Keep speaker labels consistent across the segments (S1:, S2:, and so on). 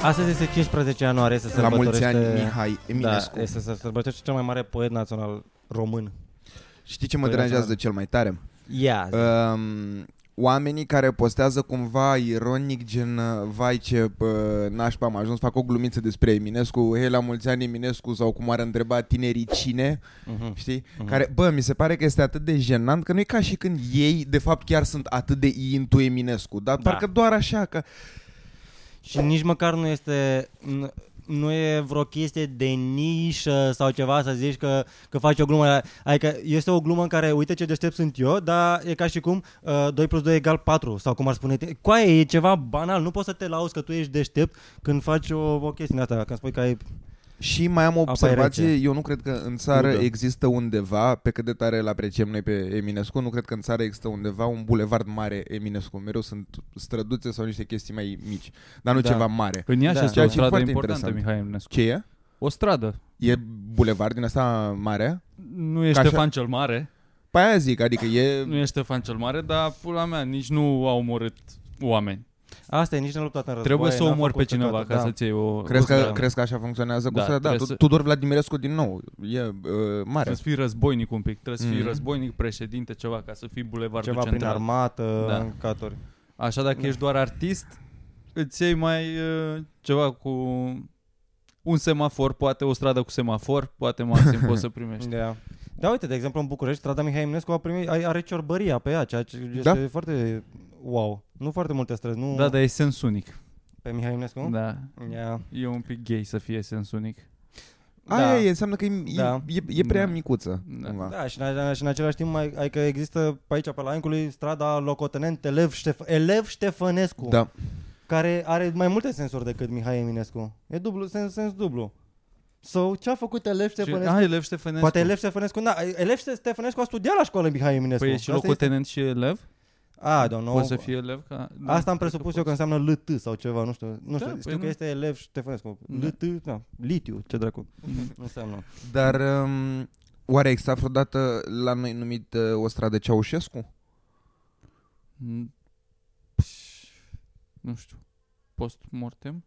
S1: Astăzi este 15 ianuarie, să
S2: La mulți
S1: sărbătorește...
S2: ani, Mihai Eminescu.
S1: Da, este să sărbătorește cel mai mare poet național român.
S2: Știi ce mă
S1: Păi,
S2: deranjează
S1: național.
S2: cel mai tare?
S1: Ia, zi.
S2: Um, oamenii care postează cumva ironic gen uh, vai ce uh, nașpa am ajuns, fac o glumiță despre Eminescu, hei la mulți ani Eminescu sau cum ar întreba tinerii cine,
S1: Mhm.
S2: știi?
S1: Mhm.
S2: Care, bă, mi se pare că este atât de jenant că nu e ca și când ei de fapt chiar sunt atât de into Eminescu, dar
S1: Da.
S2: parcă doar așa că
S1: Și nici măcar nu este... n- Nu e vreo chestie de nișă sau ceva să zici că, că faci o glumă. Adică este o glumă în care, uite ce deștept sunt eu, dar e ca și cum uh, 2 plus 2 egal 4 sau cum ar spune. tine. Coaie, e ceva banal. Nu poți să te lauzi că tu ești deștept când faci o, o chestie din asta. Când spui că ai...
S2: Și mai am o
S1: Apa e
S2: observație,
S1: rece.
S2: eu nu cred că în țară
S1: Udă.
S2: există undeva, pe cât de tare îl apreciem noi pe Eminescu, nu cred că în țară există undeva un bulevard mare Eminescu. Mereu sunt străduțe sau niște chestii mai mici, dar nu
S1: Da.
S2: ceva mare.
S3: În Iași
S1: Da.
S3: este
S2: Ceea
S3: o
S2: ce e
S3: stradă
S2: foarte
S3: importantă,
S2: interesant.
S3: Mihai Eminescu.
S2: Ce e?
S3: O stradă.
S2: E bulevard din asta mare?
S3: Nu e
S2: Ca așa-
S3: Ștefan cel Mare.
S2: Pe aia zic, adică e...
S3: Nu e Ștefan cel Mare, dar pula mea, nici nu au omorât oameni.
S1: Asta e, nici nu luptat în război.
S3: Trebuie să
S1: n-a
S3: omori pe
S1: făcut
S3: cineva
S1: păcate,
S3: ca
S1: da.
S3: să-ți iei o...
S2: Crezi
S3: o
S2: că,
S3: stradă.
S2: crezi că așa funcționează cu
S3: Da,
S2: strada? Da,
S3: trebuie
S2: Tu-
S3: să-
S2: Tudor Vladimirescu din nou, e uh, mare.
S3: Trebuie să fii războinic un pic, trebuie să fii
S2: Mhm.
S3: războinic, președinte, ceva, ca să fii bulevardul
S1: Ceva prin
S3: central.
S1: armată,
S3: Da.
S1: în caturi.
S3: Așa dacă
S1: Da.
S3: ești doar artist, îți iei mai uh, ceva cu un semafor, poate o stradă cu semafor, poate maxim poți să primești.
S1: Da. Da, uite, de exemplu, în București, strada Mihai Eminescu a primit, are are ciorbăria pe ea, ceea ce este
S2: Da.
S1: foarte wow. Nu foarte multe străzi, nu
S3: Da, dar e sens unic.
S1: pe Mihai Eminescu?
S3: Da.
S1: Ia.
S3: E un pic gay să fie sens unic.
S2: Aia
S1: Da.
S2: e, înseamnă că e,
S1: Da.
S2: e, e prea
S3: Da.
S2: micuță.
S3: Da.
S2: cumva.
S1: Da, și în, și în același timp mai, adică există pe aici, pe la Ancului, strada locotenent Elev, Ștef- Elev Ștefănescu,
S2: Da.
S1: care are mai multe sensuri decât Mihai Eminescu. E dublu, sens, sens dublu. So, ce a făcut Elev
S3: Și,
S1: Ștefănescu?
S3: ah, elev Ștefănescu.
S1: Poate Elev Ștefănescu, da, Elev Ștefănescu a studiat la școală Mihai Eminescu.
S3: Păi e și
S1: Asta
S3: locotenent și elev?
S1: Ah, don't know.
S3: Poți să fie elev? Ca... Da,
S1: Asta am
S3: cred
S1: presupus eu că
S3: poți.
S1: înseamnă LT sau ceva, nu știu. Nu știu,
S3: Da,
S1: știu
S3: păi
S1: că
S3: nu.
S1: este elev Ștefănescu.
S3: Da.
S1: LT, da, litiu, ce dracu
S3: Mhm.
S1: înseamnă.
S2: Dar um, oare exista vreodată la noi numit uh, o stradă Ceaușescu?
S3: Mm. Pș, Nu știu. Post-mortem?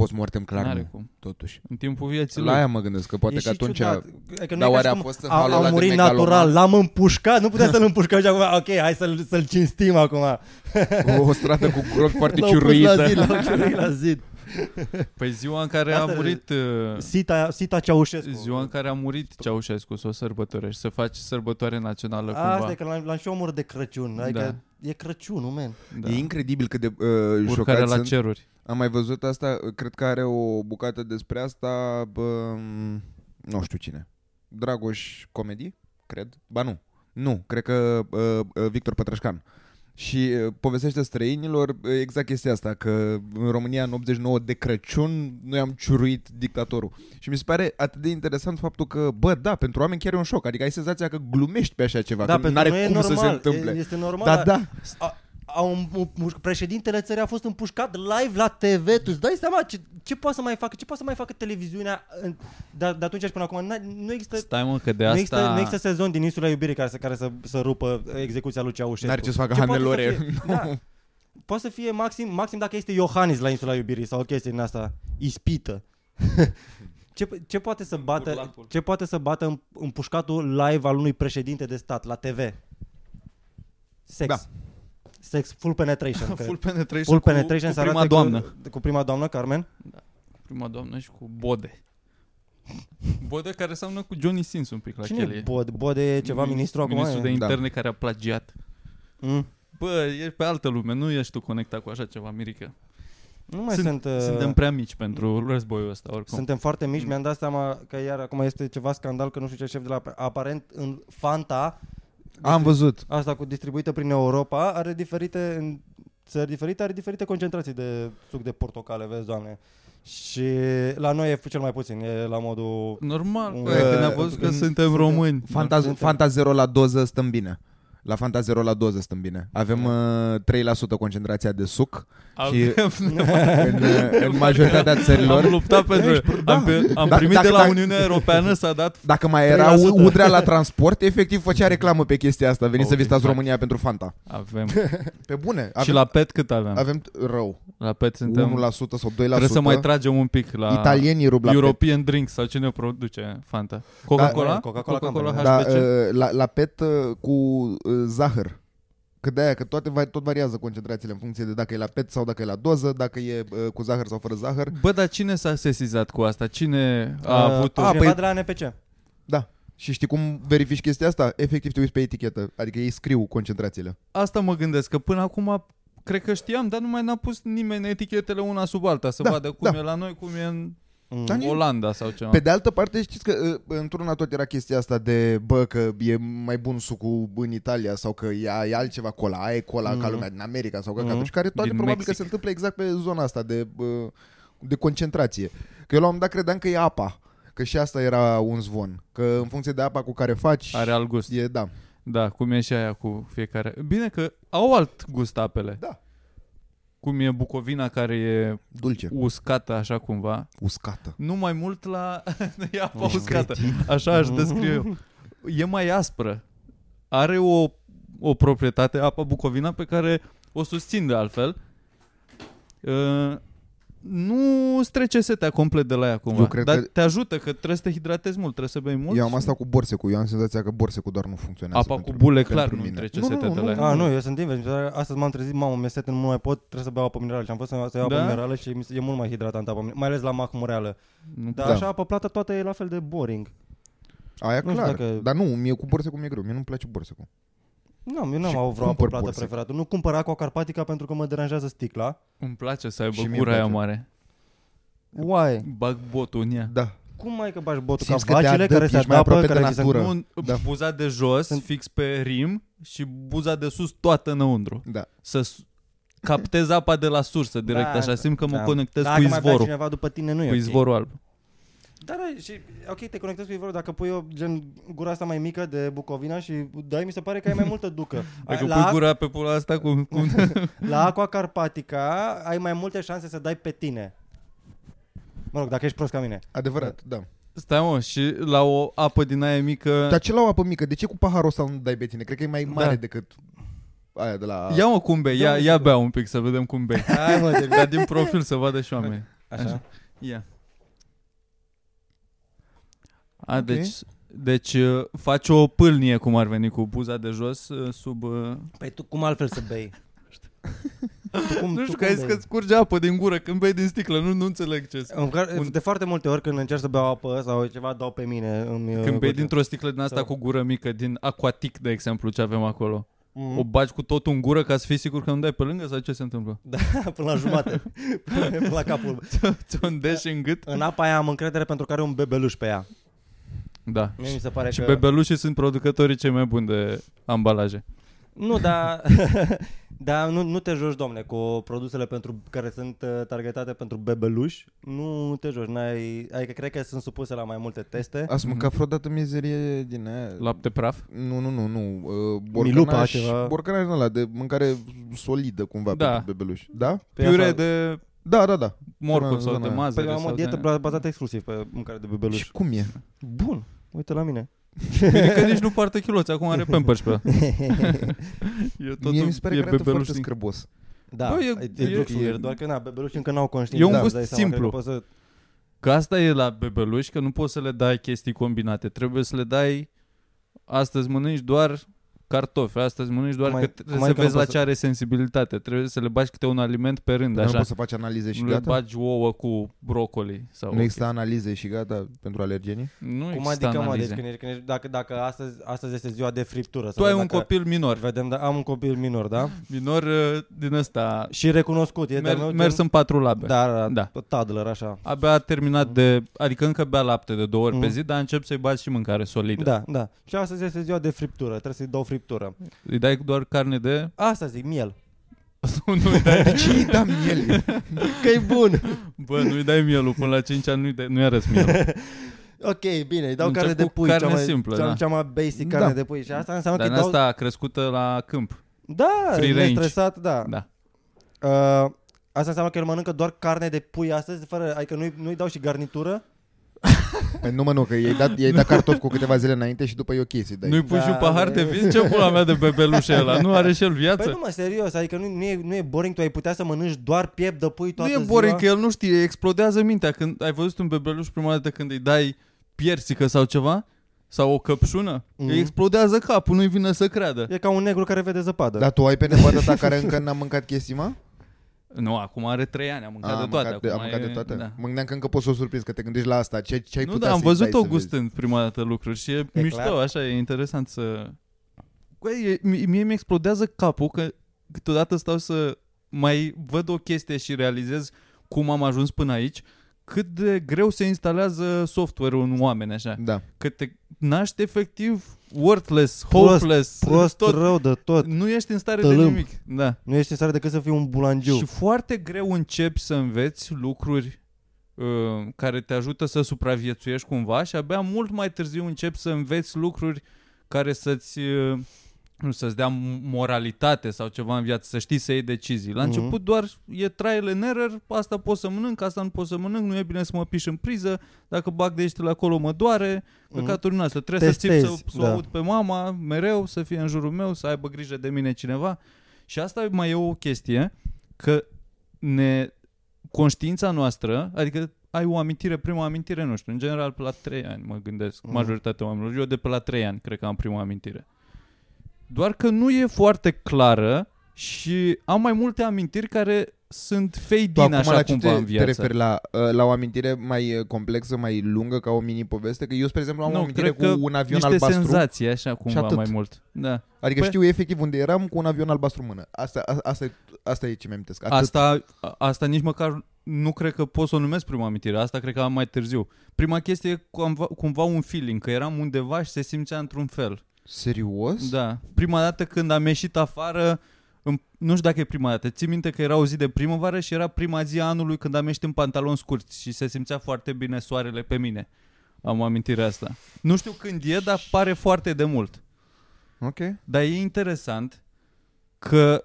S2: Post-mortem clar
S3: N-are
S2: nu,
S3: cum.
S2: totuși.
S3: În timpul vieții
S2: La
S3: lui.
S2: aia mă gândesc, că poate
S1: E
S2: că
S1: și
S2: atunci...
S1: ciudat. Adică nu
S2: Dar
S1: e ca
S2: oare
S1: și
S2: a
S1: cum
S2: fost în
S1: a,
S2: halul ăla
S1: a
S2: de
S1: murit
S2: megaloman?
S1: natural, l-am împușcat, nu putem să-l împușcăm și acum, ok, hai să-l, să-l cinstim acum.
S2: O stradă cu gropi foarte
S1: L-au pus la zid,
S2: ciuruită.
S1: l-au ciuruit la zid.
S3: Păi ziua în care
S1: Asta
S3: a
S1: e-
S3: murit... uh,
S1: Sita, Sita Ceaușescu.
S3: Ziua în care a murit Ceaușescu să o sărbătorești, să faci sărbătoare națională
S1: Asta
S3: cumva.
S1: e că l-am, l-am și omor de Crăciun. Adică e Crăciunul, man.
S3: Da.
S2: E incredibil cât de uh,
S3: Urcarea
S2: șocați
S3: la
S2: sunt.
S3: ceruri.
S2: Am mai văzut asta, cred că are o bucată despre asta, bă, nu știu cine. Dragoș Comedy, cred. Ba nu. Nu, cred că uh, uh, Victor Pătrășcan. Și uh, povestește străinilor uh, exact chestia asta, că în România în 89 de Crăciun noi am ciuruit dictatorul. Și mi se pare atât de interesant faptul că, bă, da, pentru oameni chiar e un șoc. Adică ai senzația că glumești pe așa ceva,
S1: Da,
S2: că
S1: pentru
S2: n-are
S1: noi e
S2: cum
S1: normal.
S2: să se întâmple.
S1: e- Este normal.
S2: Da,
S1: dar-
S2: da.
S1: A, a, un, un, președintele țării a fost împușcat live la TV. Tu îți dai seama ce, ce poate să mai facă? Ce poate să mai facă televiziunea în- de, de atunci și până acum? N- Nu există,
S3: Stai mă că de
S1: nu
S3: asta...
S1: există, nu există sezon din Insula Iubirii care să, care să, să rupă execuția lui Ceaușescu.
S2: N-are ce să facă
S1: Ce poate
S2: Hannelore.
S1: să fie? Da. Poate să fie maxim, maxim dacă este Iohannis la Insula Iubirii sau o chestie din asta ispită. ce, ce poate să bată
S3: Burlacul.
S1: ce poate să bată în- împușcatul live al unui președinte de stat la TV? Sex.
S2: Da.
S1: Sex, full penetration. cred.
S3: Full penetration,
S1: Full
S3: cu,
S1: penetration
S3: cu
S1: se
S3: prima
S1: arată
S3: doamnă.
S1: Cu, cu prima doamnă, Carmen.
S3: Prima doamnă și cu Bode. Bode care seamănă cu Johnny Sins un pic la
S1: Cine e
S3: chelie.
S1: Bode? Bode e ceva ministru acum?
S3: Ministrul de
S1: e?
S3: interne care a plagiat.
S1: Mm.
S3: Bă, ești pe altă lume, nu ești tu conectat cu așa ceva, Mirica.
S1: Nu mai
S3: Sunt-
S1: sunt... uh,
S3: Suntem prea mici pentru războiul ăsta, oricum.
S1: Suntem foarte mici,
S3: Mm.
S1: mi-am dat seama că iar acum este ceva scandal că nu știu ce șef de la aparent în Fanta
S2: Am văzut.
S1: asta cu distribuită prin Europa are diferite în țări diferite are diferite concentrații de suc de portocale, vezi, doamne. Și la noi e cel mai puțin, e la modul
S3: Normal,
S1: Uh,
S3: bă, că ne-a văzut că
S1: în-
S3: suntem
S1: suntem-
S3: români.
S2: Fanta,
S1: Suntem-
S2: Fanta zero la doză stăm bine. La Fanta Zero la doză stăm bine. Avem uh, 3% concentrația de suc și
S3: Avem-
S2: în, uh, în majoritatea țărilor
S3: Am luptat pentru... Am, pe, am
S2: Da,
S3: primit
S2: dacă-
S3: de la
S2: dacă-
S3: Uniunea Europeană, s-a dat...
S2: Dacă mai era
S1: 3%.
S2: u- udrea la transport, efectiv făcea reclamă pe chestia asta. Veniți să
S3: Oh,
S2: vizitați
S3: exact.
S2: România pentru Fanta.
S3: Avem.
S2: Pe bune. Avem,
S3: Și la PET cât avem?
S2: avem rău.
S3: La PET suntem...
S2: 1% sau 2%.
S3: Trebuie să mai tragem un pic la
S2: Italienii rub la
S3: European Drinks sau cine produce Fanta? Coca-Cola?
S1: Da, Coca-Cola Company.
S2: pet. Da,
S3: HBC?
S2: uh, la, la pet uh, cu uh, zahăr. Că de aia, că toate va, tot variază concentrațiile în funcție de dacă e la pet sau dacă e la doză, dacă e uh, cu zahăr sau fără zahăr.
S3: Bă, dar cine s-a sesizat cu asta? Cine a
S1: Uh,
S3: avut o...
S2: a,
S1: Cineva
S2: păi-
S1: de la NPC.
S2: Da. Și știi cum verifici chestia asta? Efectiv te uiți pe etichetă. Adică ei scriu concentrațiile.
S3: Asta mă gândesc, că până acum cred că știam, dar nu mai n-a pus nimeni etichetele una sub alta să
S2: Da,
S3: vadă cum
S2: da.
S3: e la noi, cum e în
S1: Mm.
S2: Da, nici-
S3: Olanda sau ceva.
S2: Pe de altă parte, știți că uh, într-una tot era chestia asta de, bă, că e mai bun sucul în Italia sau că e, e altceva cola, aia e cola ca
S1: Mhm.
S2: lumea din America sau că
S1: Mhm.
S2: și care toate
S3: Din
S2: probabil că
S3: Mexic.
S2: se întâmplă exact pe zona asta de, uh, de concentrație. Că eu la un moment dat credeam că e apa, că și asta era un zvon, că în funcție de apa cu care faci,
S3: Are alt gust.
S2: e, da.
S3: Da, cum e și aia cu fiecare. Bine că au alt gust apele.
S2: Da.
S3: Cum e Bucovina care e
S2: Dulce,
S3: uscată așa cumva.
S2: uscată.
S3: Nu mai mult la... e apa
S1: Ești
S3: uscată. Așa aș descrie eu. E mai aspră. Are o, o proprietate, apa Bucovina, pe care o susțin de altfel. Uh, nu îți trece setea complet de la ea cumva.
S2: Eu cred
S3: Dar
S2: că-
S3: te ajută că trebuie să te hidratezi mult, trebuie să bei mult.
S2: Eu am asta cu borsecul, eu am senzația că borsecul doar nu funcționează
S3: Apa cu
S2: pentru-
S3: bule
S2: pentru
S3: clar nu
S2: mine.
S3: trece
S2: Nu, nu,
S3: setea
S2: nu,
S3: de
S2: nu,
S3: la ea.
S1: A, nu, eu sunt invers. Mi se pare- Astăzi m-am trezit, mamă, mi sete, nu mai pot, trebuie să beau apă minerală. Și am fost să, să iau apă
S3: Da?
S1: minerală și mi se- e mult mai hidratantă apă minerală, mai ales la mahmureală.
S3: Nu
S1: Dar
S2: Da.
S1: așa apă plată toată e la fel de boring.
S2: Aia
S1: Nu știu
S2: clar.
S1: dacă-
S2: Dar nu, mie cu borsecul mi-e greu. Mie nu-mi place borsecul.
S1: Nu, eu n-am
S2: Și
S1: avut vreo apă
S2: cumpăr
S1: plată
S2: borsec.
S1: preferată. Nu cumpăr aqua carpatica pentru că mă deranjează sticla.
S3: Îmi place să aibă
S2: Și mie
S3: gura
S2: îmi
S3: aia
S2: place.
S3: mare.
S1: Why?
S3: Bag botul în ea.
S2: Da.
S1: Cum mai că bagi botul
S2: Simți
S1: ca
S2: că te
S1: vacile
S2: adăpi,
S1: care se
S2: ești mai
S1: adapă,
S2: aproape de
S1: care ți se...
S2: natură.
S3: Nu,
S2: Da.
S3: buza de jos,
S1: Sunt-
S3: fix pe rim și buza de sus toată înăuntru.
S2: Da.
S3: Să s- captez apa de la sursă direct,
S1: Da,
S3: așa simt că mă
S1: da.
S3: conectez
S1: Dacă
S3: cu
S1: mai bea
S3: izvorul.
S1: cineva după tine nu e
S3: Cu
S1: ok.
S3: izvorul alb.
S1: Da, da, și ok, te conectezi cu izvorul dacă pui o gen gura asta mai mică de Bucovina și dai, mi se pare că ai mai multă ducă.
S3: Dacă
S1: la,
S3: pui gura pe pula asta cu... cu...
S1: la Aqua Carpatica ai mai multe șanse să dai pe tine. Mă rog, dacă ești prost ca mine.
S2: Adevărat, da.
S3: Stai mă, și la o apă din aia mică...
S2: Dar ce la o apă mică? De ce cu paharul ăsta nu dai pe tine? Cred că e mai mare
S3: Da.
S2: decât aia de la...
S3: Ia mă cum bei, ia,
S1: Da,
S3: ia
S1: sigur.
S3: bea un pic să vedem cum bei.
S1: Hai mă, de...
S3: Dar din profil să vadă și oamenii.
S1: Așa.
S3: Ia. A,
S2: Ok.
S3: deci, deci uh, faci o pâlnie cum ar veni cu buza de jos uh, sub... uh,
S1: Păi tu cum altfel să bei? Tu cum,
S3: Nu
S1: tu
S3: știu,
S1: cum
S3: că ai zis
S1: bei?
S3: că scurge apă din gură când bei din sticlă, nu, nu înțeleg ce
S1: În care- De foarte multe ori când încerc să beau apă sau ceva, dau pe mine. Îmi,
S3: Când bei dintr-o sticlă din asta
S1: Sau-
S3: cu gură mică, din Aquatic, de exemplu, ce avem acolo,
S1: Mm.
S3: o bagi cu totul în gură ca să fii sigur că nu dai pe lângă sau ce se întâmplă?
S1: Da, până la jumate. până la capul.
S3: Ți-o îndeși în gât?
S1: În apa aia am încredere pentru că are un bebeluș pe ea.
S3: Da.
S1: Mie mi se pare
S3: Și
S1: că...
S3: bebelușii sunt producătorii cei mai buni de ambalaje.
S1: Nu, dar da, nu, nu te joci, domne, cu produsele pentru, care sunt uh, targetate pentru bebeluși. Nu te joci. N-ai, adică cred că sunt supuse la mai multe teste.
S2: Ați mâncat vreodată mizerie din aia?
S3: Lapte praf?
S2: Nu, nu, nu, nu. Uh,
S1: Milupa,
S2: borcanaș,
S1: ceva.
S2: borcanaș din ăla de mâncare solidă cumva
S3: Da.
S2: pentru bebeluși. Da?
S1: Pe
S3: Piure
S1: asta-
S3: de
S2: Da, da, da.
S3: morcov
S2: Zona-
S3: sau de
S2: zona aia.
S3: mazăre.
S1: Păi am o
S3: sau
S1: dietă
S3: de...
S1: bazată exclusiv pe mâncare de bebeluș.
S2: Și cum e?
S1: Bun. Uite la mine.
S3: Bine că nici nu poartă chiloți, acum are pampers pe ea. E totul,
S2: Mie mi se pare
S3: e
S2: că arată
S3: bebeluș
S2: foarte
S3: din...
S2: scârbos.
S1: Da,
S3: Bă,
S1: e,
S3: e-
S1: e,
S3: e-
S1: e, doar că na, bebelușii încă n-au conștiință.
S3: E un
S1: da,
S3: gust
S1: îți dai seama,
S3: simplu.
S1: cred că poți să...
S3: Că asta e la bebeluși, că nu poți să le dai chestii combinate. Trebuie să le dai... Astăzi mănânci doar cartofi, astăzi mănânci doar
S1: Cum
S3: că
S1: ai-
S3: trebuie
S1: cum ai
S3: să
S1: că nu
S3: vezi la
S1: poți
S3: ce are sensibilitate. Trebuie să le bagi câte un aliment pe rând,
S2: Dar nu
S3: așa.
S2: poți să faci analize și
S3: Nu le
S2: gata?
S3: bagi ouă cu brocoli sau
S2: Nu există analize și gata pentru alergenii?
S3: Nu
S1: Cum
S3: există
S1: adică, mă,
S3: analize.
S1: deci când ești, când ești, dacă, dacă astăzi, astăzi este ziua de friptură. să
S3: Tu ai
S1: vedem
S3: un
S1: dacă,
S3: copil minor.
S1: Vedem, da, am un copil minor, da?
S3: Minor uh, din ăsta.
S1: Și recunoscut. E
S3: Mer-
S1: de-al meu
S3: mers
S1: gen-
S3: în patru labe.
S1: Da, da,
S3: Da.
S1: da. Toddler, așa.
S3: Abia a terminat de... Adică încă bea lapte de două ori pe
S1: Mhm.
S3: zi, dar încep să-i bagi și mâncare solidă.
S1: Da, da. Și astăzi este ziua de friptură. Trebuie să-i dau friptură.
S3: Îi dai doar carne de...
S1: Asta zic, miel.
S3: nu-i dai...
S2: De ce îi da miel?
S1: Că e bun.
S3: Bă, nu-i dai mielul. Până la 5 ani nu-i, dai, nu-i arăți mielul.
S1: Ok, bine, îi dau
S3: Încep
S1: carne de
S3: cu
S1: pui,
S3: carne
S1: cea mai,
S3: simplă,
S1: cea,
S3: da.
S1: cea mai basic
S2: Da.
S1: carne de pui. Și asta înseamnă
S3: Dar
S1: că
S3: în
S1: îi dau...
S3: asta crescută la câmp.
S1: Da,
S3: free range.
S1: nestresat, da.
S3: Da.
S1: Uh, asta înseamnă că el mănâncă doar carne de pui astăzi, fără, adică nu-i, nu-i dau și garnitură?
S2: Păi nu mă, nu, că i-ai dat, i-ai dat cartofi cu câteva zile înainte și după e ok să-i dai.
S3: Nu-i pui
S1: Da,
S3: și un pahar
S1: bă.
S3: de vin? Ce pula mea de bebeluș e ăla? Nu are și el viață?
S1: Păi nu mă, serios, adică nu, nu, e, nu e boring, tu ai putea să mănânci doar piept de pui
S3: Nu
S1: toată
S3: e
S1: ziua?
S3: boring că el nu știe, explodează mintea când ai văzut un bebeluș prima dată când îi dai piersică sau ceva sau o căpșună,
S1: Mhm.
S3: îi explodează capul, nu-i vine să creadă.
S1: E ca un negru care vede zăpadă.
S2: Dar tu ai pe nevastă ta care încă n-a mâncat chestii, mă?
S3: Nu, acum are 3 ani, a mâncat
S2: A,
S3: de toate.
S2: mâncat de, a
S3: acum
S2: mâncat
S3: e-
S2: de toate?
S3: Da.
S2: Mă gândeam că încă poți să o surprinzi, că te gândești la asta. Ce, ce ai
S3: Nu,
S2: putea
S3: da, am
S2: să-i dai
S3: văzut-o
S2: să vezi?
S3: gustând prima dată lucruri și e,
S1: E
S3: mișto,
S1: clar.
S3: așa, e interesant să... Băi, e, mie mie mi explodează capul că câteodată stau să mai văd o chestie și realizez cum am ajuns până aici, cât de greu se instalează software-ul în oameni, așa.
S2: Da.
S3: Că te naști efectiv worthless,
S1: Prost,
S3: hopeless,
S1: Prost,
S3: tot.
S1: rău de tot.
S3: Nu ești în stare de
S1: Tălâm.
S3: nimic. Da.
S1: Nu ești în stare decât să fii un bulangiu.
S3: Și foarte greu începi să înveți lucruri uh, care te ajută să supraviețuiești cumva și abia mult mai târziu începi să înveți lucruri care să-ți uh, nu să-ți dea moralitate sau ceva în viață, să știi să iei decizii. La
S1: Mhm.
S3: început doar e trial and error, asta pot să mănânc, asta nu pot să mănânc, nu e bine să mă piș în priză, dacă bag de la acolo mă doare,
S1: Mhm.
S3: căcaturi mm astea. Trebuie să țip să,
S1: Testezi,
S3: să o
S1: da.
S3: aud pe mama mereu, să fie în jurul meu, să aibă grijă de mine cineva. Și asta mai e o chestie, că ne conștiința noastră, adică ai o amintire, prima amintire, nu știu, în general pe la 3 ani mă gândesc,
S1: Mhm.
S3: majoritatea oamenilor. Eu de pe la 3 ani cred că am prima amintire. Doar că nu e foarte clară și am mai multe amintiri care sunt fade
S2: Tu
S3: din
S2: acum
S3: așa
S2: la ce
S3: cumva
S2: te,
S3: în
S2: te
S3: viață.
S2: referi la, uh, la o amintire mai uh, complexă, mai lungă, ca o mini-poveste? Că eu, spre exemplu, am o
S3: nu,
S2: amintire
S3: cred
S2: cu
S3: că
S2: un avion
S3: niște
S2: albastru.
S3: senzații așa cumva
S2: atât.
S3: mai mult. Da.
S2: Adică
S3: Păi-
S2: știu efectiv unde eram cu un avion albastru în mână. Asta, a, asta, e- asta e ce mi amintesc. Atât.
S3: Asta, a- asta nici măcar nu cred că pot să o numesc prima amintire. Asta cred că am mai târziu. Prima chestie e cumva, cumva un feeling, că eram undeva și se simțea într-un fel.
S2: Serios?
S3: Da. Prima dată când am ieșit afară, în, nu știu dacă e prima dată, țin minte că era o zi de primăvară și era prima zi a anului când am ieșit în pantaloni scurți și se simțea foarte bine soarele pe mine. Am amintirea asta. Nu știu când e, dar pare foarte de mult.
S2: Ok.
S3: Dar e interesant că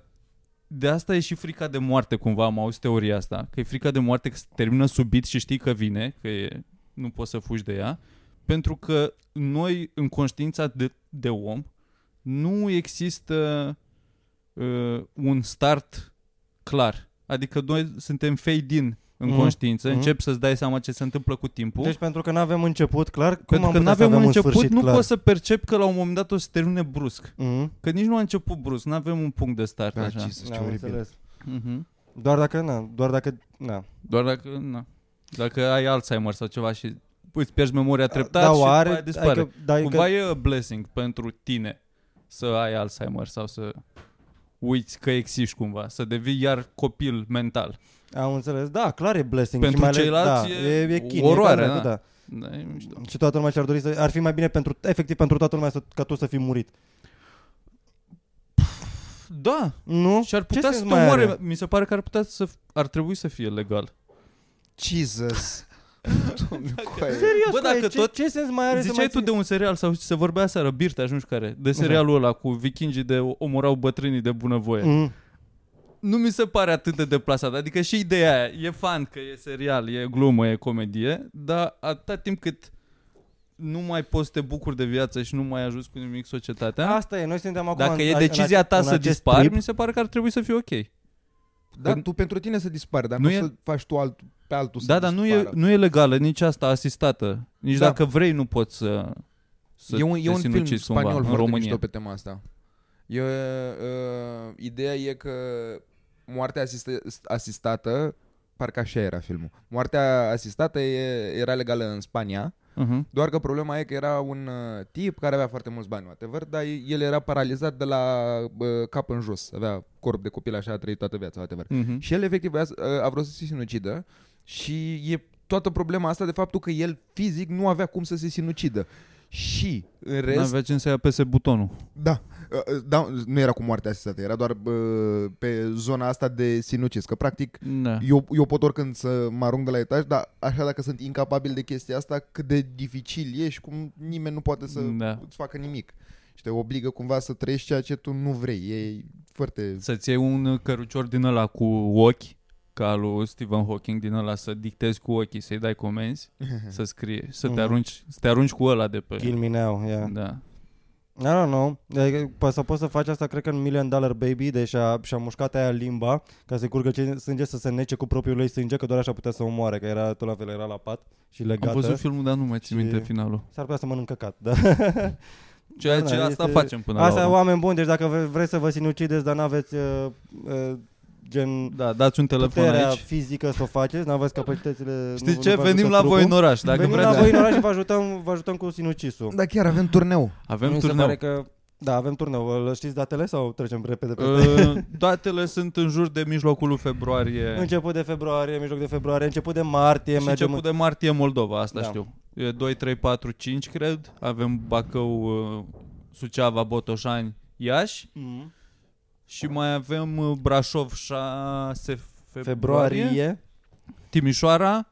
S3: de asta e și frica de moarte, cumva am auzit teoria asta, că e frica de moarte că se termină subit și știi că vine, că e, nu poți să fugi de ea, pentru că noi, în conștiința de, de om, nu există uh, un start clar. Adică noi suntem fade-in în
S1: Mhm,
S3: conștiință,
S1: mhm.
S3: începi să-ți dai seama ce se întâmplă cu timpul.
S1: Deci pentru că nu avem început, clar, cum
S3: pentru
S1: am
S3: că nu
S1: putea să
S3: avem un
S1: avem
S3: început,
S1: sfârșit
S3: nu
S1: clar?
S3: poți să percepi că la un moment dat o să se termine brusc.
S1: Mhm.
S3: Că nici nu a început brusc, nu avem un punct de start
S2: Da,
S3: așa.
S2: Jesus, ce
S1: Da, am
S2: oribil.
S1: înțeles.
S3: Mhm.
S1: Doar dacă, na, doar dacă, na.
S3: Doar dacă, na, dacă ai Alzheimer sau ceva și îți pierzi memoria treptat
S1: da,
S3: și
S1: oare,
S3: după aia dispare.
S1: Adică, da,
S3: Cumva e a blessing pentru tine să ai Alzheimer sau să uiți că existi cumva, să devii iar copil mental.
S1: am înțeles. Da, clar e blessing.
S3: Pentru
S1: și mai ales,
S3: ceilalți
S1: da,
S3: e
S1: e, e chin,
S3: oroare,
S1: e
S3: da.
S1: da. da.
S3: Da, e mișto.
S1: Și toată lumea și-ar dori să... Ar fi mai bine pentru, efectiv pentru toată lumea să, ca tu să fii murit.
S3: Da,
S1: Nu?
S3: și ar
S1: Ce
S3: putea
S1: sens
S3: să te
S1: mai
S3: omoare.
S1: are?
S3: Mi se pare că ar putea să ar trebui să fie legal.
S2: Jesus. Doamne, coaie.
S1: Serios,
S3: Bă,
S1: Bă,
S3: dacă
S1: ce,
S3: tot-
S1: ce sens mai are să
S3: Ziceai
S1: mai
S3: tu
S1: ții-
S3: de un serial sau se vorbea seara, Birte, nu știu care, de serialul ăla cu vikingii de omorau bătrânii de bunăvoie.
S1: Mm.
S3: nu mi se pare atât de deplasat. Adică și ideea aia, e fan că e serial, e glumă, e comedie, dar atâta timp cât nu mai poți să te bucuri de viață și nu mai ajuți cu nimic societatea,
S1: Asta e, noi suntem acum
S3: dacă
S1: în,
S3: e
S1: în-
S3: decizia
S1: în,
S3: ta
S1: în
S3: să
S1: acest
S3: dispari,
S1: trip.
S3: mi se pare că ar trebui să fie ok.
S2: Da,
S3: Că-
S2: tu pentru tine să dispari, dar
S3: Nu
S2: nu,
S3: e-
S2: să faci tu alt, pe altul să
S3: Da, dar nu e,
S2: dispară.
S3: nu e legală nici asta asistată. Nici
S2: Da.
S3: dacă vrei nu poți să, să
S2: e un,
S3: te
S2: e un film
S3: sinucizi cumva
S2: spaniol
S3: în
S2: foarte
S3: România.
S2: mișto pe tema asta. E, uh, ideea e că moartea asistă, asistată, parcă așa era filmul, moartea asistată e, era legală în Spania,
S3: Uh-huh.
S2: doar că problema e că era un uh, tip care avea foarte mulți bani, whatever, dar el era paralizat de la uh, cap în jos, avea corp de copil așa, a trăit toată viața, whatever.
S3: Uh-huh.
S2: Și el efectiv voia să- a vrut să se sinucidă și e toată problema asta de faptul că el fizic nu avea cum să se sinucidă. Și în
S3: Rest...
S2: rest,
S3: N-avea ce să ia pese butonul.
S2: da, uh, uh, da, nu era cu moartea asistată, era doar uh, pe zona asta de sinucis, că practic
S3: Da.
S2: eu, eu pot oricând să mă arunc de la etaj, dar așa dacă sunt incapabil de chestia asta, cât de dificil e și cum nimeni nu poate să
S3: Da.
S2: îți facă nimic. Și te obligă cumva să trăiești ceea ce tu nu vrei. E foarte...
S3: Să-ți iei un cărucior din ăla cu ochi, ca al lui Stephen Hawking din ăla, să dictezi cu ochii, să-i dai comenzi, să scrie, să te
S1: Mhm.
S3: arunci, să te arunci cu ăla de pe...
S1: Kill me now, yeah.
S3: Da.
S1: I don't know. Adică, po- să poți să faci asta, cred că în Million Dollar Baby, deci a, și-a mușcat aia limba ca să curgă ce- sânge să se nece cu propriul lui sânge, că doar așa putea să o moare, că era tot la fel, era la pat și legată.
S3: Am văzut filmul, dar nu mai țin
S1: Și-
S3: minte finalul.
S1: S-ar putea să mănâncă cat, da.
S3: Ceea
S1: Da,
S3: ce
S1: da,
S3: asta
S1: este-
S3: facem până
S1: Asta,
S3: la urmă.
S1: oameni buni, deci dacă vre- vreți să vă sinucideți, dar n-aveți uh, uh, gen
S3: Da, dați un telefon
S1: puterea
S3: aici.
S1: fizică să o faceți, n-aveți capacitățile...
S3: Știți
S1: nu,
S3: ce?
S1: nu vă
S3: Venim
S1: ajută
S3: la voi în
S1: trupul.
S3: oraș. Dacă
S1: Venim
S3: vreți.
S1: la voi în oraș și vă ajutăm, vă ajutăm cu sinucisul.
S2: Da, chiar avem turneu.
S3: Avem
S1: Mi se
S3: turneu.
S1: pare că... Da, avem turneu. Îl Știți datele sau trecem repede pe
S3: Uh, Datele sunt în jur de mijlocul lui februarie
S1: Început de februarie, mijloc de februarie, început de martie,
S3: și
S1: mergem...
S3: început de martie Moldova, asta
S1: Da.
S3: știu. E 2, 3, 4, 5, cred. Avem Bacău, uh, Suceava, Botoșani, Iași
S1: Mhm.
S3: Și mai avem uh, Brașov 6 februarie,
S1: Februarie.
S3: Timișoara.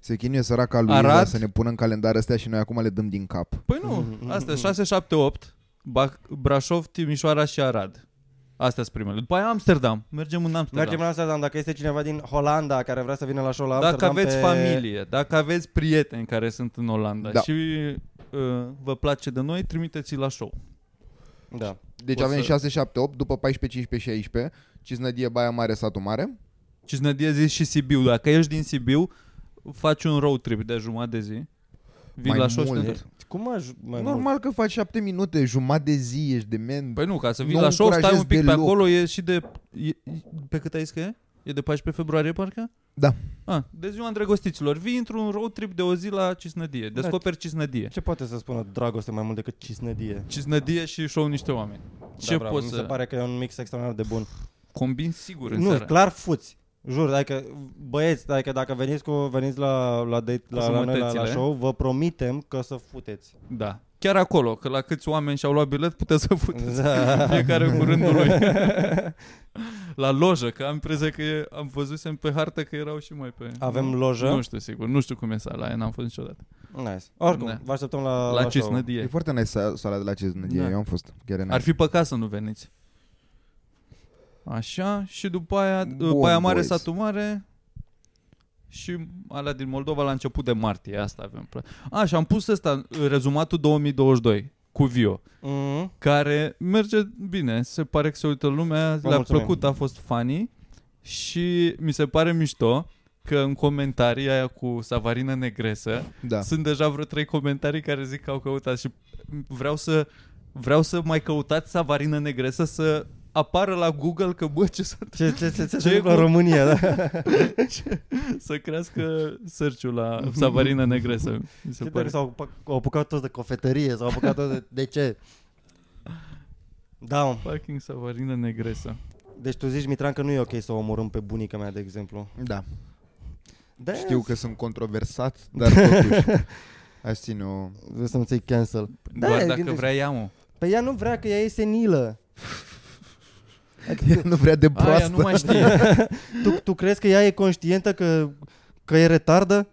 S2: Se chinuie săraca lui
S3: Arad.
S2: Iza să ne pună în calendar astea și noi acum le dăm din cap.
S3: Păi nu,
S1: Mhm.
S3: astea 6, 7, 8. Ba- Brașov, Timișoara și Arad. Astea sunt primele. După aia Amsterdam. Mergem în Amsterdam.
S1: Mergem la Amsterdam. Dacă este cineva din Holanda care vrea să vină la show la
S3: Dacă
S1: Amsterdam
S3: aveți
S1: pe...
S3: familie, dacă aveți prieteni care sunt în Olanda
S2: Da.
S3: și uh, vă place de noi, trimiteți-i la show.
S1: Da.
S2: Deci
S3: O
S2: avem
S3: să-
S2: 6, 7, 8, după 14, 15, 16, Cisnădie, Baia Mare, Satul Mare.
S3: Cisnădie zi și Sibiu. Dacă ești din Sibiu, faci un road trip de jumătate de zi. Vin
S2: Mai
S3: la show și te
S2: mult.
S3: întorci.
S1: Cum aș... Mai
S2: Normal că faci 7 minute, jumătate de zi, ești dement.
S3: Păi nu, ca să vii
S2: Nu
S3: la show, stai
S2: încurajez
S3: un pic pe
S2: deloc.
S3: acolo, e și de... E, pe cât ai zis că e? E de 14 februarie, parcă?
S2: Da.
S3: Ah, de ziua îndrăgostiților. Vii într-un road trip de o zi la Cisnădie.
S1: Da.
S3: Descoperi Cisnădie.
S1: mult. Ce poate să spună dragoste mai mult decât cisnădie?
S3: Cisnădie și show niște oameni. Ce
S1: da, bravo.
S3: poți
S1: Mi
S3: să...
S1: se pare că e un mix extraordinar de bun.
S3: Combin sigur în
S1: Nu,
S3: seara.
S1: clar fuți. Jur, adică băieți, adică dacă veniți cu veniți la la date, la, la, noi, la, la
S3: sămătățile.
S1: show, vă promitem că o să futeți.
S3: Da. Chiar acolo, că la câți oameni și-au luat bilet, puteți să futeți
S1: Da.
S3: fiecare cu rândul lui. la lojă, că am impresia că e, am văzusem pe hartă că erau și mai pe...
S1: Avem
S3: nu,
S1: lojă?
S3: Nu știu sigur, nu știu cum e sala aia, n-am fost niciodată.
S1: Nice. Oricum,
S3: Da.
S1: vă așteptăm la,
S3: La,
S1: la show.
S2: E
S3: Cisnădie.
S2: foarte nice sa- sala de la Cisnădie,
S3: Da.
S2: eu am fost. Chiar e nice.
S3: Ar fi păcat să nu veniți. Așa, și după aia,
S2: Bun,
S3: Baia Mare,
S2: boys.
S3: Satul Mare și alea din Moldova la început de martie, asta avem. pla- A, și am pus ăsta, rezumatul 2022 cu Vio.
S1: Mhm.
S3: care merge bine, se pare că se uită lumea,
S1: Vă
S3: le-a
S1: mulțumim.
S3: plăcut, a fost funny și mi se pare mișto că în comentarii aia cu Savarină Negresă
S2: Da.
S3: sunt deja vreo trei comentarii care zic că au căutat și vreau să vreau să mai căutați Savarină Negresă să apară la Google că bă ce să,
S1: Ce, ce, ce, ce,
S3: Ce
S1: se întâmplă în
S3: cu-
S1: România, da?
S3: să crească search-ul la Savarină Negresă. Mi se
S1: Ce
S3: pare.
S1: dacă s-au apucat, au apucat toți de cofetărie, s-au apucat toți de... De ce? Da, mă.
S3: Fucking Savarină Negresă.
S1: Deci tu zici, Mitran, că nu e ok să o omorâm pe bunica mea, de exemplu.
S2: Da.
S1: Da,
S2: Știu că sunt controversat, dar totuși aș ține o...
S1: Vreau să nu ți cancel. Da,
S3: Doar dacă
S1: gândește-
S3: vrea ea, mă.
S1: Păi ea nu vrea că ea e senilă.
S2: Ea nu vrea de
S3: Aia
S2: proastă.
S3: nu mai știe.
S1: Tu, tu crezi că ea e conștientă că, că e retardă?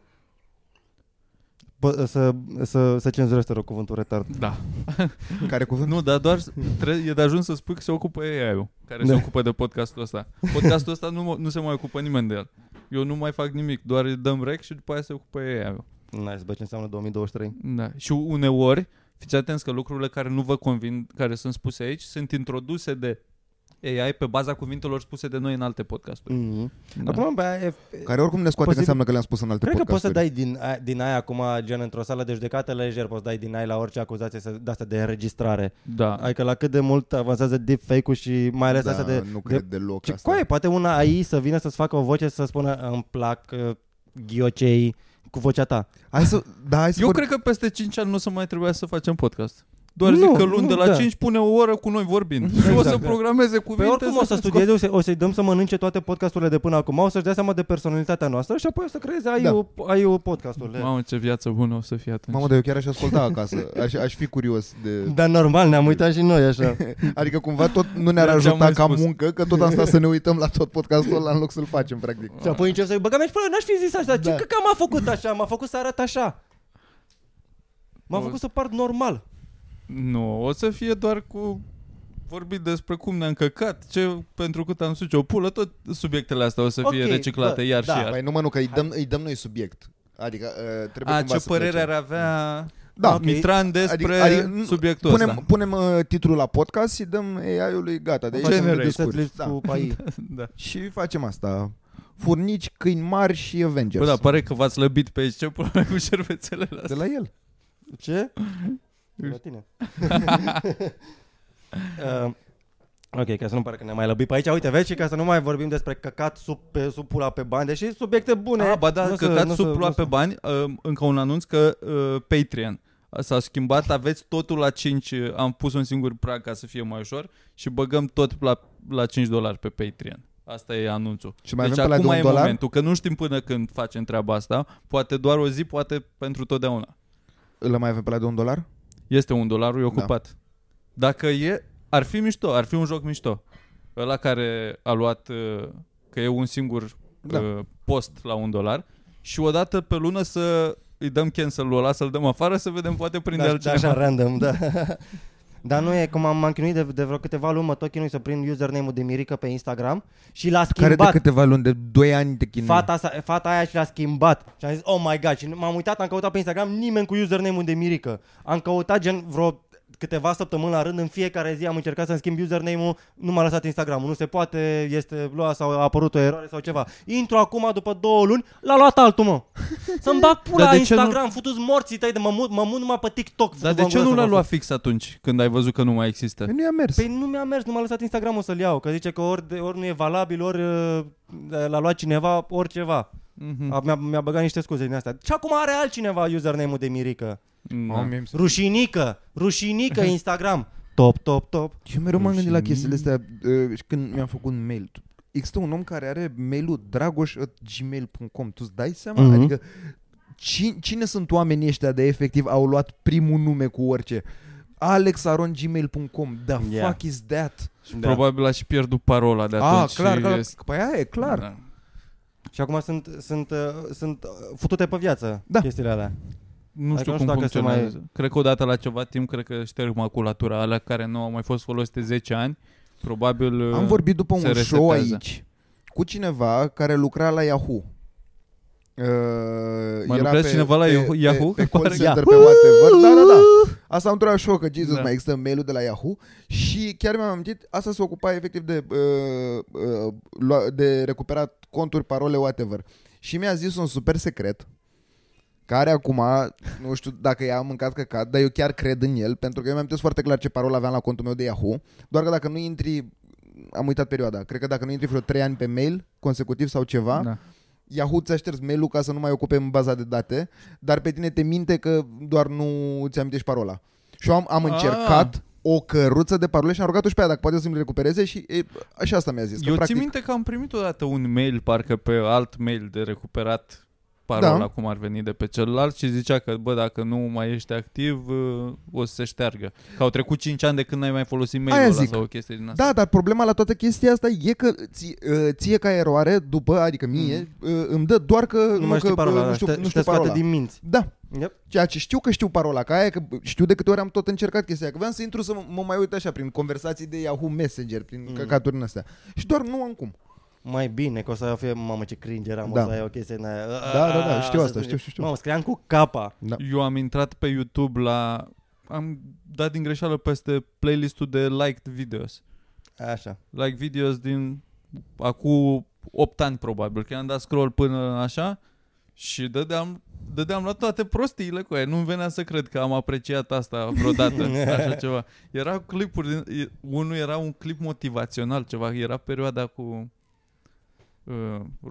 S1: Bă, să, să, să cenzurezi, te rog, cuvântul retard.
S3: Da.
S2: Care cuvânt?
S3: Nu, dar doar tre- e de ajuns să spui că se ocupă AI-ul, care se
S1: Da.
S3: ocupă de podcastul ăsta. Podcastul ăsta nu, mo- nu se mai ocupă nimeni de el. Eu nu mai fac nimic, doar îi dăm rec și după aia se ocupă AI-ul.
S1: Nice, bă, ce înseamnă 2023?
S3: Da. Și uneori, fiți atenți că lucrurile care nu vă convin, care sunt spuse aici, sunt introduse de AI pe baza cuvintelor spuse de noi în alte podcasturi.
S1: Mm-hmm.
S3: Da.
S1: Acum, bă, e,
S2: Care oricum ne scoate că
S1: Posibil-
S2: înseamnă că le-am spus în alte
S1: Cred că poți să
S2: podcasturi.
S1: dai din, a- din aia acum, gen într-o sală de judecată lejer, poți să dai din aia la orice acuzație să, de asta de înregistrare.
S3: Da.
S1: Adică la cât de mult avansează deepfake-ul și mai ales
S2: da,
S1: asta de...
S2: nu
S1: de
S2: cred deloc
S1: ce
S2: asta.
S1: coaie, poate una AI să vină să-ți facă o voce să spună îmi plac uh, ghiocei cu vocea ta.
S2: Hai să, da, hai să
S3: Eu
S2: vor...
S3: cred că peste 5 ani nu o să mai trebuia să facem podcast. Doar
S1: Nu,
S3: zic că luni
S1: nu,
S3: de la
S1: da.
S3: 5 pune o oră cu noi vorbind. Și o să
S1: Exact, da.
S3: programeze
S1: Păi
S3: cuvinte.
S1: oricum o să
S3: scoate-
S1: studieze, o să- o să-i dăm să mănânce toate podcasturile de până acum, o să-și dea seama de personalitatea noastră și apoi o să creeze ai,
S2: Da.
S1: da. ai podcasturile.
S3: Mamă, ce viață bună o să fie atunci.
S2: Mamă, dar eu chiar aș asculta acasă. Aș, aș fi curios de...
S1: Dar normal, ne-am uitat și noi așa.
S2: Adică cumva tot nu ne-ar
S3: Eu ce-am
S2: ajuta
S3: mai
S2: ca
S3: spus.
S2: muncă, că tot am stat să ne uităm la tot podcastul ăla în loc să-l facem, practic.
S1: și apoi încep să-i băgăm și până n-aș fi zis așa. Ce
S2: Da.
S1: că m-a făcut așa? M-a făcut să arăt așa. M-a
S3: O-
S1: făcut să par normal.
S3: Nu, o să fie doar cu vorbit despre cum ne-am căcat, ce, pentru cât am suce o pulă, tot subiectele astea o să fie
S1: Ok,
S3: reciclate
S1: da,
S3: iar
S1: da,
S3: și iar.
S2: Păi nu mă, nu, că îi dăm, îi dăm noi subiect. Adică uh, trebuie
S3: A,
S2: cumva
S3: ce
S2: să
S3: părere
S2: plece.
S3: ar avea
S2: Da,
S1: ok.
S3: Mitran despre
S2: Adică- adică nu-
S3: subiectul
S2: Punem,
S3: ăsta?
S2: punem uh, titlul la podcast și dăm AI-ului gata. De aici
S3: Facem
S2: să ne
S3: race.
S2: descurci.
S1: Setlist
S2: Da.
S1: cu pai.
S3: Da.
S2: Și facem asta. Furnici, câini mari și Avengers.
S3: Bă, da, pare că v-ați lăbit pe aici. Ce pula mea cu șervețelele
S2: De
S3: astea?
S2: la el.
S1: Ce? De la tine. uh, ok, ca să nu pare că ne mai lăbit pe aici. Uite, vezi, și ca să nu mai vorbim despre căcat sub, pe, sub pula pe bani, deși subiecte bune.
S3: Ah, ba da,
S1: Nu
S3: că
S1: să-
S3: cați
S1: nu
S3: sub
S1: să-
S3: pula
S1: nu
S3: pe
S1: să-
S3: bani, uh, încă un anunț că uh, Patreon s-a schimbat, aveți totul la 5, uh, am pus un singur prag ca să fie mai ușor și băgăm tot la, la 5 dolari pe Patreon. Asta e anunțul.
S2: Și mai
S3: deci
S2: avem pe la
S3: acum
S2: de
S3: e
S2: un dolar?
S3: momentul, că nu știm până când facem treaba asta. Poate doar o zi, poate pentru totdeauna.
S2: Îl mai avem pe la de un dolar?
S3: Este un dolar, e
S2: Da.
S3: ocupat. Dacă e, ar fi mișto, ar fi un joc mișto. Ăla care a luat, uh, că e un singur
S2: Da.
S3: uh, post la un dolar și odată pe lună să îi dăm cancel-ul ăla, să-l dăm afară, să vedem, poate prinde
S1: da, da,
S3: altcineva.
S1: așa random, da. Dar nu e cum am, m-am chinuit de, de vreo câteva luni, mă tot chinui să prind username-ul de Mirica pe Instagram și l-a
S2: Care de
S1: schimbat.
S2: câteva luni, de 2 ani te chinui.
S1: Fata, sa, fata aia și l-a schimbat Și am zis, oh my god Și m-am uitat, am căutat pe Instagram Nimeni cu username-ul de Mirica Am căutat gen vreo câteva săptămâni la rând În fiecare zi am încercat să-mi schimb username-ul Nu m-a lăsat Instagram-ul Nu se poate, este luat sau a apărut o eroare sau ceva Intru acum după două luni L-a luat altul mă Să-mi bag pula
S3: Dar
S1: la
S3: de ce nu-
S1: Instagram Futu-ți morții tăi de mă mut, mă mut numai pe TikTok
S3: Dar de
S1: Futu-vă
S3: ce
S1: în
S3: nu
S1: gură
S3: l-a
S1: să vă
S3: luat
S1: fut.
S3: fix atunci, când ai văzut că nu mai există?
S2: Păi nu i-a mers.
S1: Păi nu mi-a mers, nu m-a lăsat Instagram-ul să-l iau Că zice că ori, de- ori nu e valabil Ori uh, l-a luat cineva, ori ceva
S3: Mhm.
S1: A, mi-a, mi-a băgat niște scuze din astea. Și acum are altcineva username-ul de Mirică.
S3: Da.
S2: Am, mie-
S1: Rușinică, rușinică Instagram. Top, top, top.
S2: Eu mereu m-am gândit la
S3: Rușine.
S2: chestiile astea uh, și când mi-am făcut un mail. Există un om care are mail-ul dragoș.gmail.com Tu îți dai seama?
S1: Mhm.
S2: Adică cine, cine sunt oamenii ăștia de efectiv au luat primul nume cu orice? alexaron.gmail.com The
S1: Yeah.
S2: fuck is that?
S1: Da.
S3: Probabil a și pierdut parola de
S2: Ah,
S3: atunci.
S2: clar,
S3: și
S2: clar.
S3: este-
S2: Păi aia e clar.
S3: Da.
S1: Și acum sunt, sunt, uh, sunt uh, futute pe viață
S2: Da.
S1: chestiile alea.
S3: Nu
S1: Adică
S3: știu
S1: nu
S3: cum
S1: știu dacă se
S3: funcționează. Cred că odată la ceva timp, cred că șterg maculatura, alea care nu au mai fost folosite 10 ani. Probabil
S2: Am vorbit după
S3: se
S2: un show
S3: resetează.
S2: aici cu cineva care lucra la Yahoo. Uh,
S3: Mai lucrează cineva la Yahoo? Yahoo?
S2: Pe, pe
S3: Că
S2: call
S3: pare-
S2: center, pe whatever. Da, da, da. Asta am întrebat și eu, că Jesus,
S3: Da.
S2: mai există mail-ul de la Yahoo și chiar mi-am amintit, asta se ocupa efectiv de, uh, uh, lua- de recuperat conturi, parole, whatever. Și mi-a zis un super secret care acum, nu știu dacă i-a mâncat căcat, dar eu chiar cred în el, pentru că eu mi-am foarte clar ce parolă aveam la contul meu de Yahoo, doar că dacă nu intri, am uitat perioada, cred că dacă nu intri vreo 3 ani pe mail, consecutiv sau ceva,
S3: Da.
S2: Yahoo ți-a șters mail-ul ca să nu mai ocupe în baza de date, dar pe tine te minte că doar nu ți amintești parola. Și eu am, am
S3: Ah.
S2: încercat o căruță de parole și am rugat-o și pe ea dacă poate să-mi le recupereze și e, așa asta mi-a zis. Că,
S3: Eu
S2: practic,
S3: țin minte că am primit odată un mail, parcă pe alt mail de recuperat parola,
S2: Da.
S3: cum ar veni de pe celălalt și zicea că, bă, dacă nu mai ești activ, uh, o să se șteargă. Că au trecut 5 ani de când n-ai mai folosit mail-ul
S2: Aia
S3: ăla
S2: zic.
S3: sau o chestie din asta.
S2: Da, dar problema la toată chestia asta e că ție, ție ca eroare, după, adică mie,
S3: Mm.
S2: îmi dă doar că
S1: Nu, mai
S2: că,
S1: știi parola,
S2: nu
S1: da,
S2: știu,
S1: și te,
S2: nu
S1: și
S2: știu
S1: te scoate
S2: parola.
S1: din minți.
S2: Da,
S1: Yep.
S2: ceea ce știu că știu parola, ca aia că știu de câte ori am tot încercat chestia aia, că vreau să intru să mă, mă mai uit așa prin conversații de Yahoo Messenger, prin
S1: Mm.
S2: mm. căcaturi în astea. Și doar nu am cum.
S1: Mai bine că o să fie, mamă ce cringe eram,
S2: Da.
S1: o să ai o chestie în aia.
S2: Da, da, da, știu
S1: Să
S2: asta,
S1: fie-
S2: știu, știu, știu.
S1: Mamă, scriam cu capa.
S2: Da.
S3: Eu am intrat pe YouTube la... Am dat din greșeală peste playlistul de liked videos.
S1: Așa.
S3: Like videos din acum 8 ani probabil, că am dat scroll până așa și dădeam, dădeam la toate prostiile cu aia. Nu-mi venea să cred că am apreciat asta vreodată, așa ceva. Erau clipuri, din, e- unul era un clip motivațional, ceva, era perioada cu... uh,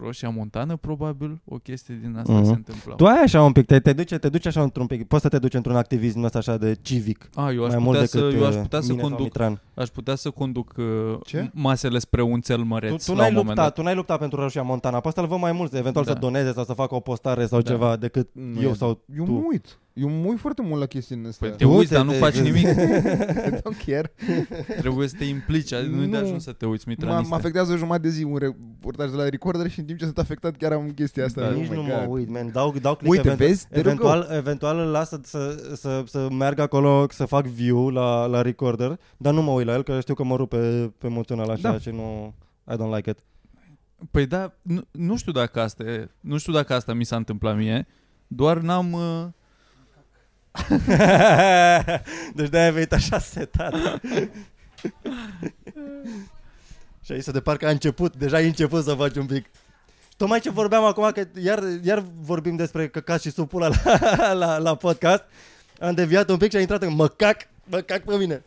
S3: Roșia Montană, probabil, o chestie din asta
S1: Mhm.
S3: se întâmpla.
S1: Tu ai așa un pic, te, te, duce, te duce așa într-un pic, poți să te duci într-un activism ăsta așa de civic.
S3: A, eu aș
S1: mai mult
S3: putea,
S1: decât
S3: să, eu aș
S1: uh,
S3: putea să
S1: mine sau
S3: conduc
S1: Mitran.
S3: Aș putea să conduc uh,
S2: Ce?
S3: masele spre un cel
S1: Tu,
S3: măreț
S1: tu,
S3: la
S1: n-ai
S3: un moment
S1: luptat,
S3: dat.
S1: tu n-ai luptat pentru Roșia Montana. Pe asta îl văd mai mult, eventual
S3: Da.
S1: să doneze sau să facă o postare sau
S3: Da.
S1: ceva decât
S2: Nu
S1: eu
S2: e-
S1: sau
S2: Eu
S1: tu.
S2: mă uit. Eu mă uit foarte mult la chestiile astea.
S3: Păi te
S1: Tu
S3: uiți,
S1: te-
S3: dar nu
S1: te-
S3: faci
S1: te-
S3: nimic.
S2: I don't care.
S3: Trebuie să te implici. Nu, de
S2: Nu.
S3: ajuns să te uiți,
S2: Mă,
S3: Mitran.
S2: mă afectează o jumătate de zi un reportaj de la Recorder și în timp ce sunt afectat chiar am chestia asta.
S3: Da,
S2: Oh
S1: Nici
S2: my
S1: nu mă
S2: God.
S1: uit, man. Dau, dau click
S2: Uite,
S1: eventual,
S2: vezi? Te rog
S1: eventual, eventual îl las să, să, să, să meargă acolo, să fac view la, la recorder, dar nu mă uit la el, că știu că mă rupe pe emoțional așa
S2: Da.
S1: și nu... I don't like it.
S3: Păi da, nu, nu știu dacă asta e, nu știu dacă asta mi s-a întâmplat mie, doar n-am uh,
S1: deci de-aia ai venit așa setat. și aici se de parcă a început, deja ai început să faci un pic. Și Tocmai ce vorbeam acum, că iar, iar vorbim despre căcat și supula la, la, la podcast, am deviat un pic și a intrat în măcac, măcac pe mine.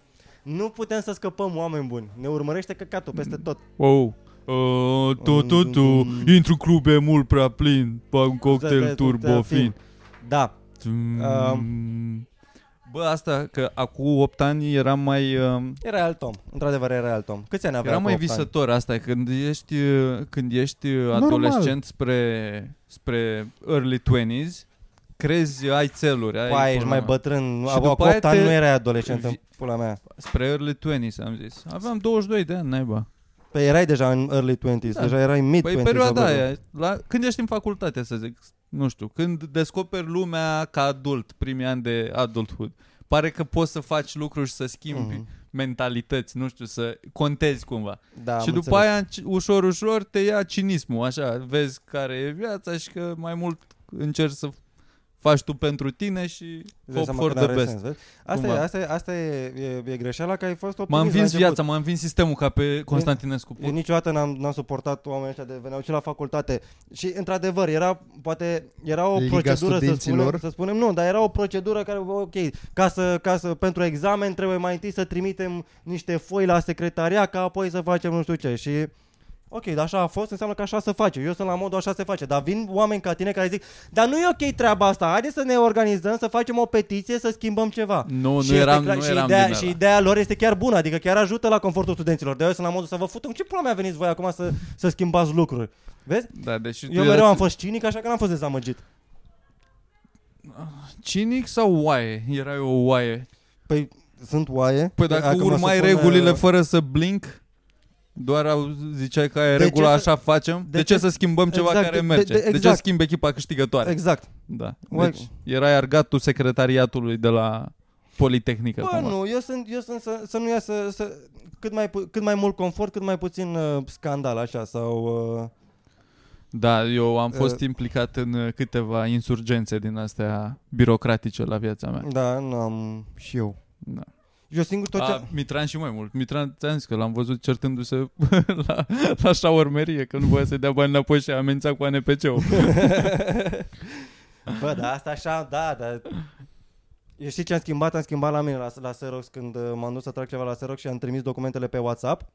S1: Nu putem să scăpăm oameni buni. Ne urmărește căcatul peste tot.
S3: Wow. Uh, tu, tu, tu, intru în club, e mult prea plin, bag un
S1: Da, da,
S3: cocktail turbo
S1: da,
S3: fin.
S1: Da,
S3: Mm. Bă, asta, că acum 8 ani eram mai, um,
S1: era alt om. Într-adevăr era alt om. Câți ani avea
S3: eram
S1: cu
S3: mai
S1: opt ani?
S3: visător asta, când ești, uh, când ești uh,
S2: Normal.
S3: adolescent spre, spre early 20s, crezi, ai țeluri, ai
S1: Păi, ești
S3: până-
S1: mai bătrân.
S3: Și
S1: Acum
S3: după
S1: 8
S3: aia
S1: ani
S3: te-
S1: nu erai adolescent în
S3: vi-
S1: pula mea.
S3: Spre early 20s, am zis. Aveam 22 de ani, naiba.
S1: Păi erai deja în early 20s,
S3: Da.
S1: deja erai mid 20s.
S3: Păi perioada aia, la, când ești în facultate, să zic, nu știu, când descoperi lumea ca adult, primii ani de adulthood, pare că poți să faci lucruri și să schimbi
S1: Mhm.
S3: mentalități, nu știu, să contezi cumva.
S1: Da,
S3: și
S1: am
S3: după
S1: înțeles.
S3: aia, ci- ușor, ușor, te ia cinismul, așa, vezi care e viața și că mai mult încerci să faci tu pentru tine și
S1: Îți dai
S3: hope
S1: seama
S3: for
S1: că
S3: the
S1: n-are
S3: best.
S1: sens, vezi? Asta, e,
S3: Cumva.
S1: asta, e, asta e, e, e greșeala că ai fost
S3: M-a
S1: optimist
S3: învins
S1: la început.
S3: viața, m-a învins sistemul ca pe Constantinescu.
S1: Eu niciodată n-am, n-am suportat oamenii ăștia de veneau și la facultate. Și într-adevăr, era poate era o
S2: Liga
S1: procedură să
S2: studenților?
S1: spunem, să spunem, nu, dar era o procedură care ok, ca să, ca să pentru examen trebuie mai întâi să trimitem niște foi la secretariat ca apoi să facem nu știu ce și Ok, dar așa a fost, înseamnă că așa se face. Eu sunt la modul așa se face. Dar vin oameni ca tine care zic, dar nu e ok treaba asta, haideți să ne organizăm, să facem o petiție, să schimbăm ceva.
S3: Nu,
S1: Și
S3: nu
S1: este
S3: eram,
S1: clar-
S3: nu
S1: și,
S3: eram
S1: ideea,
S3: din
S1: și
S3: ăla.
S1: ideea lor este chiar bună, adică chiar ajută la confortul studenților. De eu sunt la modul să vă fută. Ce pula mea veniți voi acum să, să schimbați lucruri? Vezi?
S3: Da, deci tu
S1: Eu
S3: era-
S1: mereu am fost cinic, așa că n-am fost dezamăgit.
S3: Cinic sau oaie? Erai o oaie.
S1: Păi sunt oaie.
S3: Păi dacă
S1: Dacă mă
S3: urmai
S1: supun,
S3: regulile
S1: uh,
S3: fără să blink, doar au, ziceai că e
S1: De
S3: regula
S1: ce să-
S3: așa facem, de,
S1: de
S3: ce,
S1: ce-
S3: să schimbăm ceva
S1: Exact,
S3: care
S1: de-
S3: merge?
S1: de-
S3: De, ce
S1: exact.
S3: schimbi echipa câștigătoare?
S1: Exact.
S3: Da.
S1: Oai-
S3: Deci erai argatul secretariatului de la Politehnică.
S1: Bă,
S3: cumva.
S1: nu, eu sunt, eu sunt să, să nu ia să, să cât, mai, pu- cât mai mult confort, cât mai puțin uh, scandal, așa, sau... Uh,
S3: Da, eu am fost
S1: Uh,
S3: implicat în uh, câteva insurgențe din astea birocratice la viața mea.
S1: da, nu am...
S2: Și eu.
S3: Da.
S1: Eu singur tot
S3: A,
S1: ce...
S3: Mitran și mai mult. Mitran, ți-am zis că l-am văzut certându-se la, la șaurmerie, că nu voia să dea bani înapoi și a amenințat cu ANPC-ul.
S1: Bă, da, asta așa, da, dar... Eu știi ce am schimbat? Am schimbat la mine la, la Xerox când uh, m-am dus să trag ceva la Xerox și am trimis documentele pe WhatsApp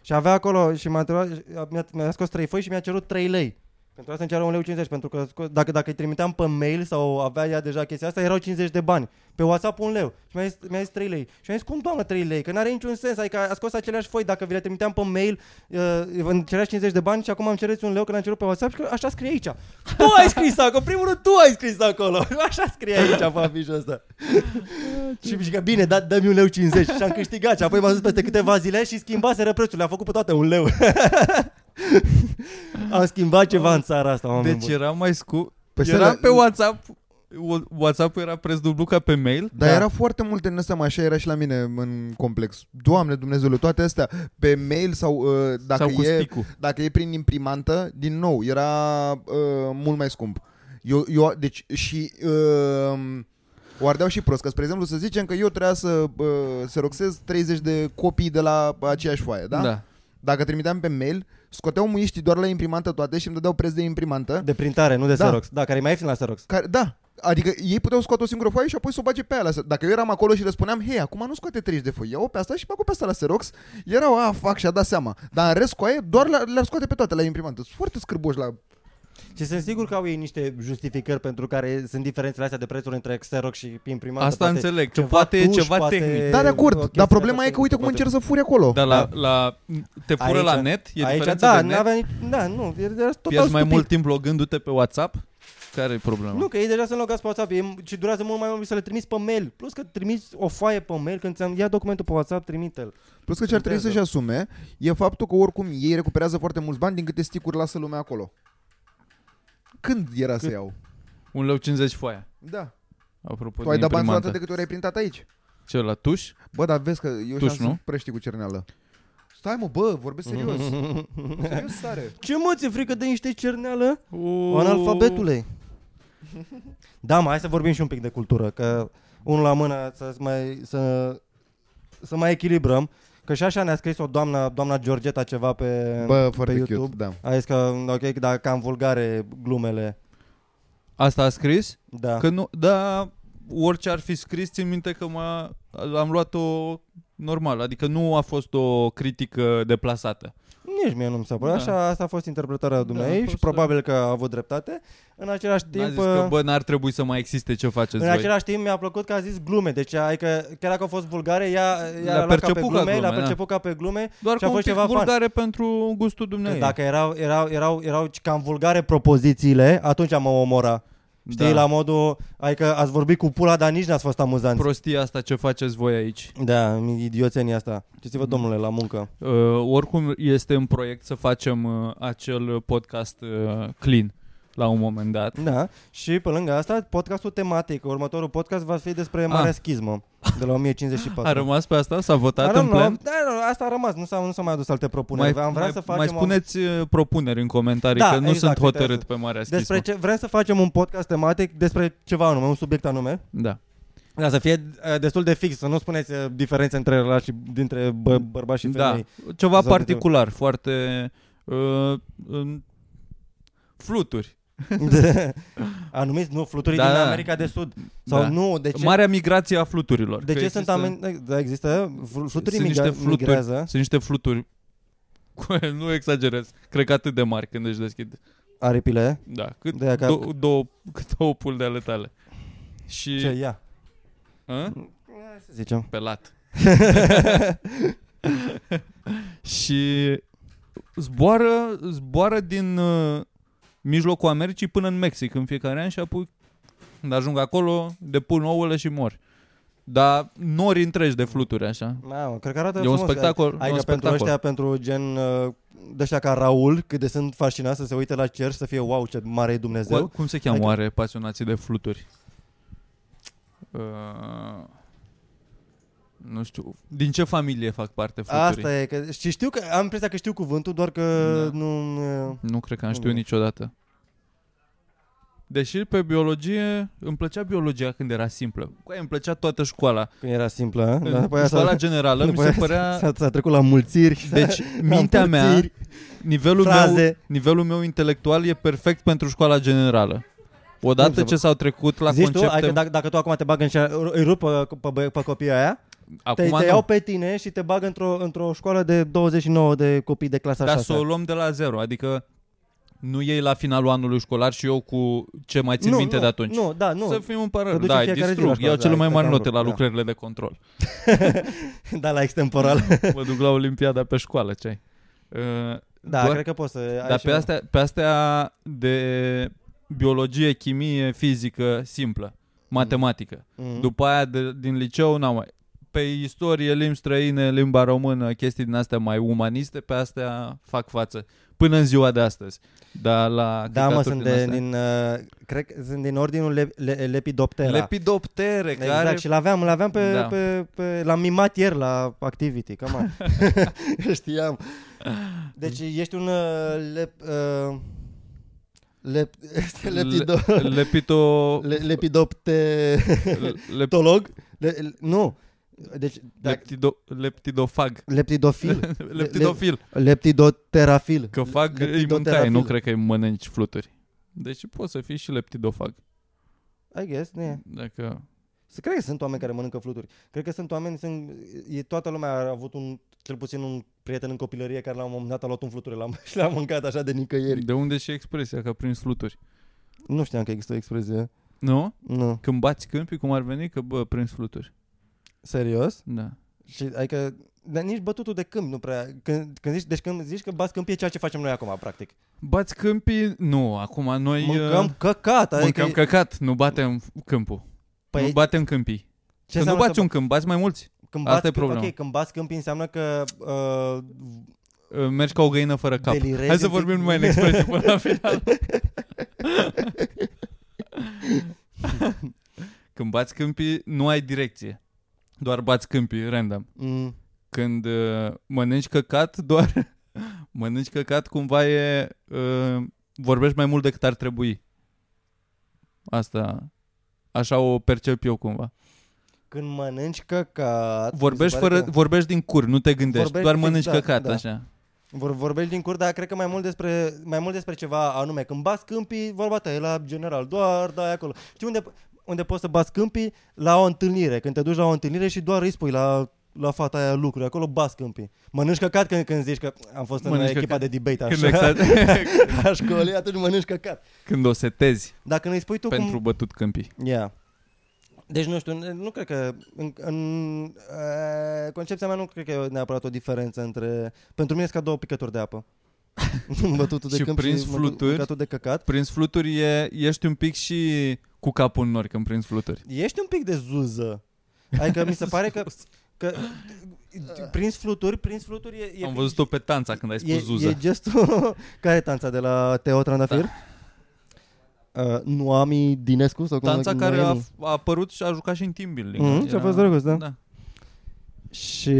S1: și avea acolo și m-a, întrebat- mi-a, mi-a scos 3 foi și mi-a cerut 3 lei. Pentru asta îmi cerea 1 lei 50, pentru că sco- dacă, dacă îi trimiteam pe mail sau avea ea deja chestia asta, erau 50 de bani. Pe WhatsApp 1 leu. Și mi-a zis, mi-a zis 3 lei. Și am zis, cum doamnă 3 lei? Că n-are niciun sens. Adică a scos aceleași foi. Dacă vi le trimiteam pe mail, uh, îmi cerea 50 de bani și acum îmi cereți un leu că l-am cerut pe WhatsApp și că așa scrie aici. Tu ai scris acolo, primul rând tu ai scris acolo. Așa scrie aici pe afișul ăsta. și zic că bine, da, dă-mi un leu 50 și am câștigat. Și apoi m-am dus peste câteva zile și schimbaseră prețul. Le-a făcut pe toate un leu. am schimbat ceva în țara asta, oameni
S3: Deci
S1: buni.
S3: era mai scurt.
S2: Păi
S3: era
S2: stai,
S3: pe WhatsApp. WhatsApp-ul era preț dublu ca pe mail.
S2: Dar
S1: Da.
S2: era foarte multe în astea, mai așa era și la mine în complex. Doamne Dumnezeule, toate astea pe mail sau uh, dacă,
S3: sau cu
S2: e,
S3: sticul.
S2: dacă e prin imprimantă, din nou, era uh, mult mai scump. Eu, eu, deci și uh, o ardeau și prost, că spre exemplu să zicem că eu trebuia să uh, seroxez 30 de copii de la aceeași foaie, da?
S3: da.
S2: Dacă trimiteam pe mail, scoteau muiștii doar la imprimantă toate și îmi dădeau preț de imprimantă.
S1: De printare, nu de
S2: Da.
S1: Xerox. Da, care e mai ieftin la Xerox.
S2: Care, da, Adică ei puteau scoate o singură foaie și apoi să o bage pe aia. la- Dacă eu eram acolo și le spuneam, hei, acum nu scoate 30 de foi, ia-o pe asta și bag pe asta la Xerox, erau, a, fac și-a dat seama. Dar în rest, cu aia, doar le- le-ar scoate pe toate la imprimantă. Sunt foarte scârboși la...
S1: Și sunt sigur că au ei niște justificări pentru care sunt diferențele astea de prețuri între Xerox și imprimantă.
S3: Asta
S1: Poate
S3: înțeleg, că
S1: ceva
S3: poate e
S1: tuș,
S3: ceva
S1: poate
S3: tehnic.
S2: Da, de
S1: o
S2: acord,
S1: chestie
S2: dar problema
S1: de
S2: e că uite cum
S1: poate-
S2: încerc să furi acolo.
S3: Dar la, la, te fură
S1: Aici-
S3: la net? E
S1: Aici,
S3: diferență
S1: da,
S3: de net?
S1: n-avea nici, da, nu, era total
S3: Pierzi mai
S1: stupid.
S3: mult timp logându-te pe WhatsApp? Care e problema?
S1: Nu, că ei deja sunt logați pe WhatsApp e, și durează mult mai mult să le trimiți pe mail. Plus că trimiți o foaie pe mail, când ți-am ia documentul pe WhatsApp, trimite-l.
S2: Plus că ce ar trebui să-și asume e faptul că oricum ei recuperează foarte mulți bani din câte sticuri lasă lumea acolo. Când era să
S1: Cât?
S2: iau?
S3: Un leu 50 foaia.
S2: Da.
S3: Apropo
S2: Tu ai
S3: de
S2: dat bani
S3: imprimantă.
S2: vreodată de câte ori ai printat aici?
S3: Ce, la tuș?
S2: Bă, dar vezi că eu
S3: Tuș,
S2: și
S3: nu?
S2: sunt prăștii cu cerneală. Stai mă, bă, vorbesc serios. serios sare.
S1: Ce mă, ți-e frică de niște cerneală?
S3: O...
S1: Analfabetule. Da, mă, hai să vorbim și un pic de cultură, că unul la mână să mai, să, să mai echilibrăm. Că și așa ne-a scris o doamnă, doamna Georgeta ceva pe,
S2: Bă,
S1: pe
S2: foarte
S1: YouTube.
S2: cute, da.
S1: A zis că, ok, dar cam vulgare glumele.
S3: Asta a scris?
S1: Da.
S3: Că nu, da, orice ar fi scris, țin minte că m-a, am luat-o normal, adică nu a fost o critică deplasată.
S1: Nici mie nu mi s-a părut.
S3: Da.
S1: Așa, asta a fost interpretarea
S3: a
S1: dumneavoastră și
S3: fost,
S1: probabil că a avut dreptate. În același
S3: N-a
S1: timp,
S3: zis că, bă, n-ar trebui să mai existe ce faceți
S1: în
S3: voi.
S1: același timp mi-a plăcut că a zis glume. Deci, adică, chiar dacă au fost vulgare, ea, ea
S3: Le-a
S1: a luat ca pe
S3: perceput ca
S1: glume,
S3: glume,
S1: l-a
S3: da.
S1: perceput ca pe glume.
S3: Doar
S1: și
S3: că
S1: a
S3: un
S1: fost
S3: pic
S1: ceva fun.
S3: vulgare pentru gustul
S1: Că
S3: dumneavoastră.
S1: dacă erau, erau, erau, erau cam vulgare propozițiile, atunci mă omora. Știi,
S3: da.
S1: la modul, adică ați vorbit cu pula, dar nici n-ați fost amuzanți.
S3: prostia asta ce faceți voi aici.
S1: Da, idioțenia asta. Știți-vă, domnule, la muncă.
S3: Uh, oricum este în proiect să facem uh, acel podcast uh, clean la un moment dat.
S1: Da, și pe lângă asta, podcastul tematic. Următorul podcast va fi despre Marea
S3: Ah.
S1: Schismă, de la 1054.
S3: A rămas pe asta? S-a votat
S1: Dar
S3: în
S1: nu,
S3: plan?
S1: Da, nu, asta a rămas, nu s-au, nu s-au mai adus alte propuneri. Am vrea
S3: mai,
S1: să facem
S3: mai
S1: o-
S3: spuneți uh, propuneri în comentarii,
S1: Da,
S3: că nu
S1: exact,
S3: sunt
S1: uite
S3: hotărât
S1: asta.
S3: pe Marea
S1: despre
S3: Schismă.
S1: ce, vrem să facem un podcast tematic despre ceva anume, un subiect anume.
S3: Da.
S1: Da, să fie uh, destul de fix, să nu spuneți uh, diferențe între relații dintre bă, bărbați și
S3: da.
S1: femei.
S3: Ceva
S1: Sau
S3: particular, foarte... Uh, uh, fluturi.
S1: Anumiți, nu, fluturii
S3: Da,
S1: din
S3: da.
S1: America de Sud. Sau
S3: Da.
S1: nu, de ce?
S3: Marea migrație a fluturilor.
S1: de
S3: că
S1: ce
S3: există,
S1: sunt amen... Da, există. Fl- Fluturii
S3: sunt niște
S1: migra-
S3: fluturi,
S1: migrează.
S3: sunt niște fluturi nu exagerez, cred că atât de mari când își deschid.
S1: Aripile.
S3: Da, cât
S1: De aia ca-
S3: două, două, cât două pulde ale tale. Și
S1: Ce, ia.
S3: A?
S1: Să zicem.
S3: pelat. și zboară, zboară din uh, mijlocul Americii până în Mexic în fiecare an și apoi când ajung acolo depun ouăle și mor. Dar nori întregi de fluturi așa.
S1: Mamă, cred că arată
S3: E un
S1: frumos.
S3: spectacol,
S1: Adică
S3: e un
S1: pentru
S3: spectacol.
S1: ăștia, pentru gen uh, de ăștia ca Raul, cât de sunt fascinați să se uite la cer și să fie wow, ce mare e Dumnezeu.
S3: Cu, cum se cheamă
S1: Adică-
S3: oare pasionații de fluturi? Uh, nu știu. Din ce familie fac parte fluturii?
S1: Asta e, că, și știu că, am impresia că știu cuvântul, doar că
S3: Da.
S1: nu... uh,
S3: Nu cred că am
S1: Nu.
S3: știut niciodată. Deși pe biologie, îmi plăcea biologia când era simplă. Cu aia îmi plăcea toată școala.
S1: Când era simplă,
S3: În
S1: dar după aia
S3: școala
S1: s-a,
S3: generală mi
S1: după
S3: se
S1: aia
S3: părea...
S1: s-a, s-a trecut la mulțiri.
S3: Deci mintea mea,
S1: mulțiri,
S3: nivelul meu,
S1: fraze.
S3: nivelul meu intelectual e perfect pentru școala generală. Odată
S1: Cum să
S3: ce s-au trecut la
S1: Zici tu,
S3: concepte...
S1: adică dacă, dacă tu acum te bagi în cea, îi rup pe, pe, pe, pe copiii aia, te,
S3: acum
S1: te
S3: nu.
S1: iau pe tine și te bagă într-o, într-o școală de 29 de copii de clasa
S3: Dar
S1: 6.
S3: să o luăm de la zero, adică nu iei la finalul anului școlar și eu cu ce mai țin
S1: nu,
S3: minte
S1: nu,
S3: de atunci.
S1: Nu, da, nu.
S3: Să fim în
S1: Te
S3: părere.
S1: duci
S3: Da,
S1: în
S3: îi
S1: fiecare zi
S3: distrug.
S1: la școală,
S3: Iau cele
S1: da,
S3: mai mari
S1: exact,
S3: note la
S1: da.
S3: lucrările de control.
S1: da, la extemporal.
S3: Mă duc la Olimpiada pe școală, ce ai? Uh,
S1: da,
S3: doar-
S1: cred că poți să ai
S3: Dar
S1: și
S3: pe
S1: un-
S3: astea, pe astea de biologie, chimie, fizică, simplă, matematică.
S1: Mhm.
S3: După aia de, din liceu n-am mai... Pe istorie, limbi străine, limba română, chestii din astea mai umaniste, pe astea fac față. Până în ziua de astăzi. Dar la
S1: Da, mă,
S3: căcaturi
S1: sunt,
S3: din
S1: de,
S3: astea-
S1: din, uh, cred că sunt din ordinul le, le, Lepidoptera.
S3: Lepidoptere,
S1: Exact,
S3: care...
S1: și l-aveam, l-aveam pe,
S3: Da.
S1: pe, pe, l-am mimat ieri la Activity, cam Știam. Deci ești un uh, lep, uh, lep, lepido,
S3: Le, lepito...
S1: le, lepidopte,
S3: lep,
S1: tolog? Le, le, nu. Deci, da,
S3: leptido, leptidofag.
S1: leptidofil,
S3: Leptidofil.
S1: leptidoterafil.
S3: Că fac îi
S1: Leptidoterafil.
S3: mâncai, nu cred că îi mănânci fluturi. Deci poți să fii și leptidofag.
S1: I guess, ne.
S3: Dacă...
S1: Să cred că sunt oameni care mănâncă fluturi. Cred că sunt oameni, sunt, e, toată lumea a avut un, cel puțin un prieten în copilărie care la un moment dat a luat un fluture la, și l-a mâncat așa de nicăieri.
S3: De unde și expresia că prins fluturi?
S1: Nu știam că există o expresie.
S3: Nu?
S1: Nu.
S3: Când bați câmpii, cum ar veni, că bă, prins fluturi.
S1: Serios?
S3: Da.
S1: Și adică dar nici bătutul de câmp nu prea... Când, când zici, deci când zici că bați câmpii e ceea ce facem noi acum, practic.
S3: Bați câmpii? Nu, acum noi
S1: Mâncăm
S3: uh,
S1: căcat. Adică
S3: mâncăm căcat, nu batem câmpul.
S1: Păi,
S3: nu batem câmpii.
S1: ce
S3: Când nu
S1: înseamnă
S3: bați
S1: să
S3: un câmp, bați mai mulți.
S1: Când
S3: Asta
S1: bați
S3: e
S1: câmp-
S3: problema.
S1: Ok, când bați câmpii înseamnă că uh,
S3: Uh, Mergi ca o găină fără cap.
S1: delirezi
S3: Hai să
S1: un pic.
S3: vorbim numai în expresie până la final. Când bați câmpii, nu ai direcție. Doar bați câmpii, random.
S1: Mm,
S3: Când uh, mănânci căcat, doar mănânci căcat, cumva e... Uh, vorbești mai mult decât ar trebui. Asta... Așa o percep eu cumva.
S1: când mănânci căcat... mi
S3: Vorbești,
S1: se pare
S3: fără,
S1: că-
S3: vorbești din cur, nu te gândești,
S1: Vorbești
S3: doar
S1: fix,
S3: mănânci
S1: da,
S3: căcat,
S1: da.
S3: așa.
S1: Vor, vorbești din cur, dar cred că mai mult despre, mai mult despre ceva anume. Când bați câmpii, vorba ta e la general, doar dai acolo. Știi unde, unde poți să bați câmpii? La o întâlnire. Când te duci la o întâlnire și doar îi spui la, la fata aia lucruri. Acolo bați câmpii. Mănânci căcat când, când zici că am fost
S3: Mănânci
S1: în echipa
S3: căcat.
S1: de debate
S3: Când,
S1: așa.
S3: exact,
S1: aș școlii, atunci mănânci căcat.
S3: când o setezi
S1: Dacă nu îi spui tu
S3: pentru
S1: cum...
S3: bătut câmpii.
S1: Yeah. Deci nu știu, nu cred că în, în uh, concepția mea nu cred că e neapărat o diferență între pentru mine sunt ca două picături de apă. Bătutul de
S3: Și
S1: câmp
S3: prins
S1: și
S3: fluturi?
S1: mâncatul de căcat.
S3: Prins fluturi e, ești un pic și cu capul în nori când prinzi fluturi.
S1: Ești un pic de zuză. Adică mi se pare că, că prins fluturi, prins fluturi e, e
S3: Am văzut-o pe tanța când ai spus
S1: e,
S3: zuză.
S1: e gestul care e tanța de la Teo Trandafir? Da. Uh, Noami Dinescu sau cum
S3: Tanța care a,
S1: Noemi?
S3: a apărut și a jucat și în team building.
S1: Mhm, și a fost drăguț, da.
S3: da.
S1: Și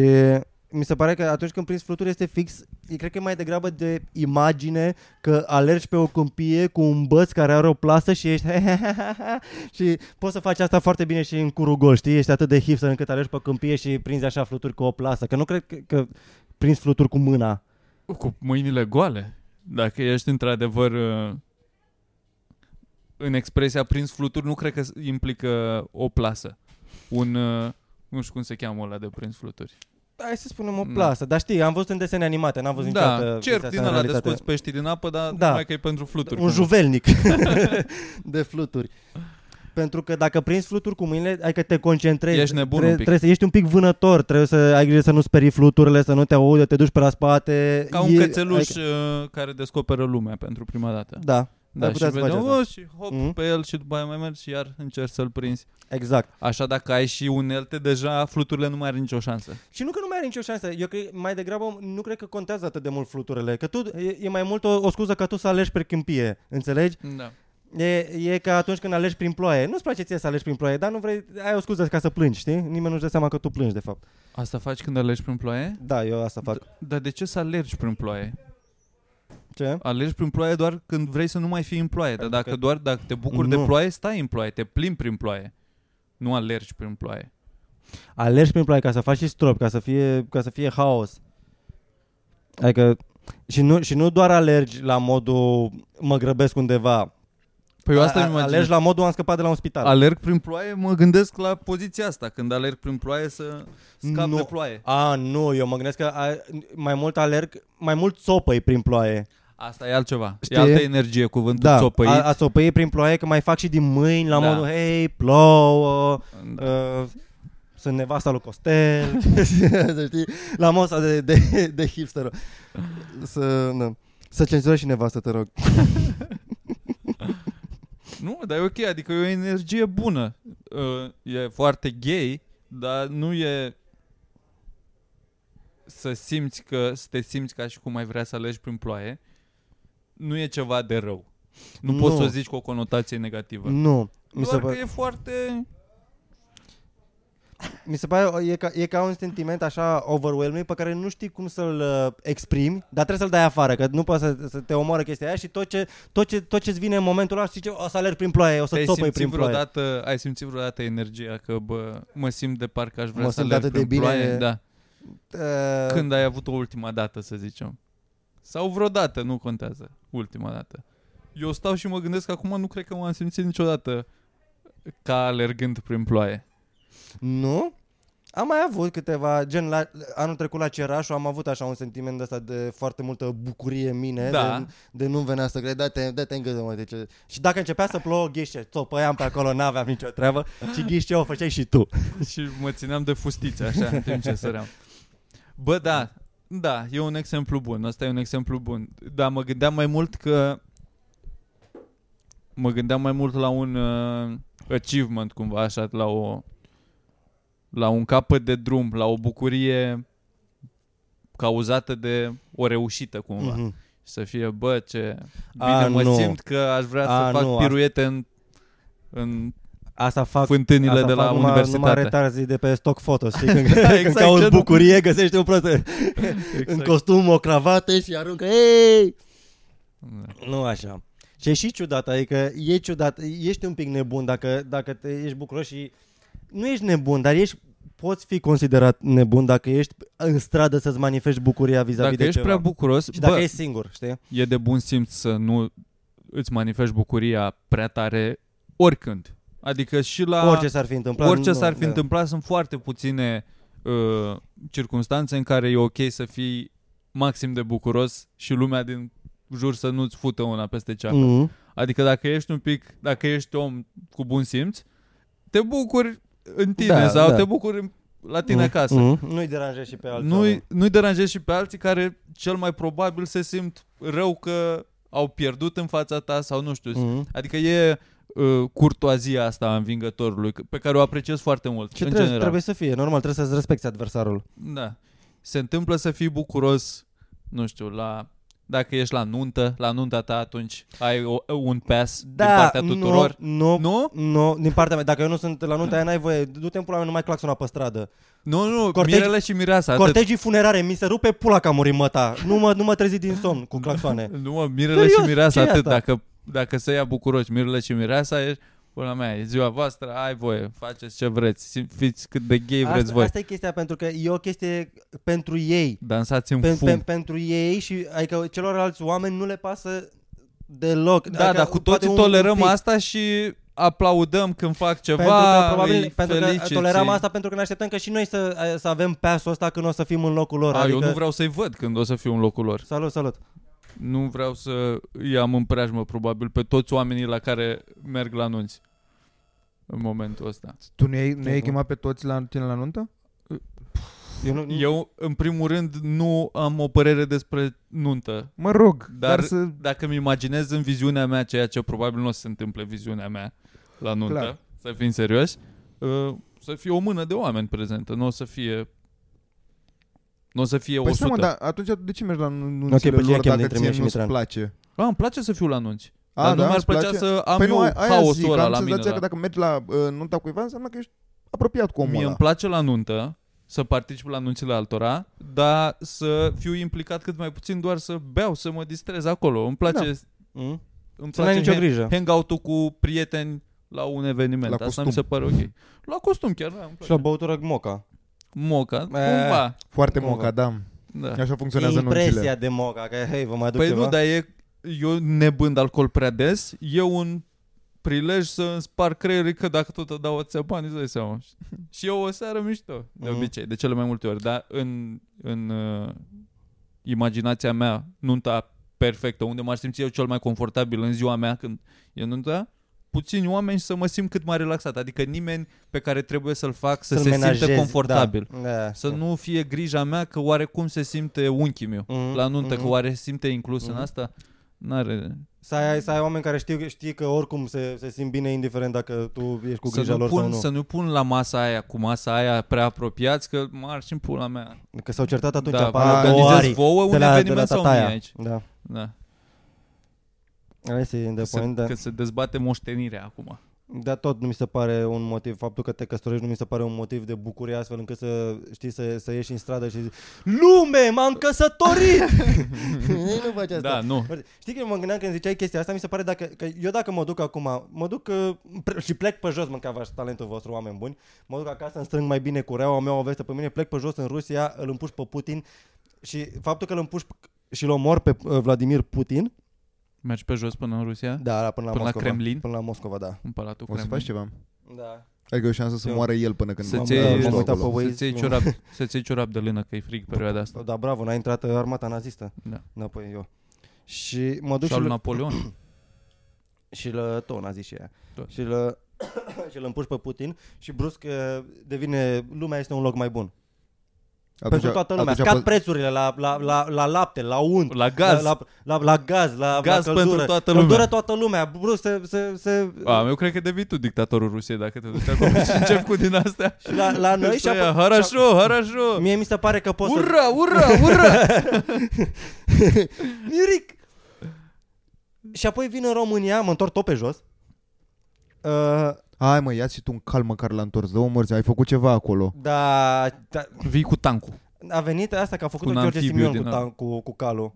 S1: mi se pare că atunci când prinzi fluturi este fix, e, cred că e mai degrabă de imagine că alergi pe o câmpie cu un băț care are o plasă și ești și poți să faci asta foarte bine și în curul gol, știi? Ești atât de hipster încât alergi pe câmpie și prinzi așa fluturi cu o plasă, că nu cred că, că prinzi fluturi cu mâna.
S3: Cu mâinile goale. Dacă ești într-adevăr uh, în expresia prins fluturi, nu cred că implică o plasă. Un, uh, nu știu cum se cheamă ăla de prins fluturi.
S1: Hai să spunem o
S3: Da.
S1: plasă, dar știi, am văzut în desene animate, n-am văzut
S3: Da,
S1: niciodată
S3: cerc
S1: chestia
S3: din
S1: asta în
S3: ăla de
S1: realitate.
S3: scoți pești din apă, dar
S1: Da.
S3: da. numai că e pentru fluturi.
S1: Un
S3: cumva.
S1: juvelnic de fluturi. Pentru că dacă prinzi fluturi cu mâinile, adică te concentrezi.
S3: Ești nebun
S1: Tre-
S3: un pic.
S1: Trebuie să ești un pic vânător, trebuie să ai grijă să nu sperii fluturile, să nu te audă, te duci pe la spate.
S3: Ca un
S1: E-
S3: cățeluș
S1: adică-
S3: uh, care descoperă lumea pentru prima dată.
S1: Da,
S3: Da,
S1: Ai
S3: și
S1: putea să faci
S3: vedem,
S1: asta.
S3: oh, și hop
S1: Mhm.
S3: pe el și după aia mai mergi și iar încerci să-l prinzi.
S1: exact.
S3: Așa dacă ai și unelte, deja fluturile nu mai are nicio șansă.
S1: Și nu că nu mai are nicio șansă. Eu cred, mai degrabă nu cred că contează atât de mult fluturile. Că tu, e, e mai mult o, o scuză ca tu să alegi pe câmpie. Înțelegi?
S3: Da.
S1: E, e ca atunci când alegi prin ploaie. Nu-ți place ție să alegi prin ploaie, dar nu vrei, ai o scuză ca să plângi, știi? Nimeni nu-și dă seama că tu plângi, de fapt.
S3: Asta faci când alergi prin ploaie?
S1: Da, eu asta fac.
S3: Dar de ce să alergi prin ploaie?
S1: Ce?
S3: Alergi prin ploaie doar când vrei să nu mai fii în ploaie. Dar
S1: Pentru
S3: dacă
S1: că-
S3: doar dacă te bucuri de
S1: Nu.
S3: ploaie, stai în ploaie, te plimbi prin ploaie. Nu alergi prin ploaie.
S1: Alergi prin ploaie ca să faci și strop, ca să fie, ca să fie haos. Adică și nu, și nu doar alergi la modul mă grăbesc undeva.
S3: Păi eu asta
S1: A-
S3: îmi imaginez.
S1: Alergi la modul am scăpat de la un spital.
S3: Alerg prin ploaie, mă gândesc la poziția asta. Când alerg prin ploaie să scap
S1: Nu.
S3: de ploaie.
S1: A, nu, eu mă gândesc că a, mai mult alerg, mai mult țopăi prin ploaie.
S3: Asta e altceva.
S1: Știi?
S3: E altă energie cuvântul
S1: Da,
S3: țopăit.
S1: a, a țopăi prin ploaie că mai fac și din mâini la
S3: Da.
S1: modul hei, plouă,
S3: Da.
S1: uh, sunt nevasta lui Costel, să știi, la modul ăsta de, de, de hipster. Să, na. Să cenzurezi și nevastă, te rog.
S3: Nu, dar e ok, adică e o energie bună. Uh, E foarte gay, dar nu e să simți că, să te simți ca și cum ai vrea să alegi prin ploaie. Nu e ceva de rău. Nu,
S1: Nu.
S3: poți să o zici cu o conotație negativă.
S1: Nu. Mi se,
S3: Doar
S1: pare,
S3: că e foarte...
S1: mi se pare, e ca, e ca un sentiment așa overwhelming pe care nu știi cum să-l uh, exprimi, dar trebuie să-l dai afară, că nu poți să, să te omoară chestia aia și tot ce, tot ce, tot ce-ți vine în momentul ăla, știi ce, o să alerg prin ploaie, o să
S3: Ai
S1: țopăi
S3: simțit,
S1: prin ploaie.
S3: vreodată, ai simțit vreodată energia că bă, mă simt de parcă aș vrea
S1: Mă
S3: să
S1: simt
S3: alerg
S1: atât de
S3: prin
S1: bine.
S3: ploaie? Da.
S1: Uh,
S3: Când ai avut-o ultima dată, să zicem. Sau vreodată, nu contează. Ultima dată. Eu stau și mă gândesc că acum nu cred că m-am simțit niciodată ca alergând prin ploaie.
S1: Nu? Am mai avut câteva, gen la, anul trecut la Cerașu am avut așa un sentiment ăsta de foarte multă bucurie în mine,
S3: Da.
S1: de, de nu venea să cred, dă-te, dă-te în gât, mă, deci, și dacă începea să plouă ghișe, țopăiam pe acolo, n-aveam nicio treabă și ghișe o făceai și tu.
S3: și mă țineam de fustițe așa în timp ce săream. Bă, da, da, e un exemplu bun. Asta e un exemplu bun. Dar mă gândeam mai mult că mă gândeam mai mult la un uh, achievement cumva așa, la o la un capăt de drum, la o bucurie cauzată de o reușită cumva. Mm-hmm.
S1: Mhm.
S3: Să fie, bă, ce bine
S1: A,
S3: mă
S1: nu.
S3: simt că aș vrea
S1: A,
S3: să fac
S1: nu,
S3: piruete în, în
S1: Asta fac
S3: fântânile
S1: Asta
S3: de la
S1: fac numai,
S3: universitate.
S1: numai retarzii de pe stock photo, știi? Când,
S3: Da,
S1: când
S3: exact,
S1: cauți
S3: genul.
S1: bucurie, găsești un prost în
S3: Exact.
S1: costum, o cravată și aruncă, ei!
S3: Da.
S1: Nu așa. Și e și ciudat, adică e ciudat, ești un pic nebun dacă, dacă te, ești bucuros și nu ești nebun, dar ești poți fi considerat nebun dacă ești în stradă să-ți manifesti bucuria vis-a-vis
S3: Dacă
S1: de
S3: ești
S1: ceva.
S3: prea bucuros,
S1: și dacă
S3: bă,
S1: ești singur, știi?
S3: e de bun simț să nu îți manifesti bucuria prea tare oricând. Adică și la
S1: Orice s-ar fi întâmplat.
S3: orice
S1: nu,
S3: s-ar fi
S1: da.
S3: întâmplat, sunt foarte puține uh, circunstanțe în care e ok să fii maxim de bucuros și lumea din jur să nu-ți fută una peste ceafă.
S1: Mhm.
S3: Adică dacă ești un pic, dacă ești om cu bun simț, te bucuri în tine
S1: Da,
S3: sau
S1: da.
S3: te bucuri în- la tine
S1: Mhm.
S3: acasă.
S1: Mhm. Nu-i deranjezi și pe alții.
S3: Nu-i, nu-i deranjezi și pe alții care cel mai probabil se simt rău că au pierdut în fața ta sau nu știu.
S1: Mhm.
S3: Adică e uh, curtoazia asta a învingătorului c- pe care o apreciez foarte mult.
S1: Ce
S3: în
S1: trebuie,
S3: general.
S1: trebuie să fie, normal, trebuie să-ți respecti adversarul.
S3: Da. Se întâmplă să fii bucuros, nu știu, la dacă ești la nuntă, la nunta ta atunci ai o, un pass din partea tuturor.
S1: Nu,
S3: Nu?
S1: nu, nu, din partea mea. Dacă eu nu sunt la nunta aia, n-ai voie. Du-te în pula mea, nu mai claxona pe stradă.
S3: Nu, nu,
S1: Cortegi-
S3: mirele și mireasa. atât.
S1: Cortegii funerare, mi se rupe pula că a murit măta. Nu mă, nu mă trezi din somn cu claxoane.
S3: Nu, mă, mirele
S1: Serios,
S3: și mireasa
S1: ce e
S3: atât.
S1: asta?
S3: Dacă, dacă se ia bucuroși mirele și mireasa, e Pula mea, e ziua voastră, ai voie, faceți ce vreți, sim- fiți cât de gay vreți
S1: Asta,
S3: voi.
S1: asta e chestia, pentru că e o chestie pentru ei.
S3: Dansați în
S1: Pe,
S3: fum.
S1: pe, pentru ei și adică celorlalți oameni nu le pasă deloc.
S3: da,
S1: adică,
S3: dar cu
S1: poate
S3: toții
S1: un- un
S3: tolerăm
S1: pic.
S3: asta și aplaudăm când fac ceva,
S1: Pentru că, probabil,
S3: îi
S1: pentru că
S3: feliciți.
S1: toleram asta pentru că ne așteptăm că și noi să, să avem pasul ăsta când o să fim în locul lor.
S3: A,
S1: adică...
S3: Eu nu vreau să-i văd când o să fiu în locul lor.
S1: Salut, salut.
S3: Nu vreau să îi am în preajmă, probabil, pe toți oamenii la care merg la anunți în momentul ăsta.
S2: Tu nu ai, nu ai
S1: Nu.
S2: chemat pe toți la tine la nuntă?
S1: Eu, nu,
S3: Eu, în primul rând, nu am o părere despre nuntă.
S2: Mă rog,
S3: Dar,
S2: dar, să...
S3: dacă mi imaginez în viziunea mea ceea ce probabil nu o să se întâmple în viziunea mea la nuntă,
S2: Clar.
S3: să fim serios, uh, să fie o mână de oameni prezentă, nu o să fie nu o să fie
S2: Păi
S3: 100.
S2: stai mă, dar atunci de ce mergi la nunțile
S1: Ok, pe cine
S2: lor
S1: chem
S2: dacă
S1: dintre
S2: ție
S1: mine și
S2: nu-ți
S1: Mitran?
S2: place?
S3: A, îmi place să fiu la anunți.
S2: A,
S3: dar nu
S2: da?
S3: mi-ar
S2: Îți
S3: plăcea
S2: place?
S3: să am
S2: păi
S3: eu
S2: nu, aia zic,
S3: haosul ăla
S2: am
S3: la mine.
S2: senzația
S3: Da.
S2: că dacă mergi la uh, nunta cuiva înseamnă că ești apropiat cu omul
S3: Mie
S2: ăla.
S3: îmi place la nuntă să particip la anunțile altora, dar să fiu implicat cât mai puțin doar să beau, să mă distrez acolo. Îmi place,
S2: Da.
S1: Mm?
S3: îmi
S1: Să n-ai
S3: place
S1: nicio grijă.
S3: hangout-ul cu prieteni la un eveniment.
S2: La
S3: Asta
S2: costum.
S3: mi se pare ok. La costum chiar, da, îmi
S1: Și
S3: place.
S1: la băutură moca.
S3: Moca,
S1: Eh.
S3: cumva.
S2: Foarte
S1: Cum
S2: moca, da.
S3: Da.
S2: Așa funcționează
S1: Impresia
S2: nunțile.
S1: de moca, că hei, vă mai aduc
S3: Păi
S1: ceva?
S3: nu, dar e, eu nebând alcool prea des, e un prilej să îmi spar creierii că dacă tot îți dau atâția bani, îți dai seama. Și e o seară mișto, de
S1: Mhm.
S3: obicei, de cele mai multe ori. Dar în, în uh, imaginația mea, nunta perfectă, unde m-aș simți eu cel mai confortabil în ziua mea când e nunta, puțini oameni și să mă simt cât mai relaxat. Adică nimeni pe care trebuie să-l fac să
S1: Să-l
S3: se simtă
S1: menajezi,
S3: confortabil.
S1: Da. da.
S3: Să nu fie grija mea că oarecum se simte unchiul meu
S1: Mhm,
S3: la nuntă, că
S1: mhm.
S3: oare se simte inclus în
S1: Mhm.
S3: asta? N-are...
S1: Să ai, să ai oameni care știu, știi că oricum se, se simt bine indiferent dacă tu ești cu
S3: Să
S1: grija
S3: nu,
S1: lor
S3: pun,
S1: sau nu.
S3: să nu pun la masa aia cu masa aia prea apropiați că mă arși în pula mea.
S1: Că s-au certat atunci
S3: Da,
S1: apar
S2: vă
S1: două
S3: organizez
S1: arii
S3: vouă un
S1: de la, de la
S3: eveniment sau mie
S1: tataia.
S3: aici.
S1: Da.
S3: Da.
S1: Hai să de
S3: Că, se,
S1: point, da.
S3: că se dezbate moștenirea acum.
S1: Dar tot nu mi se pare un motiv, faptul că te căsătorești nu mi se pare un motiv de bucurie astfel încât să știi să, să ieși în stradă și zici Lume, m-am căsătorit! nu faci asta.
S3: Da, nu.
S1: Știi că mă gândeam când ziceai chestia asta, mi se pare dacă, că eu dacă mă duc acum, mă duc uh, pre- și plec pe jos, mâncava talentul vostru, oameni buni, mă duc acasă, îmi strâng mai bine cureaua mea, o veste pe mine, plec pe jos în Rusia, îl împuș pe Putin și faptul că îl împuș și îl omor pe uh, Vladimir Putin,
S3: Mergi pe jos până în Rusia?
S1: da, până la
S3: Până la
S1: Moscova.
S3: Kremlin?
S1: Până la Moscova, da.
S3: În Palatul
S2: O să
S3: Kremlin?
S2: faci ceva.
S1: Da.
S2: Adică e o șansă să
S1: Eu-
S2: moară el până când
S3: Să-ți
S2: va
S3: iei-
S2: muta
S3: m-am
S1: uitat
S2: acolo.
S1: pe Waze.
S3: Să-ți iei ciorap, să-ți iei ciorap de lână, că e frig perioada asta.
S1: Da, bravo, n-a intrat uh, armata nazistă.
S3: Da.
S1: Înapoi eu. Și mă duc
S3: Și
S1: și,
S3: al
S1: l-
S3: Napoleon.
S1: și îl tot nazi și ea.
S3: Tot.
S1: Și îl și îl împuși pe Putin și brusc uh, devine, lumea este un loc mai bun. Pentru toată lumea.
S2: atunci
S1: Scad
S2: a fost-
S1: prețurile la, la, la, la lapte, la unt,
S3: La gaz.
S1: la, la, la, la gaz, la,
S3: Gaz
S1: la căldură.
S3: pentru toată
S1: Căldură
S3: lumea.
S1: toată lumea. Brusc se, se, se
S3: A, eu cred că devii tu dictatorul Rusiei dacă te duci acolo și încep cu din astea.
S1: și la, la noi și
S3: Să ia,
S1: apoi-
S3: Harașo, harașo.
S1: Mie mi se pare că poți să...
S3: Ura, ura, ura.
S1: Miric! și apoi vin în România, mă întorc tot pe jos. Uh,
S2: Hai mă, ia-ți și tu un cal măcar la întors. Dă-o morți, ai făcut ceva acolo.
S1: da, da,
S3: Vii cu tancul.
S1: a venit asta că a făcut
S3: Cu un
S1: George
S3: amfibiu
S1: Simion
S3: din
S1: cu,
S3: ăla.
S1: tan- cu, cu calul.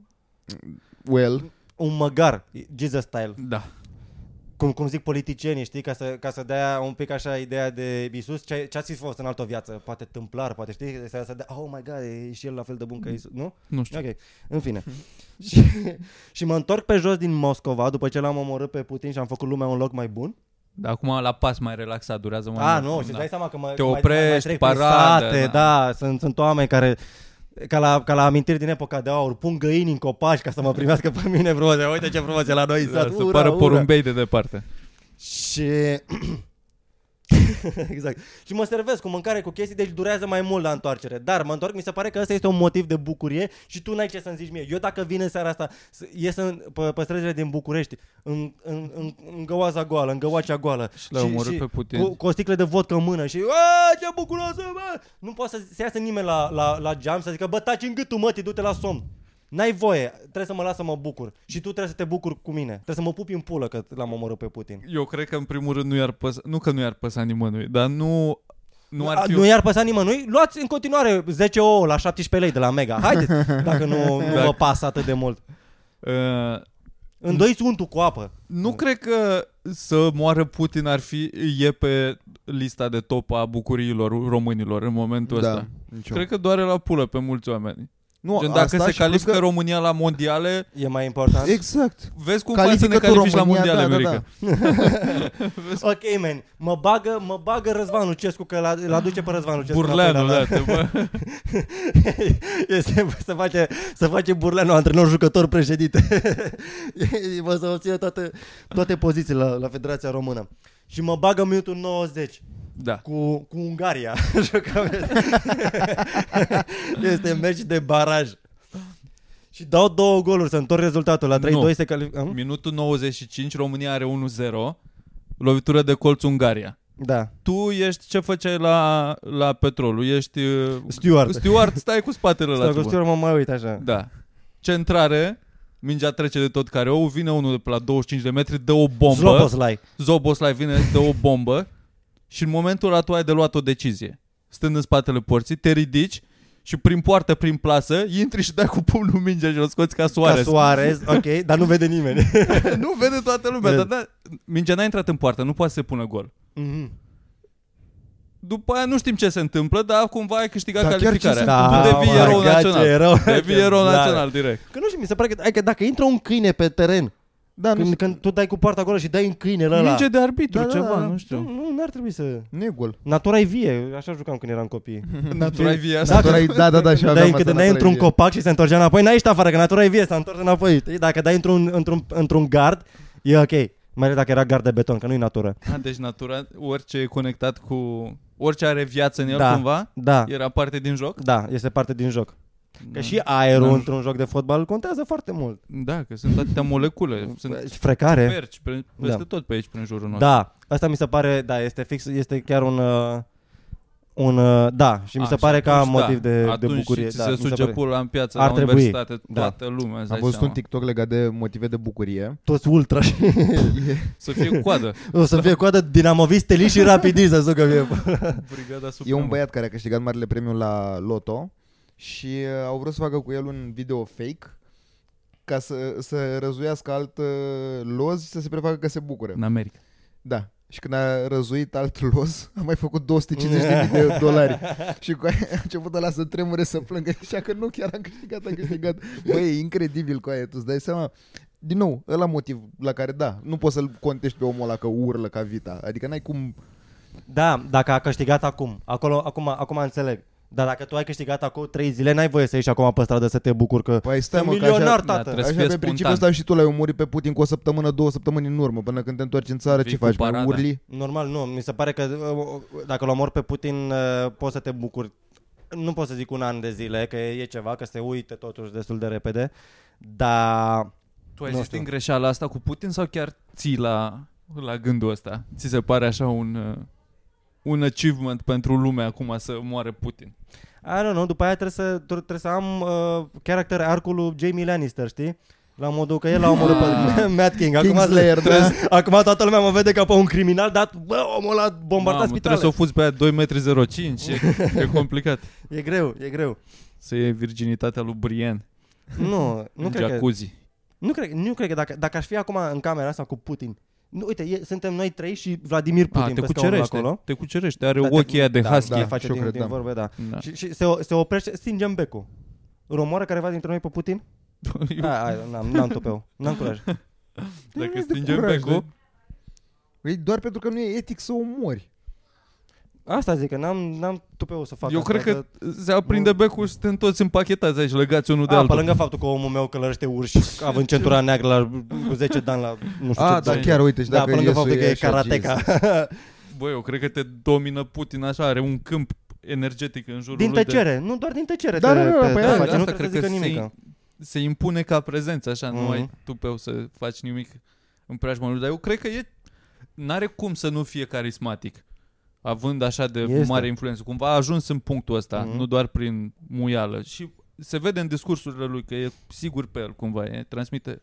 S2: Well,
S1: Un măgar, Jesus style.
S3: Da.
S1: Cum, cum zic politicienii, știi, ca să, ca să dea un pic așa ideea de Isus, ce, ce ați fi fost în altă viață, poate tâmplar, poate știi, să, să dea, oh my god, e și el la fel de bun ca Isus, nu?
S3: Nu știu.
S1: Ok, în fine. și, și mă întorc pe jos din Moscova, după ce l-am omorât pe Putin și am făcut lumea un loc mai bun.
S3: Dar acum la pas mai relaxat, durează mai
S1: A,
S3: mult.
S1: nu, și
S3: Da.
S1: îți dai seama că mă,
S3: Te
S1: mai,
S3: oprești,
S1: mai, mai trec prin
S3: paradă,
S1: sate,
S3: da.
S1: da, sunt, sunt oameni care ca la, ca la amintiri din epoca de aur, pun găini în copaci ca să mă primească pe mine frumos. Uite ce frumos e la noi în
S3: Da,
S1: sat.
S3: să
S1: ura,
S3: pară
S1: ura.
S3: porumbei de departe.
S1: Și... exact. Și mă servesc cu mâncare, cu chestii, deci durează mai mult la întoarcere. Dar mă întorc, mi se pare că ăsta este un motiv de bucurie și tu n-ai ce să-mi zici mie. Eu dacă vin în seara asta, să- ies în, pe, pe străzile din București, în, în, în, în găoaza goală, în găoacea goală.
S3: Și l-ai omorât pe Putin.
S1: Cu, cu o sticlă de vodcă în mână și "A, ce bucuroasă, bă! Nu poate să se iasă nimeni la, la, la geam să zică, bă, taci în gâtul, mă, du-te la somn. N-ai voie, trebuie să mă las să mă bucur. Și tu trebuie să te bucuri cu mine. Trebuie să mă pupi în pulă că l-am omorât pe Putin.
S3: Eu cred că în primul rând nu i-ar păsa, nu că nu i-ar păsa nimănui, dar nu, nu ar
S1: A,
S3: fi...
S1: nu i-ar păsa nimănui? Luați în continuare 10 ouă la 17 lei de la Mega. Haideți, dacă nu, nu
S3: Dacă-
S1: vă pasă atât de mult.
S3: Uh,
S1: Îndoiți untul cu apă.
S3: nu cred că să moară Putin ar fi e pe lista de top a bucuriilor românilor în momentul
S2: da.
S3: ăsta.
S2: Nicio.
S3: Cred că doare la pulă pe mulți oameni.
S2: Nu,
S3: Gen, dacă
S2: asta
S3: se
S2: și plus
S3: califică
S2: că-
S3: România la mondiale,
S1: E mai important.
S2: Exact.
S3: vezi cum faci să ne
S2: Califică tu
S3: califici la
S2: România,
S3: mondiale,
S2: da, da,
S3: Mirica.
S1: Ok, man. Mă bagă, mă bagă Răzvan Lucescu, că l-a- îl aduce pe Răzvan Lucescu.
S3: Burleanu,
S1: înapoi
S3: da,
S1: la-
S3: te bă.
S1: este, să face, să face Burleanu antrenor, jucător, președinte. Vă să obțină toate, toate pozițiile la, la Federația Română. Și mă bagă în minutul 90
S3: Da.
S1: cu, cu Ungaria. Jucam- este meci de baraj. Și dau două goluri, să întorc rezultatul. La 3-2
S3: Nu.
S1: se califică.
S3: Minutul 95, România are 1-0, lovitură de colț Ungaria.
S1: Da.
S3: Tu ești, ce făceai la, la petrolul? Ești uh,
S1: Steward.
S3: steward, stai cu spatele la
S1: Stau cu
S3: tubă.
S1: Steward, mă mai uit așa.
S3: Da. Centrare, mingea trece de tot care o, vine unul de pe la 25 de metri, dă o bombă.
S1: Zloboslai.
S3: Zoboslai vine, dă o bombă și în momentul ăla tu ai de luat o decizie. Stând în spatele porții, te ridici și prin poartă, prin plasă, intri și dai cu pumnul mingea și o scoți ca
S1: Ca
S3: Suarez.
S1: Suarez, ok, dar nu vede nimeni.
S3: nu vede toată lumea,
S1: Vede.
S3: dar da, mingea n-a intrat în poartă, nu poate să se pună gol.
S1: Mhm.
S3: După aia nu știm ce se întâmplă, dar cumva ai câștigat
S2: Dar chiar
S3: calificarea.
S2: ce se
S3: tu
S2: întâmplă?
S3: devii
S1: Da,
S3: erou
S1: my God, ce
S3: național.
S1: erou.
S3: Devii erou
S1: Da.
S3: național direct.
S1: Că nu știu, mi se pare că, adică dacă intră un câine pe teren,
S2: Da, nu,
S1: când, când tu dai cu poarta acolo și dai în câinele ăla,
S3: Minge de arbitru,
S2: Da, da,
S3: ceva,
S2: da.
S3: nu știu.
S1: nu, nu ar trebui să...
S2: nu e gol.
S1: Natura e vie, așa jucam când eram copii.
S3: Natura e via asta.
S2: Natura e, da, da, da, și
S1: Când
S2: aveam
S1: dai,
S2: asta,
S1: când dai
S2: natura e
S1: într-un
S2: vie.
S1: copac și se întorcea înapoi, n-ai ieșit afară, că natura e vie, s-a întors înapoi. Știi? Dacă dai într-un, într-un, într-un gard, e ok. Mai ales dacă era gard de beton, că nu e natură.
S3: A, deci natura, orice e conectat cu... Orice are viață în el
S1: Da.
S3: cumva,
S1: Da,
S3: era parte din joc?
S1: da, este parte din joc. Că
S3: Da.
S1: și aerul
S3: Da.
S1: într-un joc de fotbal contează foarte mult.
S3: Da, că sunt atâtea molecule. Sunt
S1: Și Frecare.
S3: perci pe, peste
S1: Da.
S3: tot pe aici, prin jurul nostru.
S1: Da, asta mi se pare, da, este fix, este chiar un, uh, un, uh, da, și mi se
S3: A,
S1: pare ca
S3: atunci,
S1: motiv
S3: da.
S1: de, de
S3: Atunci
S1: bucurie.
S3: ți
S1: Da,
S3: se
S1: mi se
S3: suge
S1: pare.
S3: pula în piață,
S1: Ar
S3: la
S1: trebui.
S3: universitate,
S1: Da.
S3: toată lumea, îți
S2: Am
S3: dai
S2: văzut
S3: seama.
S2: un TikTok legat de motive de bucurie.
S1: Toți ultra și
S3: Să fie coadă.
S1: o să fie coadă dinamoviști, steliști și rapidiști să sucă fie.
S3: Brigada
S2: E
S3: supremă.
S2: un băiat care a câștigat marele premiu la Loto și uh, au vrut să facă cu el un video fake ca să, să răzuiască alt uh, loz și să se prefacă că se bucură.
S3: În America.
S2: Da. Și când a răzuit alt los, a mai făcut 250.000 de dolari. și cu aia a început ăla să tremure, să plângă. Și că nu, chiar am câștigat, am câștigat. Băi, e incredibil cu aia, tu îți dai seama? Din nou, ăla motiv la care, da, nu poți să-l contești pe omul ăla că urlă ca vita. Adică n-ai cum...
S1: Da, dacă a câștigat acum. Acolo, acum, acum înțeleg. Dar dacă tu ai câștigat acum 3 zile, n-ai voie să ieși acum pe stradă să te bucuri că
S2: Păi stai
S1: sunt
S2: mă, că așa,
S1: milionar,
S3: Da,
S1: tată.
S3: trebuie să
S2: așa
S3: fie
S2: pe principiul
S3: spontan.
S2: ăsta și tu l-ai omorât pe Putin cu o săptămână, două săptămâni în urmă, până când te întorci în țară,
S3: Vii
S2: ce
S3: cu
S2: faci? Mai
S3: parada.
S2: urli?
S1: Normal, nu. Mi se pare că uh, dacă îl omori pe Putin, uh, poți să te bucuri. Nu pot să zic un an de zile, că e ceva, că se uite totuși destul de repede. Dar
S3: Tu ai
S1: Nu
S3: zis
S1: știu.
S3: din greșeala asta cu Putin sau chiar ții la, la gândul ăsta? Ți se pare așa un, uh, un achievement pentru lume acum să moare Putin?
S1: I don't know, după aia trebuie să, trebuie să am uh, character arcul lui Jamie Lannister, știi? La modul că el a omorât pe Mad King. Acum,
S2: Kingslayer, da?
S1: acum toată lumea mă vede ca pe un criminal, dar bă, omul ăla bombarda
S3: Mamă,
S1: spitale.
S3: trebuie să o fuzi pe aia 2,05 m, e, e complicat.
S1: E greu, e greu.
S3: Să iei virginitatea lui Brienne
S1: Nu, nu
S3: în
S1: cred că...
S3: jacuzzi.
S1: Nu cred, nu cred că dacă, dacă aș fi acum în camera asta cu Putin, nu, uite, e, suntem noi trei și Vladimir Putin
S3: A, te
S1: pe scaunul
S3: cucerește,
S1: acolo.
S3: te cucerește, are
S1: Da, te-
S3: ochii aia de
S1: da,
S3: husky.
S1: Da,
S2: Da,
S1: face
S2: și eu
S1: din,
S2: cred,
S1: din
S2: da.
S1: vorbe, da.
S3: Da.
S1: Și, și se, o- se oprește, stingem becul. Îl omoară careva dintre noi pe Putin?
S3: Eu-
S1: Hai, hai, n-am, n-am tupeu, n-am curaj.
S3: Dacă
S2: Nu e de
S3: stingem
S2: curaj,
S3: becul,
S2: Păi doar pentru că nu e etic să omori.
S1: Asta zic, că n-am, n-am tupeu să fac
S3: eu
S1: asta,
S3: cred că
S1: dar-
S3: se aprinde becul și suntem toți împachetați aici, legați unul de
S1: A, pe
S3: altul.
S1: lângă faptul că omul meu călărește urși, având centura neagră la, cu 10 de ani la nu știu
S2: A,
S1: ce
S2: da,
S1: zone.
S2: chiar, uite, și
S1: Da,
S2: dacă
S1: pe lângă
S2: Iesu
S1: faptul că e
S2: așa,
S1: karateca.
S3: Băi, eu cred că te domină Putin așa, are un câmp energetic în jurul
S1: Din
S3: lui
S1: tăcere, nu doar din tăcere
S2: Da,
S1: te,
S2: da, da,
S1: te,
S2: păi
S1: te
S2: aia,
S1: face,
S3: de
S1: nu
S3: asta
S1: trebuie să
S3: cred
S1: zică
S3: că se-
S1: nimic.
S3: De, se impune ca prezență, așa, nu
S1: Mhm.
S3: ai tupeu să faci nimic în preajma lui, dar eu cred că e, n-are cum să nu fie carismatic, având așa de
S1: Este.
S3: mare influență. Cumva a ajuns în punctul ăsta,
S1: Mhm.
S3: nu doar prin muială și se vede în discursurile lui că e sigur pe el cumva, e, transmite,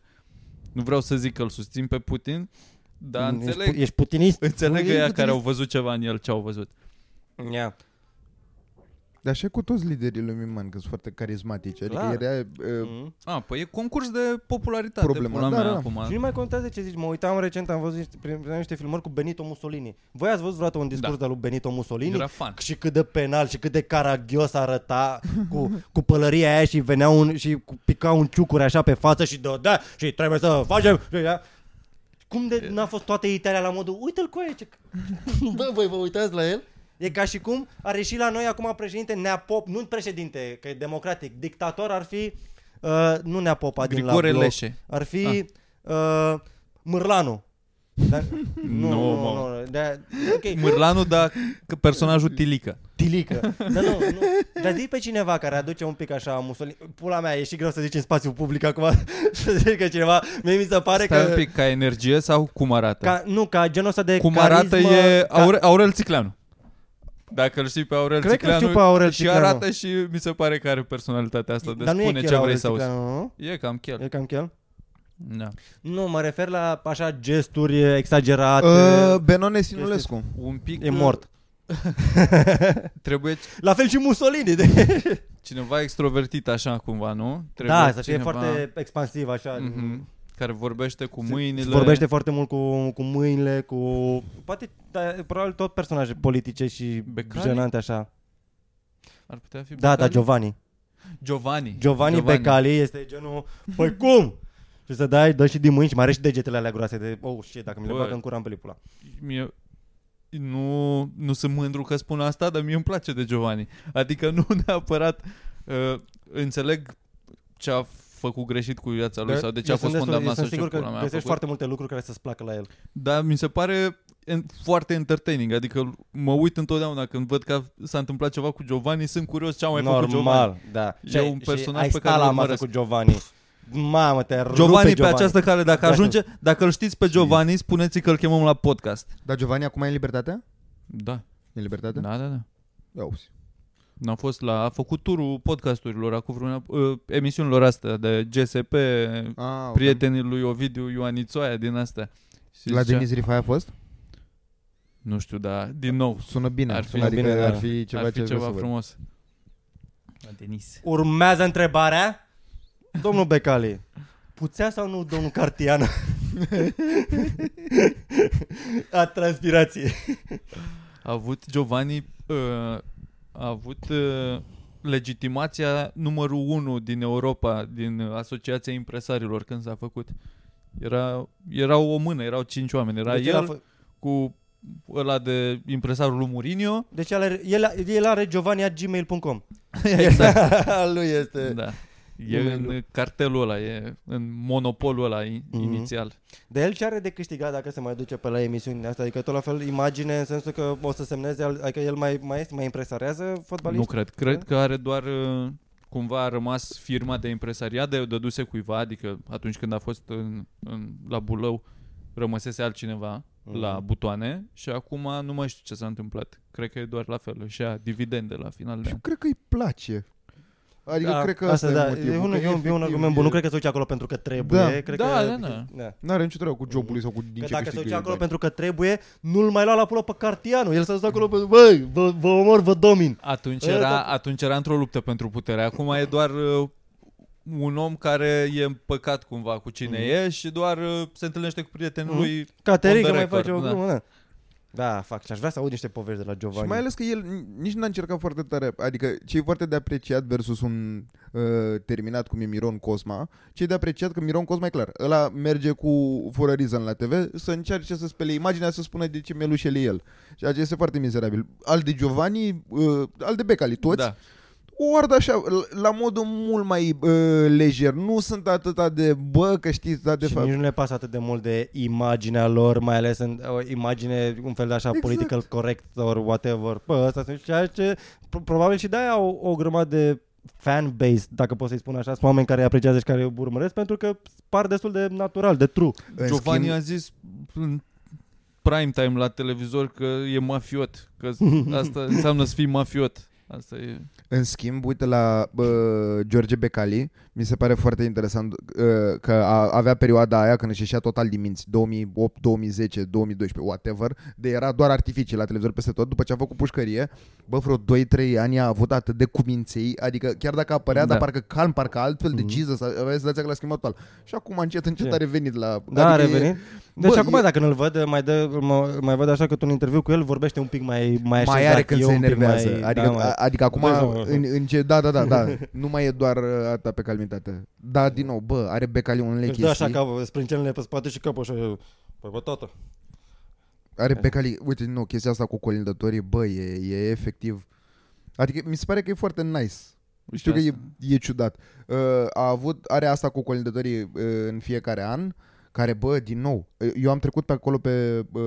S3: nu vreau să zic că îl susțin pe Putin, dar
S1: Mm, Ești,
S3: înțeleg,
S1: pu- ești putinist?
S3: înțeleg
S2: Nu,
S3: că
S2: e
S3: ea care
S2: putinist.
S3: au văzut ceva în el ce au văzut.
S1: Yeah.
S2: Dar așa cu toți liderii lui Miman, că sunt foarte carismatici. Adică
S1: Clar.
S2: era... Uh,
S1: Mm.
S3: A, păi e concurs de popularitate
S2: Problema,
S3: pula
S2: da,
S3: mea
S2: da.
S3: acum.
S1: Și nu mai contează ce zici, mă uitam recent, am văzut niște, prin, prin niște filmări cu Benito Mussolini. Voi ați văzut vreodată un discurs
S3: Da.
S1: de lui Benito Mussolini?
S3: Era fan.
S1: Și cât de penal și cât de caragios arăta cu, cu pălăria aia și venea un, și cu, pica un ciucuri așa pe față și dă, da, și trebuie să facem. Și ea- Cum de n-a fost toată Italia la modul, uite-l cu aia, ce... Bă, voi vă uitați la el? E ca și cum ar ieși la noi acum președinte Neapop, nu președinte, că e democratic, dictator ar fi, uh, nu Neapopa din la
S3: Grigore
S1: bloc,
S3: Leșe.
S1: ar fi uh, Mârlanu. Dar, nu,
S3: Nu,
S1: nu,
S3: mă.
S1: nu, nu, de, ok,
S3: Mârlanu, dar că personajul Tilică.
S1: Tilică. Dar nu, nu. Dar zi pe cineva care aduce un pic așa Mussolini. Pula mea, e și greu să zici în spațiu public acum să zic că cineva, mie mi se pare
S3: Stai
S1: că...
S3: un pic, ca energie sau cum arată?
S1: Ca, nu, ca genul ăsta de
S3: cum
S1: carismă,
S3: arată e
S1: ca,
S3: Aure, Aurel Țicleanu. Dacă îl știi pe Aurel
S1: Cred că
S3: Țicleanu
S1: știu pe Aurel
S3: și
S1: Țicleanu.
S3: arată și mi se pare că are personalitatea asta de
S1: Dar nu e
S3: spune
S1: chiar
S3: ce
S1: Aurel
S3: vrei să auzi.
S1: Țicleanu, nu?
S3: E cam chel.
S1: E cam chel?
S3: Da.
S1: Nu, mă refer la așa gesturi exagerate.
S2: uh, Benone Sinulescu.
S3: Un pic
S1: e mort.
S3: Trebuie
S1: La fel și Mussolini. De...
S3: cineva extrovertit așa cumva, nu? Trebuie
S1: Da, să fie
S3: cineva,
S1: foarte expansiv așa.
S3: Mhm. Care vorbește cu
S1: Se-
S3: mâinile.
S1: Se vorbește foarte mult cu, cu mâinile, cu... Poate, da, probabil tot personaje politice și
S3: Becali?
S1: jenante așa.
S3: Ar putea fi
S1: Da, da,
S3: Becali?
S1: Giovanni.
S3: Giovanni.
S1: Giovanni, Becali este genul, păi cum? Și să dai, dă și din mâini și mai are și degetele alea groase de, oh shit, dacă mi le
S3: Bă.
S1: bag în curant pe lipula.
S3: Mie, nu, nu sunt mândru că spun asta, dar mie îmi place de Giovanni. Adică nu neapărat uh, înțeleg ce a făcut greșit cu viața lui sau de ce
S1: Eu
S3: a fost
S1: sunt destul-
S3: condamnat
S1: eu
S3: sau
S1: sunt
S3: ce
S1: sigur că
S3: pula mea a
S1: găsești
S3: făcut.
S1: foarte multe lucruri care să-ți placă la el.
S3: Dar mi se pare en- foarte entertaining. Adică mă uit întotdeauna când văd că s-a întâmplat ceva cu Giovanni, sunt curios ce a mai făcut Giovanni.
S1: Normal, da.
S3: E
S1: Și ai-
S3: un personaj
S1: și ai
S3: pe care
S1: stat
S3: îl
S1: la masă
S3: urmăresc.
S1: cu Giovanni. Mamă, te rupe
S3: Giovanni pe
S1: Giovanni.
S3: această cale, dacă
S1: Da.
S3: ajunge, dacă îl știți pe Giovanni, spuneți că îl chemăm la podcast.
S2: Dar Giovanni acum e în libertate?
S3: Da,
S2: E în libertate?
S3: da, da, da.
S2: Ia uzi.
S3: A fost la, a făcut turul podcasturilor, acum vreuna, uh, emisiunilor astea de GSP,
S2: Ah, ok.
S3: prietenii lui Ovidiu Ioanițoaia din astea. Și
S2: La
S3: zicea-
S2: Denis Rifai a fost?
S3: Nu știu, dar din nou,
S2: Sună bine.
S3: Ar fi
S2: sună, adică
S1: bine, da.
S2: ar fi ceva
S3: ar fi
S2: ce vreau
S3: ceva
S2: să văd.
S3: frumos. La Denis.
S1: Urmează întrebarea. Domnul Becali, puțea sau nu domnul Cartian? A transpirație.
S3: A avut Giovanni, uh, a avut uh, legitimația numărul 1 din Europa, din Asociația Impresarilor când s-a făcut. Era, era o mână, erau cinci oameni. Era
S1: Deci
S3: el
S1: el a fă-
S3: cu ăla de impresarul lui Mourinho.
S1: Deci el, are- el, el are giovanni.gmail.com
S3: exact.
S1: Al lui este.
S3: da. E în cartelul ăla, e în monopolul ăla i-
S1: Mhm.
S3: inițial.
S1: De el ce are de câștigat dacă se mai duce pe la emisiunile astea? Adică tot la fel imagine în sensul că o să semneze, al- adică el mai, mai este, mai impresarează fotbaliști?
S3: Nu cred. Cred că are doar uh, cumva a rămas firma de impresariat de dăduse cuiva, adică atunci când a fost în, în, la Bulău rămăsese altcineva
S1: Mhm.
S3: la butoane și acum nu mai știu ce s-a întâmplat. Cred că e doar la fel și a dividende la final de
S2: Și
S3: an.
S2: cred că îi place. Adică
S1: Da,
S2: cred că asta,
S1: da,
S2: e motivul.
S1: E un,
S2: că
S1: e un, e un
S2: efectiv
S1: argument bun.
S2: e-
S1: Nu cred că se duce acolo pentru că trebuie.
S2: Da.
S1: Cred
S3: Da,
S1: că,
S3: da, da.
S1: da.
S2: N-are nicio treabă cu jobului sau cu din
S1: Că
S2: ce
S1: dacă se
S2: câștigă
S1: duce
S2: el
S1: acolo
S2: bani.
S1: pentru că trebuie, nu-l mai lua la pulă pe Cartianu. El s-a dus acolo pentru, băi, vă, vă omor, vă domin.
S3: Atunci
S1: E,
S3: era,
S1: da.
S3: atunci era într-o luptă pentru putere. Acum e doar uh, un om care e împăcat cumva cu cine
S1: Mhm.
S3: e și doar uh, se întâlnește cu prietenul lui.
S1: Caterica
S3: On the
S1: mai
S3: record,
S1: face o
S3: da.
S1: glumă, da. Da, fac. Și aș vrea să aud niște povești de la Giovanni.
S2: Și mai ales că el nici n-a încercat foarte tare, adică ce e foarte de apreciat versus un uh, terminat cum e Miron Cosma, ce e de apreciat că Miron Cosma e clar, ăla merge cu For a Reason la TV să încerce să spele imaginea, să spună de ce melușele el. Și aceea este foarte miserabil. Al de Giovanni, uh, al de Becali, toți,
S3: Da.
S2: O ard așa, l- la modul mult mai uh, lejer. Nu sunt atâta de, bă, că știți, da, de
S1: și
S2: fapt.
S1: nici nu le pasă atât de mult de imaginea lor, mai ales în o imagine, un fel de așa,
S2: Exact.
S1: political correct or whatever. Bă, ăsta sunt ceea ce, pro- probabil și de-aia au o grămadă de fan base, dacă pot să-i spun așa, sunt oameni care îi apreciază și care îi urmăresc, pentru că par destul de natural, de true.
S2: În
S3: Giovanni
S2: schimb-
S3: a zis în prime time la televizor că e mafiot, că asta înseamnă să fii mafiot. Asta e.
S2: În schimb, uite la uh, George Becali, mi se pare foarte interesant uh, că a, avea perioada aia când își ieșea total din minți, 2008, 2010, 2012, whatever, de era doar artificii la televizor peste tot, după ce a făcut pușcărie, bă, vreo 2-3 ani a avut atât de cuminței, adică chiar dacă apărea,
S3: Da.
S2: dar parcă calm, parcă altfel de
S1: Mhm.
S2: Jesus, avea senzația că l-a schimbat total. Și acum încet, încet
S1: Ce?
S2: a revenit la...
S1: Da, a
S2: adică e-
S1: revenit. Deci
S2: Bă,
S1: acum
S2: e-
S1: dacă nu-l văd, mai, dă, mă, mai văd așa că tu un interviu cu el vorbește un pic mai mai,
S2: mai
S1: așezat,
S2: are când
S1: e
S2: se
S1: un pic
S2: enervează.
S1: Mai,
S2: adică,
S1: da, mai,
S2: a- adică acum,
S1: Vezi,
S2: în, în ce, da, da, da, da, nu mai e doar uh, atâta pe calmitate. Da, din nou, bă, are Becali unele
S1: își dă
S2: chestii.
S1: așa ca sprâncenele pe spate și capul așa. Păi bă, tată.
S2: Are Becali, uite, nu, chestia asta cu colindătorii, bă, e, e efectiv. Adică mi se pare că e foarte nice. Știu că e, e ciudat. Uh, a avut, are asta cu colindătorii uh, în fiecare an, care, bă, din nou, uh, eu am trecut pe acolo pe, uh,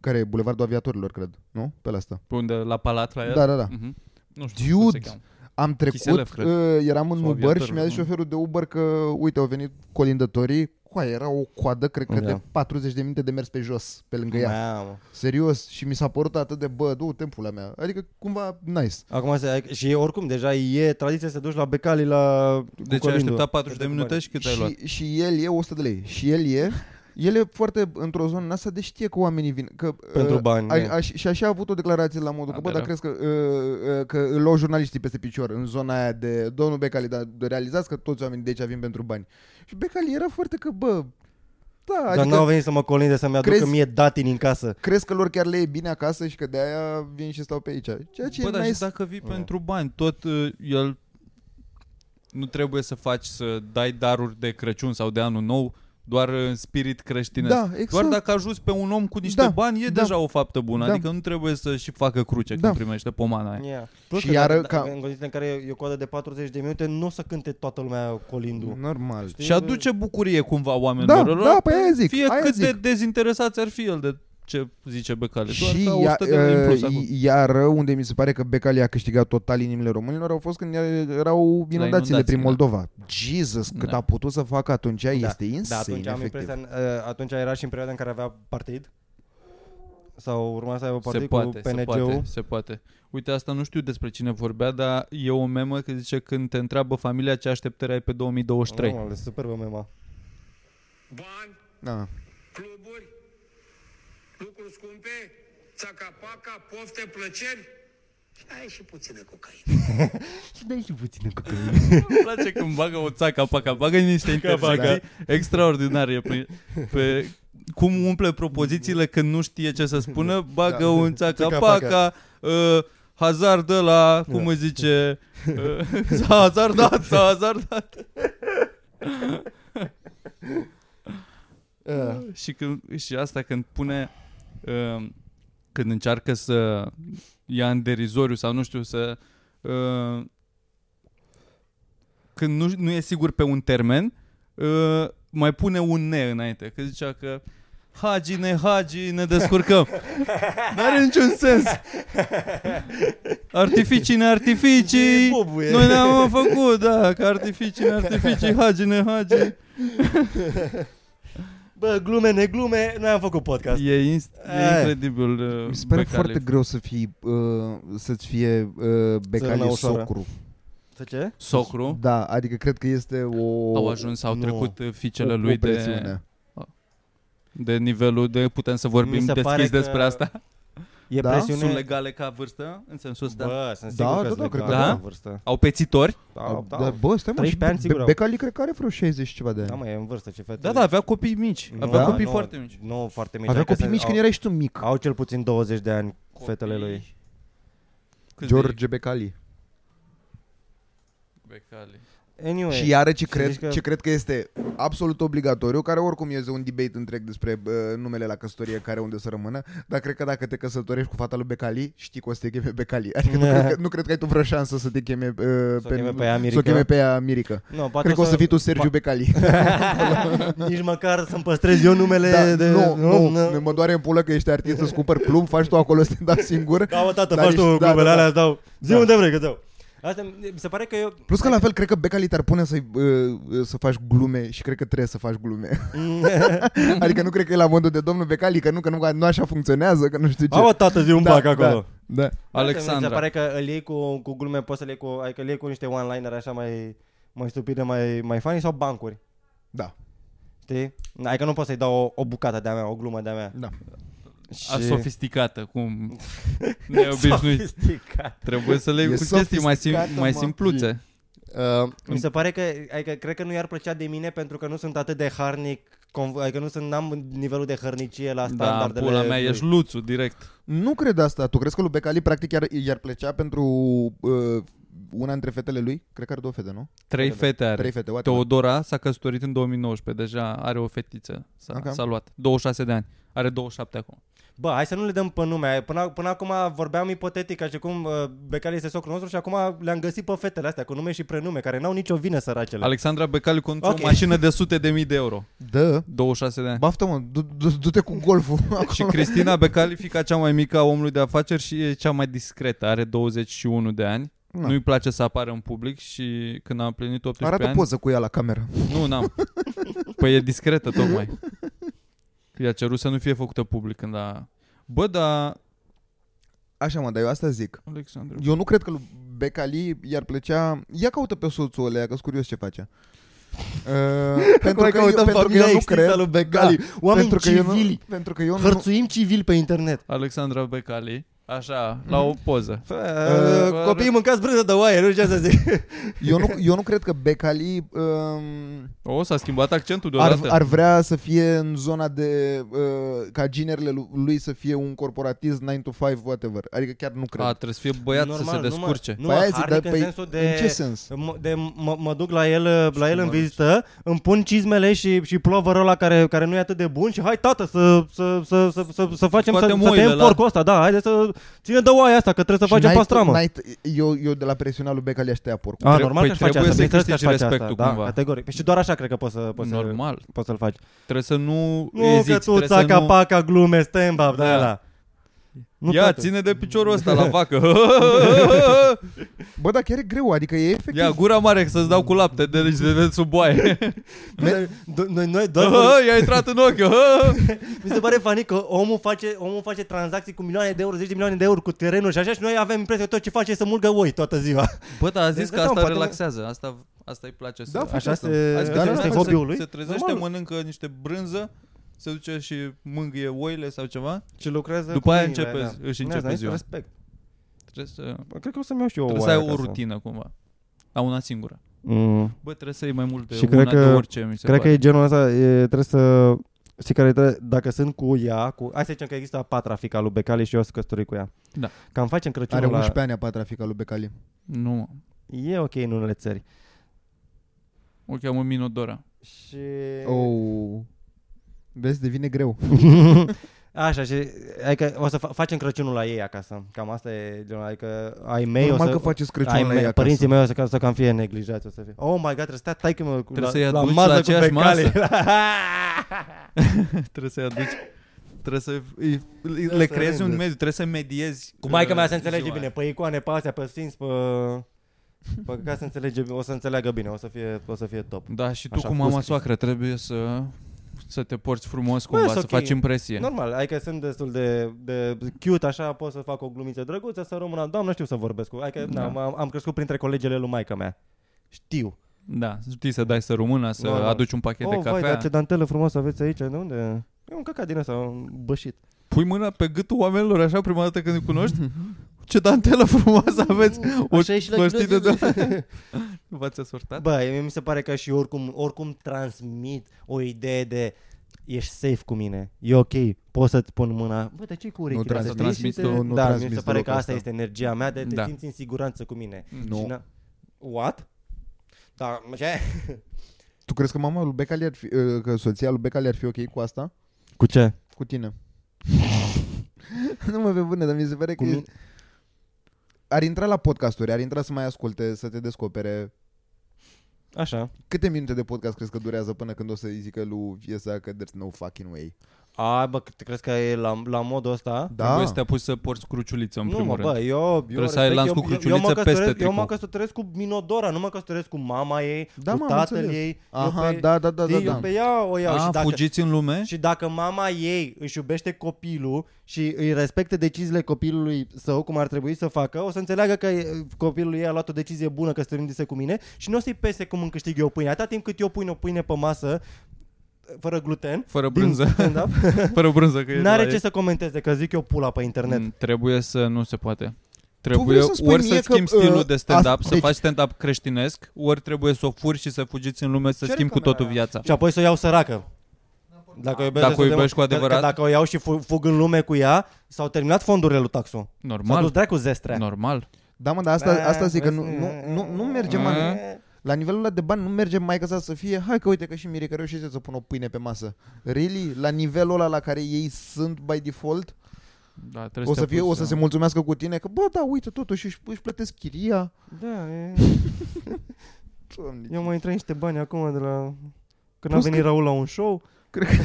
S2: care e Bulevardul Aviatorilor, cred, nu? Pe la asta.
S3: Pe unde, la palat la el?
S2: Da, da, da.
S3: Mhm. Nu știu cum se
S2: Dude!
S3: Cheamă.
S2: Am trecut,
S3: Chiselev, cred.
S2: uh, eram în
S3: Sau
S2: Uber și
S3: aviatorul,
S2: mi-a zis
S3: nu?
S2: șoferul de Uber că, uite, au venit colindătorii, Coaie, era o coadă, cred că
S1: Da.
S2: de 40 de minute de mers pe jos, pe lângă ea.
S1: Mamă.
S2: Serios, și mi s-a părut atât de, bă, du tempul la mea. Adică, cumva, nice.
S1: Acum se, și oricum, deja e tradiție să te duci la Becali la cu
S3: Deci ai
S1: colindul.
S3: așteptat 40 de minute și cât ai luat?
S2: Și, și el e 100 de lei. Și el e, el e foarte într-o zonă în asta de știe că oamenii vin. Că,
S1: Pentru
S2: uh,
S1: bani,
S2: A,
S1: da.
S2: a, și așa a avut o declarație la modul că, bă,
S3: Adevărat.
S2: dar crezi că, uh, uh, că îl luau jurnaliștii peste picior în zona aia de domnul Becali, dar de realizați că toți oamenii de aici vin pentru bani. Și Becali era foarte că, bă, da,
S1: Dar
S2: adică
S1: n-au venit să mă colinde să-mi aducă
S2: crezi-
S1: mie datini în casă.
S2: crezi că lor chiar le e bine acasă și că de aia vin și stau pe aici. Ceea ce
S3: Bă,
S2: e
S3: dar
S2: nice.
S3: și dacă vii
S1: Da.
S3: pentru bani, tot uh, el nu trebuie să faci să dai daruri de Crăciun sau de Anul Nou doar în spirit creștinesc.
S2: Da, exact.
S3: Doar dacă ajuți pe un om cu niște
S2: Da,
S3: bani, e
S2: da.
S3: deja o faptă bună.
S2: Da.
S3: Adică nu trebuie să și facă cruce
S2: Da.
S3: când primește pomana aia.
S1: Yeah. Plus
S2: Și
S1: că
S2: iară
S1: dacă-
S2: ca-
S1: În condițiile în care e o coadă de 40 de minute, nu o să cânte toată lumea colindu.
S2: Normal.
S1: Știi?
S3: Și aduce bucurie cumva oamenilor.
S2: Da,
S3: ăla,
S2: da, păi aia zic,
S3: Fie
S2: aia
S3: cât
S2: zic.
S3: de dezinteresați ar fi el de ce zice Becali. Doar
S2: Și
S3: ca
S2: ia,
S3: 100 de lei în plus
S2: uh,
S3: acum.
S2: iar unde mi se pare că Becali a câștigat total inimile românilor au fost când erau inundațiile
S3: inundații,
S2: prin
S3: da.
S2: Moldova. Jesus, cât
S3: Da.
S2: a putut să facă atunci,
S1: Da.
S2: este insane,
S1: Da, atunci am
S2: efectiv.
S1: impresia, uh, atunci era și în perioada în care avea partid? Sau urma să aibă partid
S3: Se
S1: cu
S3: poate, se
S1: PNG-ul?
S3: poate, se poate. Uite, asta nu știu despre cine vorbea, dar e o memă că zice când te întreabă familia ce așteptări ai pe 2023.
S1: Oh, e superbă mema.
S4: bani,
S2: Da.
S4: Cluburi, lucruri scumpe, țaca-paca, pofte, plăceri și ai și puțină cocaină.
S1: Și dai și puțină cocaină.
S3: Îmi place când bagă o țaca paca, bagă niște intersecții extraordinare pe, pe cum umple propozițiile când nu știe ce să spună, bagă
S2: Da.
S3: un țaca
S1: Țaca-paca.
S3: paca, uh, hazard la, cum
S1: Da.
S3: îi zice, uh, s-a hazardat, s-a hazardat.
S2: Uh,
S3: și, când, și asta când pune uh, când încearcă să ia în derizoriu sau nu știu să... Uh, când nu, nu e sigur pe un termen, uh, mai pune un ne înainte. Că zicea că Hagi, ne hagi, ne descurcăm. N-are niciun sens. Artificii, ne artificii.
S1: E bubuie.
S3: Noi ne-am făcut, da, că artificii, ne artificii, hagi, ne hagi.
S1: Bă, glume, neglume, noi am făcut podcast.
S3: E, inst- e
S1: Aia.
S3: incredibil. uh,
S2: Mi se pare
S3: Becaliț.
S2: foarte greu să fii, uh, să-ți fie uh, becali
S1: Țărâna ușoară.
S2: socru.
S1: Să ce?
S3: Socru.
S2: Da, adică cred că este o...
S3: Au ajuns, au
S1: nu.
S3: trecut uh,
S2: o,
S3: fiicele
S2: o
S3: lui de,
S2: presiune.
S3: de nivelul de putem să
S1: Mi
S3: vorbim
S1: se pare
S3: deschis
S1: că-
S3: despre asta.
S1: E
S2: Da?
S1: presiune.
S3: Sunt legale ca vârstă în sensul ăsta?
S1: Bă, sunt
S2: Da,
S1: sigur
S2: da,
S1: că
S2: da,
S1: sunt
S2: cred
S1: legale
S3: că da.
S1: la vârstă.
S3: Au pețitori?
S1: Da, da.
S2: Da, bă, stai mă,
S1: 13
S2: și
S1: ani,
S2: Be-
S1: sigur au.
S2: Becali cred că are vreo 60 și ceva de ani.
S1: Da, mă, e în vârstă, ce fete.
S3: Da, da, avea copii mici.
S1: Nu,
S3: Avea
S1: da,
S3: copii
S1: nu,
S3: foarte mici.
S1: Nu foarte mici.
S2: Avea
S1: adică
S2: copii
S1: sunt-
S2: mici când
S1: au-
S2: erai și tu mic.
S1: Au cel puțin 20 de ani fetele lui.
S3: Câți de-
S2: George Becali.
S3: Becali.
S1: Anyway.
S2: Și iară ce
S1: să
S2: cred,
S1: zici că-
S2: ce cred că este absolut obligatoriu, care oricum este un debate întreg despre uh, numele la căsătorie care unde să rămână, dar cred că dacă te căsătorești cu fata lui Becali, știi că o să te cheme Becali. Adică nu, cred că, nu cred că ai tu vreo șansă să te cheme, uh,
S1: Să o cheme pe ea
S2: să o
S1: Mirica.
S2: cheme pe ea Mirica.
S1: Nu, poate
S2: Cred că o să fii tu Sergiu
S1: pa-
S2: Becali.
S1: Nici măcar să-mi păstrez eu numele
S2: Da,
S1: de...
S2: nu, nu, mă doare în pulă că ești artist, să-ți cumpăr club, faci tu acolo să te dau singur.
S1: Da, mă, tată,
S2: Dar
S1: faci tu
S2: ești- da,
S1: glumele
S2: da, da.
S1: alea, îți dau. Zi
S2: Da.
S1: unde vrei, că dau. Asta mi se pare că eu...
S2: Plus că la fel, cred că Becali te-ar pune să, uh, să faci glume și cred că trebuie să faci glume. adică nu cred că e la modul de domnul Becali, că nu, că nu, nu așa funcționează, că nu știu ce.
S1: Ba, mă, tată, zi un
S2: Da,
S1: bac
S2: da.
S1: acolo.
S2: Da.
S1: Mi se
S3: Alexandra.
S1: pare că îl iei cu, cu glume, poți să le iei cu, adică îl iei cu niște one-liner așa mai, mai stupide, mai, mai funny sau bancuri.
S2: Da.
S1: Știi? Adică nu poți să-i dau o, o bucată de-a mea, o glumă de-a mea.
S2: Da.
S3: A sofisticată, cum neobișnuit.
S1: Sofisticat.
S3: Trebuie să le iei
S2: E
S3: cu chestii mai, sim-
S2: sofisticată,
S3: mai
S2: mă.
S3: simpluțe.
S1: Uh, mi se pare că, adică cred că nu i-ar plăcea de mine pentru că nu sunt atât de harnic, conv- adică nu sunt, n-am nivelul de hărnicie la
S3: Da,
S1: standardele.
S3: pula mea,
S1: lui.
S3: ești luțu direct.
S2: Nu cred asta. Tu crezi că lui Becali practic i-ar, i-ar plăcea pentru uh, una dintre fetele lui? Cred că are două fete, nu?
S3: Trei
S1: Da, da.
S3: fete are.
S2: Trei fete, whatever.
S3: Teodora s-a căsătorit în 2019, deja are o fetiță, s-a,
S2: Ok.
S3: s-a luat, 26 de ani, are 27 acum.
S1: Bă, hai să nu le dăm pe nume. Până, până acum vorbeam ipotetic, ca și cum uh, Becali este socrul nostru și acum le-am găsit pe fetele astea cu nume și prenume, care n-au nicio vină săracele.
S3: Alexandra Becali conduce
S1: Ok.
S3: o mașină de sute de mii de euro,
S2: Da.
S3: 26 de ani.
S2: Baftă mă, du- du- du-te cu golful.
S3: Și Cristina Becali, fica cea mai mică a omului de afaceri și e cea mai discretă, are 21 de ani.
S2: Na.
S3: Nu-i place să apară în public și când a împlinit 18
S2: Arată
S3: ani...
S2: poză cu ea la cameră.
S3: Nu, n-am. Păi e discretă tocmai. I-a cerut să nu fie făcută public când a... Bă, da...
S2: Așa mă, dar eu asta zic.
S3: Alexandru.
S2: Eu nu cred că lui Becali i-ar plăcea... Ia caută pe soțul ăla, că curios ce face. Uh, pentru, că eu, pentru că eu nu cred
S1: lui Becali.
S2: Da,
S1: Oameni
S2: pentru că eu
S1: civili.
S2: nu, pentru că eu nu,
S1: Hărțuim civil pe internet.
S3: Alexandra Becali. Așa, la o poză.
S1: Uh, copiii mâncați brânză de oaie, nu știu ce să zic.
S2: eu nu, eu nu cred că Becali um,
S3: O, s-a schimbat accentul
S2: ar,
S3: deodată.
S2: ar vrea să fie în zona de uh, ca ginerile lu- lui să fie un corporatist 9 to 5 whatever. Adică chiar nu cred.
S3: A, trebuie să fie băiat să se
S1: Normal,
S3: descurce.
S1: Nu,
S2: Păi
S1: mă,
S2: aia zic,
S1: harnic
S2: dar
S1: în
S2: păi
S1: sensul de...
S2: în ce sens?
S1: M- de mă, mă duc la el, la el în
S2: mă
S1: vizită, îmi pun cizmele și, și plovărul ăla care, care nu e atât de bun și hai tată să, să, să, să, să, să facem, să,
S3: Scoatem
S1: să
S3: oile
S1: tăiem
S3: la-
S1: porcul ăsta, da, haide să ține de oaia asta că trebuie să
S2: Și
S1: facem
S2: n-ai-
S1: pastramă.
S2: n-ai- eu, eu de la presiunea lui Becali aș tăia porcul.
S1: A,
S3: Tre-
S1: normal
S3: păi
S1: că aș face
S3: trebuie
S1: asta,
S3: să-i
S1: bineînțeles că aș
S3: câștigi
S1: face
S3: respectul
S1: asta,
S3: cumva.
S1: Da, categoric. Și doar așa cred că poți să, poți să,
S3: Normal.
S1: poți să-l faci.
S3: Trebuie să nu,
S1: Nu
S3: eziți.
S1: că tu
S3: trebuie să
S1: țaca
S3: nu...
S1: paca glume, stand up, da,
S3: Da.
S1: da. Nu
S3: Ia,
S1: toate.
S3: ține de piciorul ăsta la vacă.
S2: Bă, dar chiar e greu, adică e efectiv.
S3: Ia, gura mare să-ți dau cu lapte de, de, de sub boaie.
S1: Noi, noi, noi doar
S3: I-a intrat în ochi.
S1: Mi se pare funny că omul face, omul face tranzacții cu milioane de euro, zeci de milioane de euro cu terenuri și așa și noi avem impresia că tot ce face e să mulgă oi toată ziua.
S3: Bă, dar a zis
S1: Deci,
S3: că
S1: da,
S3: asta
S1: poate-
S3: relaxează. Asta, asta îi place să...
S2: Da, face
S1: Așa
S2: asta.
S1: se,
S3: A zis că
S1: asta
S3: se-
S1: este
S3: se-
S1: hobby-ul lui.
S3: Se trezește,
S1: Normal.
S3: mănâncă niște brânză, se duce și mângâie oile sau ceva.
S1: Și lucrează
S3: După
S1: cu
S3: aia
S1: mâinile,
S3: începe,
S1: da.
S3: își
S1: Nu,
S3: începe
S1: asta
S3: ziua.
S1: Respect.
S3: Trebuie să,
S1: Bă, Cred că o să-mi iau și eu
S3: trebuie să ai
S1: oaie
S3: o
S1: acasă.
S3: rutină cumva. La una singură.
S1: Mm.
S3: Bă, trebuie să iei mai mult de
S1: Și
S3: una
S1: cred că-
S3: de orice, mi se
S1: Cred că
S3: pare.
S1: e genul ăsta, e, trebuie să... Știi care trebuie, dacă sunt cu ea, cu, hai să zicem că există a patra fica lui Becali și eu sunt căsătorit cu ea.
S3: Da.
S1: Cam facem Crăciunul
S2: Are
S1: la...
S2: 11 ani a patra fica lui Becali.
S3: Nu, mă.
S1: E ok în unele țări.
S3: O cheamă Minodora.
S1: Și...
S2: Oh. Vezi, devine greu.
S1: Așa, și adică o să fa- facem Crăciunul la ei acasă. Cam asta e genul, adică ai mei
S2: Normal
S1: o să...
S2: că faceți
S1: ai
S2: Crăciunul la
S1: mei,
S2: ei acasă.
S1: părinții mei o să, să cam fie neglijați, o să fie. Oh my god, trebuie să stea taică meu cu
S3: Trebuie
S1: la,
S3: să-i
S1: la
S3: aduci
S1: masă
S3: la
S1: cu
S3: aceeași
S1: becale.
S3: Trebuie să-i aduci Trebuie să îi- îi-
S1: Da,
S3: le
S1: să
S3: creezi un
S1: râdeți.
S3: mediu, trebuie să mediezi
S1: Cu maica mea
S3: uh,
S1: se înțelege
S3: ziua
S1: bine,
S3: aia.
S1: pe icoane, pe astea, pe sfinți, pe... Pe ca să înțelege, o să înțeleagă bine, o să fie, o să fie top.
S3: Da, și tu
S1: Așa,
S3: cu mama
S1: husky.
S3: soacră trebuie să să te porți frumos
S1: Bă,
S3: cumva,
S1: sunt
S3: să
S1: ok.
S3: faci impresie.
S1: Normal, adică sunt destul de, de cute, așa pot să fac o glumiță drăguță, să rămână, doamnă, știu să vorbesc cu, adică
S3: Da.
S1: da. am, am crescut printre colegele lui maica mea. Știu.
S3: Da, știi să dai să rămână, să
S1: Normal.
S3: aduci un pachet de
S1: oh, vai,
S3: cafea.
S1: dar ce dantelă frumoasă aveți aici, de unde? E un căcat din ăsta, un bășit.
S3: Pui mâna pe gâtul oamenilor așa prima dată când îi cunoști? Ce dantelă frumoasă aveți! O
S1: Așa e și la
S3: măștite de...
S1: gimnaziu.
S3: Nu v-ați asortat?
S1: Bă, mie mi se pare că și oricum, oricum transmit o idee de ești safe cu mine, e ok, poți să-ți pun mâna. Bă, dar ce cu urechile
S2: trans-
S1: astea?
S3: transmiți
S1: Știi?
S3: tu,
S2: nu
S1: Da, mi
S2: transmiți
S1: se pare că
S2: deloc
S1: asta
S2: asta.
S1: este energia mea de te
S3: Da.
S1: simți în siguranță cu mine.
S2: Nu.
S1: Și na- What? Da, ce?
S2: Tu crezi că mama lui Becali ar fi, uh, că soția lui Becali ar fi ok cu asta?
S1: Cu ce?
S2: Cu tine. nu mă pe bune, dar mi se pare
S1: Cu
S2: că
S1: mine?
S2: Ar intra la podcasturi, ar intra să mai asculte, să te descopere.
S1: Așa.
S2: Câte minute de podcast crezi că durează până când o să-i zică lui Viesa că there's no fucking way?
S1: A, bă, te crezi că e la, la modul ăsta?
S2: Da.
S3: Trebuie să te apuci să porți cruciuliță în
S1: nu,
S3: primul
S1: mă,
S3: rând.
S1: bă, eu, eu
S3: Trebuie să ai
S1: respect,
S3: lanț
S1: eu,
S3: cu
S1: eu, eu,
S3: cruciuliță
S1: mă
S3: peste
S1: căsătoresc, eu mă
S3: tricou.
S1: căsătoresc cu Minodora, nu mă căsătoresc cu mama ei,
S2: Da,
S1: cu
S2: m-am
S1: tatăl
S2: înțeles.
S1: ei.
S2: Aha,
S1: eu pe,
S2: da, da, da, da,
S1: știi,
S2: da.
S1: Eu pe ea o iau
S3: A,
S1: și dacă,
S3: fugiți în lume?
S1: și dacă mama ei își iubește copilul și îi respecte deciziile copilului său, cum ar trebui să facă, o să înțeleagă că e, copilul ei a luat o decizie bună că strânise cu mine și nu o să-i pese cum îmi câștig eu pâine. Atâta timp cât eu pun o pâine pe masă, fără gluten,
S3: Fără
S1: din
S3: brânză.
S1: stand-up,
S3: Fără brânză că e de
S1: n-are
S3: la
S1: ce
S3: ei.
S1: să comenteze, că zic eu pula pe internet.
S3: Mm, Trebuie să nu se poate.
S2: vrei
S3: Trebuie
S2: să spui
S3: ori
S2: mie
S3: să
S2: că,
S3: schimbi stilul
S2: uh,
S3: de stand-up,
S2: asta-
S3: să
S2: deci-
S3: faci stand-up creștinesc, ori trebuie să o furi și să fugiți în lume, să
S1: Ce
S3: schimbi cu
S1: recomandă
S3: totul viața.
S1: Și apoi să o iau săracă. Dacă o iubești,
S3: Dacă o
S1: destul de
S3: iubești
S1: mult.
S3: cu adevărat?
S1: Că, că dacă o iau și fu- fug în lume cu ea, s-au terminat fondurile lui Taxu. S-a dus
S3: Normal.
S1: dracu zestrea.
S3: Normal.
S2: Da, mă, dar asta,
S1: Da,
S2: asta zic că nu,
S1: vezi?
S2: nu, nu, nu merge,
S3: Mm.
S2: Man. La nivelul ăla de bani nu merge mai ca să fie Hai că uite că și Mirica reușește să pună o pâine pe masă Really? La nivelul ăla la care ei sunt by default
S3: Da, trebuie
S2: O să,
S3: te
S2: fie,
S3: apuci
S2: o să se mulțumească cu tine Că bă, da, uite, totuși își, își plătesc chiria
S1: Da, e...
S2: Doamne,
S1: eu mai intrat niște bani acum de la... Când a
S2: Plus
S1: venit
S2: că-
S1: Raul la un show.
S2: Cred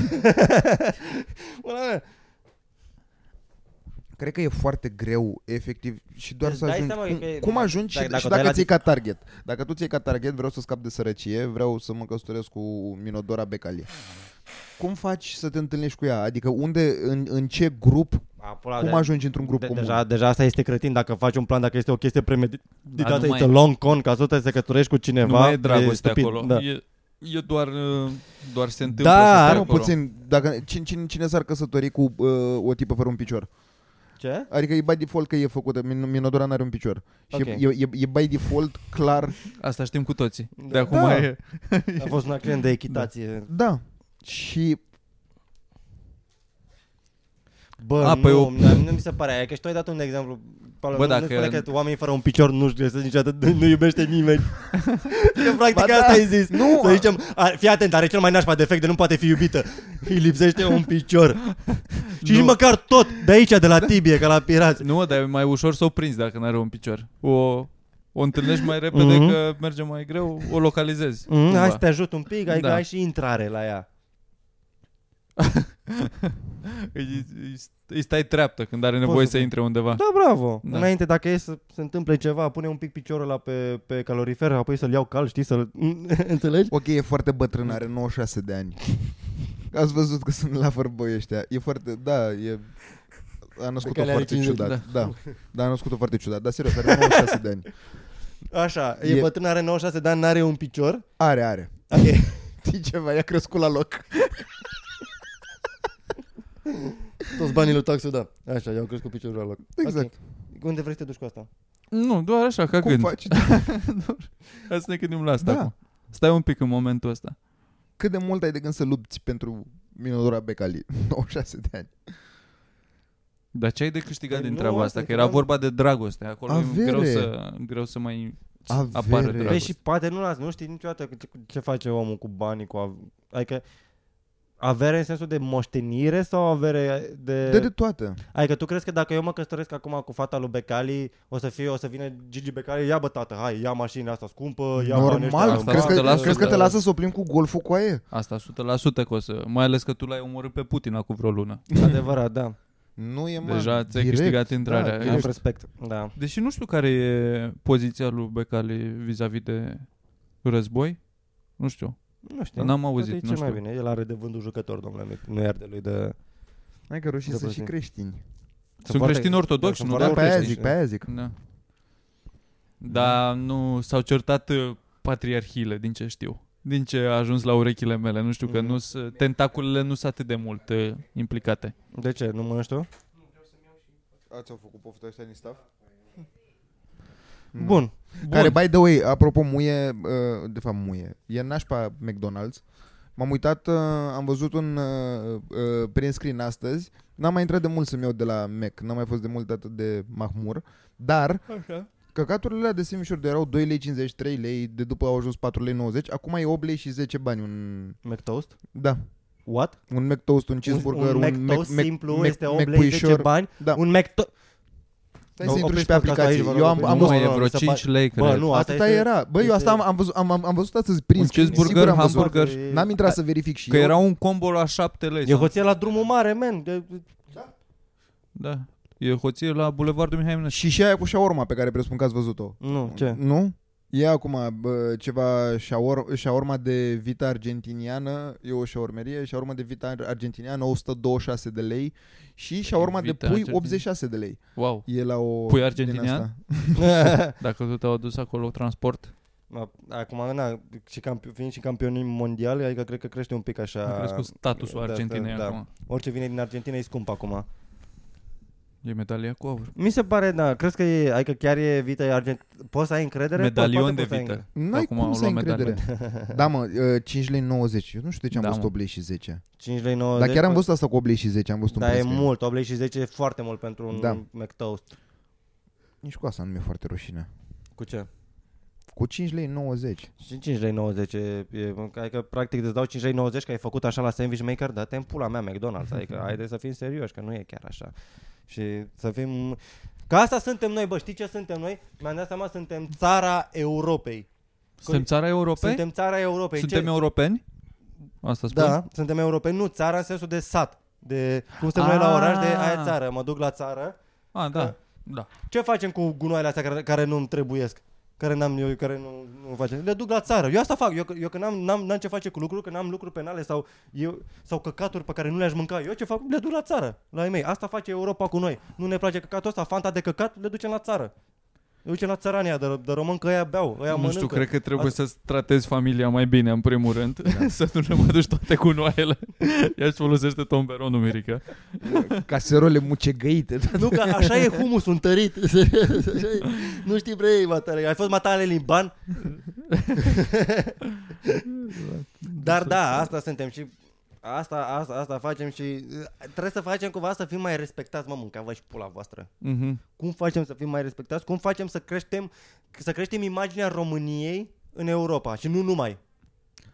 S1: Bă, da,
S2: Cred că e foarte greu, efectiv, și doar
S1: Deci
S2: să
S1: dai
S2: ajungi.
S1: seama
S2: Cum,
S1: că e-
S2: cum ajungi
S1: dacă-
S2: și,
S1: dacă
S2: și
S1: o dai
S2: dacă
S1: la
S2: ți-ai
S1: dif-
S2: ca target? Dacă tu ți-ai ca target, vreau să scap de sărăcie, vreau să mă căsătoresc cu Minodora Becali. Cum faci să te întâlnești cu ea? Adică unde, în, în ce grup,
S1: A, pula,
S2: cum
S1: de-
S2: ajungi într-un grup
S1: de,
S2: comun?
S1: deja, deja asta este cretin dacă faci un plan, dacă este o chestie premeditată,
S3: nu mai
S1: it's a
S3: e.
S1: long con, ca să te secăturești cu cineva.
S3: Nu mai e dragoste
S1: stupid,
S3: acolo.
S1: Da.
S3: E, e doar, uh, doar se întâmplă
S1: Da,
S3: să stai
S1: are
S2: Mă,
S3: acolo.
S2: puțin, dacă, cine, cine, cine s-ar căsători cu uh, o tipă fără un picior?
S1: Ce?
S2: Adică e by default că e făcută, Min- Minodora n-are un picior. Și
S1: Ok.
S2: e, e, e by default clar,
S3: Asta știm cu toții. De
S1: Da.
S3: acum
S2: Da.
S3: e...
S1: A fost un accident de echitație.
S2: da. Și
S1: Bă,
S3: A,
S1: A,
S3: păi
S1: nu,
S3: o-
S1: nu, nu mi se pare aia, că și tu ai dat un exemplu. Paul,
S3: Bă,
S1: nu,
S3: dacă-
S1: nu spune că oamenii fără un picior nu-și găsesc niciodată, nu iubește nimeni. că practic
S2: Ba
S1: asta
S2: da.
S1: ai zis.
S2: Nu.
S1: Să zicem, a, fii atent, are cel mai nașpa defect de nu poate fi iubită. Îi lipsește un picior. Și
S3: Nu.
S1: nici măcar tot, de aici, de la tibie, ca la pirați.
S3: Nu, dar e mai ușor să o prinzi dacă n-are un picior. O, o întâlnești mai repede
S1: Mhm.
S3: că merge mai greu, o localizezi.
S1: Mm,
S3: cumva.
S1: hai să te ajut un pic, adică
S3: Da.
S1: ai și intrare la ea.
S3: Îi, îi, îi stai treaptă când are nevoie
S1: Poți
S3: să
S1: să-
S3: intre undeva.
S1: Da, bravo.
S3: Da.
S1: Da. Înainte, dacă e să se întâmple ceva, pune un pic piciorul la pe, pe calorifer, apoi să-l iau cald, știi, să-l... Înțelegi?
S2: Ok, e foarte bătrân, are 96 de ani. Ați văzut că sunt la fărboi ăștia. E foarte, da, e... A născut-o
S1: care are
S2: foarte
S1: 50,
S2: ciudat. Da. da. Da, a născut-o foarte ciudat. Dar serios, are 96 de ani.
S1: Așa, e,
S2: E-
S1: e bătrân, are 96 de ani, n-are un picior.
S2: Are, are.
S1: Ok.
S2: Știi ceva, i-a crescut la loc.
S1: Toți banii lui taxul, da. Așa, i-au crescut piciorul la loc.
S2: Exact.
S1: Ok. Unde vrei să te duci cu asta?
S3: Nu, doar așa, ca
S2: Cum
S3: gând.
S2: faci?
S3: Hai să ne gândim la asta
S2: Da.
S3: acum. Stai un pic în momentul ăsta.
S2: Cât de mult ai de gând să lupți pentru Minodora Becali? 96 de ani.
S3: Dar ce ai de câștigat
S1: Păi
S3: din
S1: nu,
S3: treaba
S1: asta
S3: asta?
S1: e
S3: Că
S1: că
S3: era
S1: n-am-
S3: vorba de dragoste. Acolo e
S2: Avere.
S3: greu să, greu să mai
S2: Avere.
S3: apară
S2: Păi
S1: Păi
S3: dragoste.
S1: și poate nu las, nu știi niciodată ce, ce face omul cu banii, cu... av- Adică Avere în sensul de moștenire sau avere de...
S2: De de toate.
S1: Adică tu crezi că dacă eu mă căsătoresc acum cu fata lui Becali, o să fie, o să vină Gigi Becali, ia bă tată, hai, ia mașina asta scumpă, ia banii ăștia
S2: Normal,
S1: în
S3: Asta
S2: crezi că,
S1: bancă,
S3: 100%.
S2: crezi că te lasă să o plimbi cu golful cu aia?
S3: Asta 100% că o să... Mai ales că tu l-ai omorât pe Putin acum vreo lună.
S1: Adevărat, da.
S2: Nu e, mă,
S3: Deja ți-ai
S2: direct,
S3: câștigat intrarea.
S2: Da,
S1: Am
S3: Ești-
S1: respect. Da.
S3: Deși nu știu care e poziția lui Becali vis-a-vis de război. Nu știu.
S1: Nu știu.
S3: N-am auzit,
S1: Poate e
S3: nu
S1: ce mai
S3: știu.
S1: bine. El are de vândut jucător, domnule, nu iar de lui de...
S2: Hai că roșii
S1: De
S2: sunt și
S1: puțin.
S2: creștini.
S3: Sunt
S1: foarte-
S3: creștini ortodoxi,
S1: sunt
S3: nu?
S2: Da,
S1: foarte
S2: pe aia
S1: creștini.
S2: zic, pe aia zic.
S3: Da. Dar nu s-au certat uh, patriarhiile, din ce știu. Din ce a ajuns la urechile mele. Nu știu că
S1: Mhm.
S3: nu s- tentaculele nu sunt atât de mult uh, implicate.
S1: De ce? Nu mănânci tu?
S2: Ați au făcut poftă ăștia din staff?
S1: Bun.
S2: Care, by the way, apropo, muie, uh, de fapt muie, e nașpa McDonald's. M-am uitat, uh, am văzut un uh, uh, print screen astăzi. N-am mai intrat de mult să-mi iau de la Mac, n-am mai fost de mult atât de mahmur. Dar, căcaturile alea de semișor de erau 2 lei 50, 3 lei, de după au ajuns 4 lei 90, acum e 8 lei și 10 bani un...
S1: McToast?
S2: Da,
S1: What?
S2: un McToast, un cheeseburger,
S1: un,
S2: un,
S1: un McToast
S2: Mac-
S1: simplu
S2: Mac-
S1: este 8
S2: Mac-
S1: lei 10
S2: puișor.
S1: bani.
S2: Da.
S1: Un McToast...
S2: Stai să intru și
S1: Opriți
S2: pe
S1: podcastul
S2: aplicații.
S1: aici, vă
S2: eu
S1: rog,
S2: am,
S1: opriți.
S2: am
S3: nu
S2: văzut,
S3: mai e
S1: nu,
S3: vreo
S1: mi se
S3: 5
S1: pare-
S3: lei,
S1: Bă,
S3: cred.
S1: nu, asta
S2: Atâta
S1: este,
S2: era. Bă, eu
S1: este-
S2: asta am, am, văzut, am, am, am văzut astăzi print
S3: Un
S2: screen,
S3: cheeseburger,
S2: sigur am văzut.
S3: hamburger.
S2: N-am intrat să verific și
S3: Că
S2: eu.
S3: era un combo la 7 lei.
S1: E
S3: sau-
S1: hoție la drumul mare, man. De-
S3: Da. E hoție la Bulevardul Mihai Eminescu.
S2: Și și aia cu shawarma pe care presupun că ați văzut-o.
S1: Nu, ce?
S2: Nu? E acum bă, ceva shawarma, shawarma de vita argentiniană, e o shawarmerie, shawarma de vita argentiniană 126 de lei și shawarma de
S3: Vita
S2: pui
S3: argentiniană.
S2: 86 de lei.
S3: Wow.
S2: E la o...
S3: Pui
S2: din
S3: argentinian?
S2: asta.
S3: Dacă tu te-au adus acolo transport,
S1: Ma- Acum, na, și campi- fiind și campioni mondiali, adică cred că crește un pic așa...
S3: a crescut statusul
S1: da,
S3: Argentinei
S1: da,
S3: acum.
S1: Orice vine din Argentina e scump acum.
S3: E medalia cu aur.
S1: Mi se pare, da, crezi că e, adică chiar e vita e argent... Poți să ai încredere?
S3: Medalion
S1: Poate
S3: de
S1: poți să ai
S3: vită.
S1: încredere.
S2: N-ai
S3: Acum
S2: cum
S3: au
S2: să ai
S3: luat
S2: încredere. da, mă, uh, 5 lei 90. Eu nu știu de ce am
S3: Da,
S2: văzut
S3: mă.
S2: 8 lei și 10.
S1: 5 lei 90.
S2: Dar chiar am văzut asta cu 8 lei și 10. Am văzut un
S1: Da, e
S2: print screen.
S1: mult, 8 lei și 10 e foarte mult pentru un
S2: Da.
S1: McToast.
S2: Nici cu asta nu mi-e foarte rușine.
S1: Cu ce?
S2: Cu 5 lei 90.
S1: Și 5 lei 90 e, e, adică practic îți dau 5 lei 90 că ai făcut așa la sandwich maker, dă-te în pula mea McDonald's, adică haide să fim serioși, că nu e chiar așa. Și să fim... Că asta suntem noi, bă, știi ce suntem noi? Mi-am dat seama, suntem țara Europei.
S3: Suntem țara Europei?
S1: Suntem țara Europei.
S3: Suntem
S1: ce?
S3: europeni? Asta spun?
S1: Da, suntem europeni, nu, țara în sensul de sat. De cum suntem noi la
S3: Ah.
S1: oraș, de aia e țară. Mă duc la țară.
S3: Ah, da.
S1: Că-
S3: Da.
S1: Ce facem cu gunoaiele astea care, care nu-mi trebuiesc? Care n-am eu, care nu, nu facem. Le duc la țară. Eu asta fac. Eu, că- eu că n-am, n-am, n-am ce face cu lucruri, că n-am lucruri penale sau, eu, sau căcaturi pe care nu le-aș mânca. Eu ce fac? Le duc la țară. La ei mei. Asta face Europa cu noi. Nu ne place căcatul ăsta, fanta de căcat, le ducem la țară. Le ducem la țărania de, de român că ăia beau, ăia
S3: nu
S1: mănâncă.
S3: știu, cred că trebuie
S1: Asta-
S3: să tratezi familia mai bine, în primul rând.
S2: Da.
S3: să nu le mai duci toate cu noaiele. Ea își folosește tomberonul, Mirica.
S2: Caserole mucegăite.
S1: Nu, că așa e humusul întărit. Așa e. nu știi, bre, matale. Ai fost matale limban? Dar da, asta suntem și asta, asta, asta facem și uh, trebuie să facem cumva să fim mai respectați, mă, mânca și pula voastră.
S3: Mhm.
S1: Cum facem să fim mai respectați? Cum facem să creștem, să creștem imaginea României în Europa și nu numai.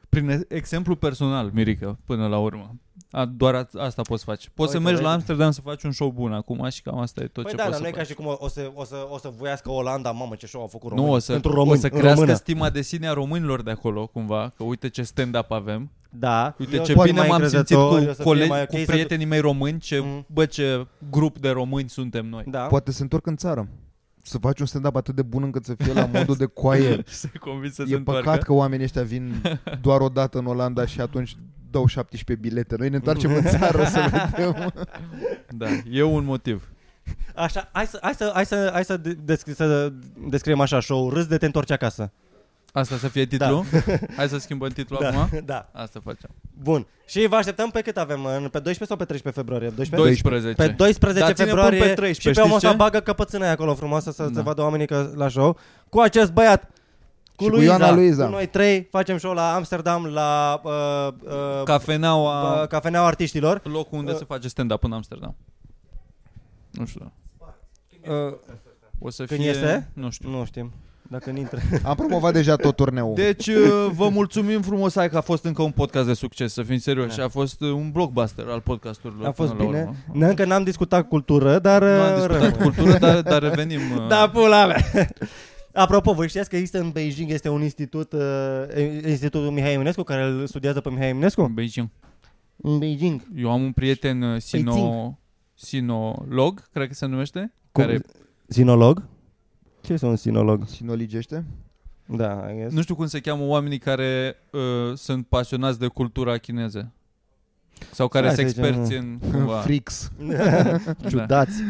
S3: Prin exemplu personal, Mirica, până la urmă. A, doar a, asta poți face. Poți să
S1: Uite,
S3: mergi la
S1: vezi?
S3: Amsterdam să faci un show bun acum și cam asta e tot
S1: păi
S3: ce
S1: da, dar
S3: poți
S1: nu e
S3: să
S1: ca
S3: faci.
S1: și cum o, o, să, o, să, o să voiască Olanda, mamă ce show au făcut românii.
S3: Nu, o să,
S1: pentru români,
S3: o să
S1: în
S3: crească
S1: română.
S3: stima de sine a românilor de acolo, cumva, că uite ce stand-up avem.
S1: Da.
S3: Uite
S1: eu
S3: ce
S1: sunt
S3: bine
S1: mai
S3: m-am simțit
S1: încrezător, eu
S3: cu,
S1: să
S3: colegi,
S1: fie mai ok
S3: cu
S1: să-
S3: prietenii mei români, ce,
S1: Mhm.
S3: bă, ce grup de români suntem noi.
S1: Da.
S2: Poate se întorc în țară. Să faci un stand-up atât de bun încât să fie la modul de coaie.
S3: Se convins să se
S2: e
S3: întoarcă.
S2: păcat că oamenii ăștia vin doar o dată în Olanda și atunci dau 17 bilete. Noi ne întoarcem în țară să vedem.
S3: Da, e un motiv.
S1: Așa, hai să, hai să, hai să, hai să, de- descri, să descriem așa show Râs de te întorci acasă.
S3: Asta să fie titlul? Hai să schimbăm titlul
S1: Da,
S3: acum?
S1: da.
S3: Asta facem.
S1: Bun. Și vă așteptăm pe cât avem? În- Pe 12 sau pe 13 februarie? 12?
S3: 12.
S1: Pe 12
S3: Da, ține
S1: februarie
S3: pun pe 13,
S1: și pe omul
S3: știi
S1: ăsta
S3: ce?
S1: bagă căpățâna acolo frumoasă să
S3: Da.
S1: se vadă oamenii că la show. Cu acest băiat, cu
S2: Și cu
S1: Luiza,
S2: Ioana Luiza.
S1: cu noi trei, facem show la Amsterdam, la uh, uh,
S3: Cafeneaua,
S1: uh, Cafeneaua Artiștilor.
S3: locul unde
S1: Uh.
S3: se face stand-up în Amsterdam. Nu știu.
S1: Uh,
S3: O să
S1: Când
S3: fie...
S1: este?
S3: Nu știu.
S1: nu știm. Dacă nu intră.
S2: Am promovat deja tot turneul.
S3: Deci uh, vă mulțumim frumos hai că a fost încă un podcast de succes, să fim serioși.
S1: Da.
S3: A fost uh, un blockbuster al podcasturilor.
S1: A fost
S3: până la
S1: bine.
S3: urmă.
S1: Ne, încă n-am discutat cultură, dar...
S3: Nu am
S1: uh,
S3: discutat
S1: rămâne.
S3: cultură, dar, dar revenim. uh,
S1: Da, pula mea. Apropo, voi știați că există în Beijing, este un institut, uh, Institutul Mihai Eminescu, care îl studiază pe Mihai Eminescu?
S3: în Beijing.
S1: În Beijing.
S3: Eu am un prieten uh, sino,
S1: Beijing.
S3: sinolog, cred că se numește,
S1: Cum?
S3: care
S1: Sinolog? Ce este un sinolog?
S2: Sinoligește?
S1: Da, I guess.
S3: nu știu cum se cheamă oamenii care uh, sunt pasionați de cultura chineză. Sau care
S1: Hai
S3: sunt
S1: să zicem,
S3: experți în cumva.
S2: Frix.
S1: Ciudați.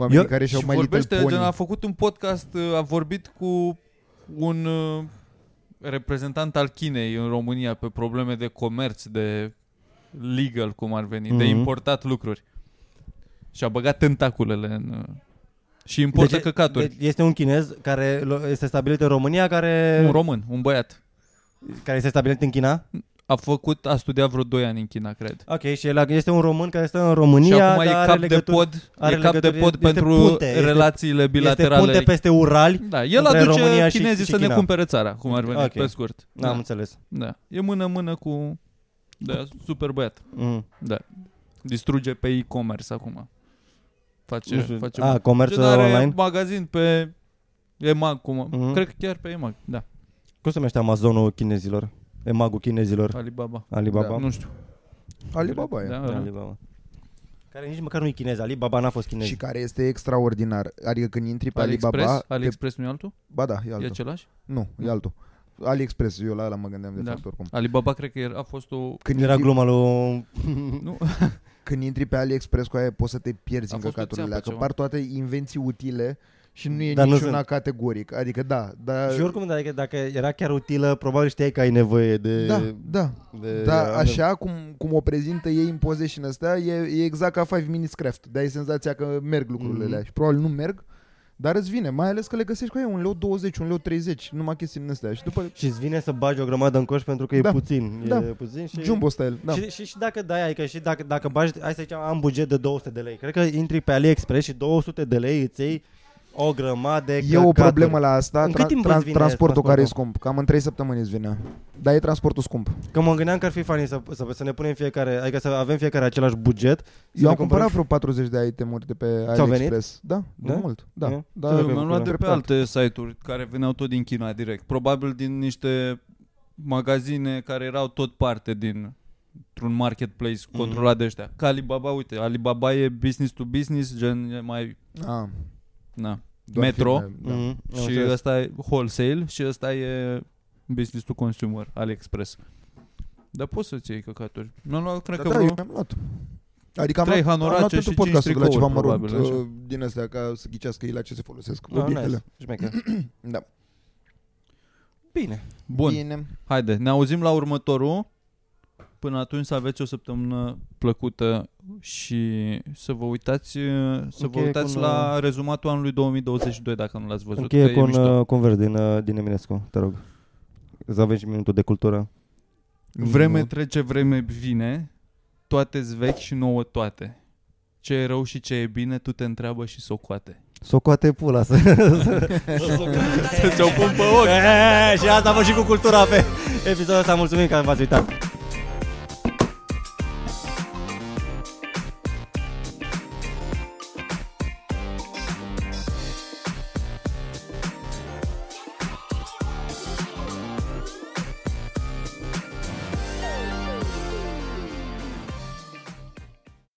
S2: Oamenii
S1: Eu-
S2: care și-au
S3: și
S2: mai Little
S3: vorbește,
S2: Pony.
S3: gen, a făcut un podcast, uh, a vorbit cu un uh, reprezentant al Chinei în România pe probleme de comerț, de legal, cum ar veni, de
S1: Mhm.
S3: importat lucruri. Și a băgat tentaculele în... uh, Și importă
S1: Deci-
S3: căcaturi.
S1: deci este un chinez care lo- este stabilit în România, care,
S3: un român, un băiat.
S1: care este stabilit în China.
S3: A făcut, a studiat vreo 2 ani în China, cred.
S1: Ok, și el este un român care stă în România,
S3: și acum e
S1: dar are
S3: cap de
S1: legături,
S3: pod,
S1: are
S3: e cap de
S1: legături,
S3: pod
S1: este
S3: pentru
S1: punte, este-
S3: relațiile
S1: este
S3: bilaterale.
S1: punte peste Urali.
S3: Da, el
S1: între
S3: aduce
S1: România și-
S3: chinezii
S1: și
S3: să ne
S1: China.
S3: cumpere țara, cum ar veni,
S1: Ok.
S3: pe scurt.
S1: N-am
S3: Da,
S1: înțeles.
S3: da. E mână-mână cu... Da, super băiat.
S1: Mm.
S3: Da. Distruge pe e-commerce acum. Face,
S1: Nu știu,
S3: face
S1: a, comerț
S3: Gen are
S1: online?
S3: magazin pe EMAG, cum,
S1: Mhm.
S3: cred că chiar pe EMAG, da,
S1: Cum se numește Amazonul chinezilor? Emagul chinezilor?
S3: Alibaba.
S1: Alibaba?
S2: Da.
S3: Nu știu.
S2: Alibaba e.
S3: Da,
S1: Da,
S3: da.
S1: Alibaba. Care nici măcar nu e chinez. Alibaba n-a fost chinez.
S2: Și care este extraordinar. Adică când intri pe
S3: AliExpress?
S2: Alibaba... te-
S3: AliExpress nu e altul?
S2: Ba da, e
S3: E
S2: altul.
S3: același?
S2: Nu, e altul. AliExpress, eu la ăla mă gândeam de
S3: Da.
S2: fapt oricum.
S3: Alibaba cred că era- a fost o...
S2: Când
S1: Era
S2: intri,
S1: gluma lui...
S3: Nu,
S2: când intri pe AliExpress cu aia poți să te pierzi
S3: A
S2: în
S3: fost o
S2: căcaturile alea,
S3: țeapă
S2: că
S3: ceva.
S2: par toate invenții utile și nu e
S1: Dar nu
S2: niciuna
S1: sunt.
S2: categoric. Adică da, da,
S1: Și oricum, dacă, dacă era chiar utilă, probabil știai că ai nevoie de...
S2: da, da.
S1: de
S2: Da, așa cum, cum o prezintă ei în possession ăstea, e, e exact ca 5 minutes craft. Dar ai senzația că merg lucrurile
S1: Mhm.
S2: alea și probabil nu merg, dar îți vine, mai ales că le găsești cu aia un leu 20, un leu 30, numai chestii din astea. Și după
S1: Și îți vine să bagi o grămadă în coș pentru că e
S2: Da,
S1: puțin.
S2: da.
S1: E puțin și...
S2: jumbo style, da.
S1: Și, și, și dacă dai, adică și dacă, dacă bagi, hai să zicem, am buget de 200 de lei. Cred că intri pe AliExpress și 200 de lei îți iei o grămadă de
S2: E o
S1: căcaturi.
S2: problemă la asta,
S1: În cât
S2: tra-
S1: timp
S2: tra-
S1: îți vine
S2: transportul care e
S1: transportul?
S2: scump. Cam în 3 săptămâni îți vine. Dar e transportul scump.
S1: Că mă gândeam că ar fi funny să, să, să ne punem fiecare, adică să avem fiecare același buget. Să
S2: Eu
S1: ne
S2: am
S1: cumpărăm
S2: cumpărat vreo 40 de itemuri de pe
S1: Ți-au
S2: AliExpress. Da,
S1: Da?
S2: da, mult. Da,
S1: Da?
S2: da.
S1: Să
S3: Da,
S1: le
S3: mi-am luat de pe
S2: treptat.
S3: alte site-uri care veneau tot din China direct. Probabil din niște magazine care erau tot parte din un marketplace
S1: Mhm.
S3: controlat de ăștia. Ca Alibaba, uite, Alibaba e business to business, gen e mai,
S2: Ah,
S3: na,
S2: doar
S3: Metro.
S2: firme, da.
S1: Mhm, am
S3: și
S1: înțeles.
S3: ăsta e wholesale și ăsta e business to consumer, AliExpress. Dar poți să-ți iei căcaturi. Mi-am luat, cred
S2: Da,
S3: că
S2: da,
S3: vreo...
S2: eu mi-am luat. Adică am
S3: Trei
S2: luat, am luat
S3: hanorace
S2: pentru
S3: și cinci
S2: podcastul de la ceva
S3: tricouri,
S2: mărunt
S3: probabil, așa.
S2: uh, din astea ca să ghicească ei la ce se folosesc.
S1: Ah,
S2: obiectele.
S1: nice. Șmecher.
S2: Da.
S1: Bine.
S3: Bun,
S2: Bine.
S3: haide, ne auzim la următorul. Până atunci să aveți o săptămână plăcută și să vă uitați, să vă
S1: Încheie
S3: uitați
S1: cu un,
S3: la rezumatul anului 2022 dacă nu l-ați văzut.
S1: Încheie
S3: că
S1: cu
S3: e
S1: un,
S3: mișto.
S1: uh, cu un vers din, uh, din Eminescu, te rog. Să avem și minutul de cultură.
S3: Vreme
S2: Nu.
S3: trece, vreme vine, toate vechi și nouă toate. Ce e rău și ce e bine, tu te întreabă și socoate.
S1: Socoate pula să...
S3: Să ți-o pun pe ochi.
S1: E, și asta mă și cu cultura pe episodul ăsta. Mulțumim că v-ați uitat.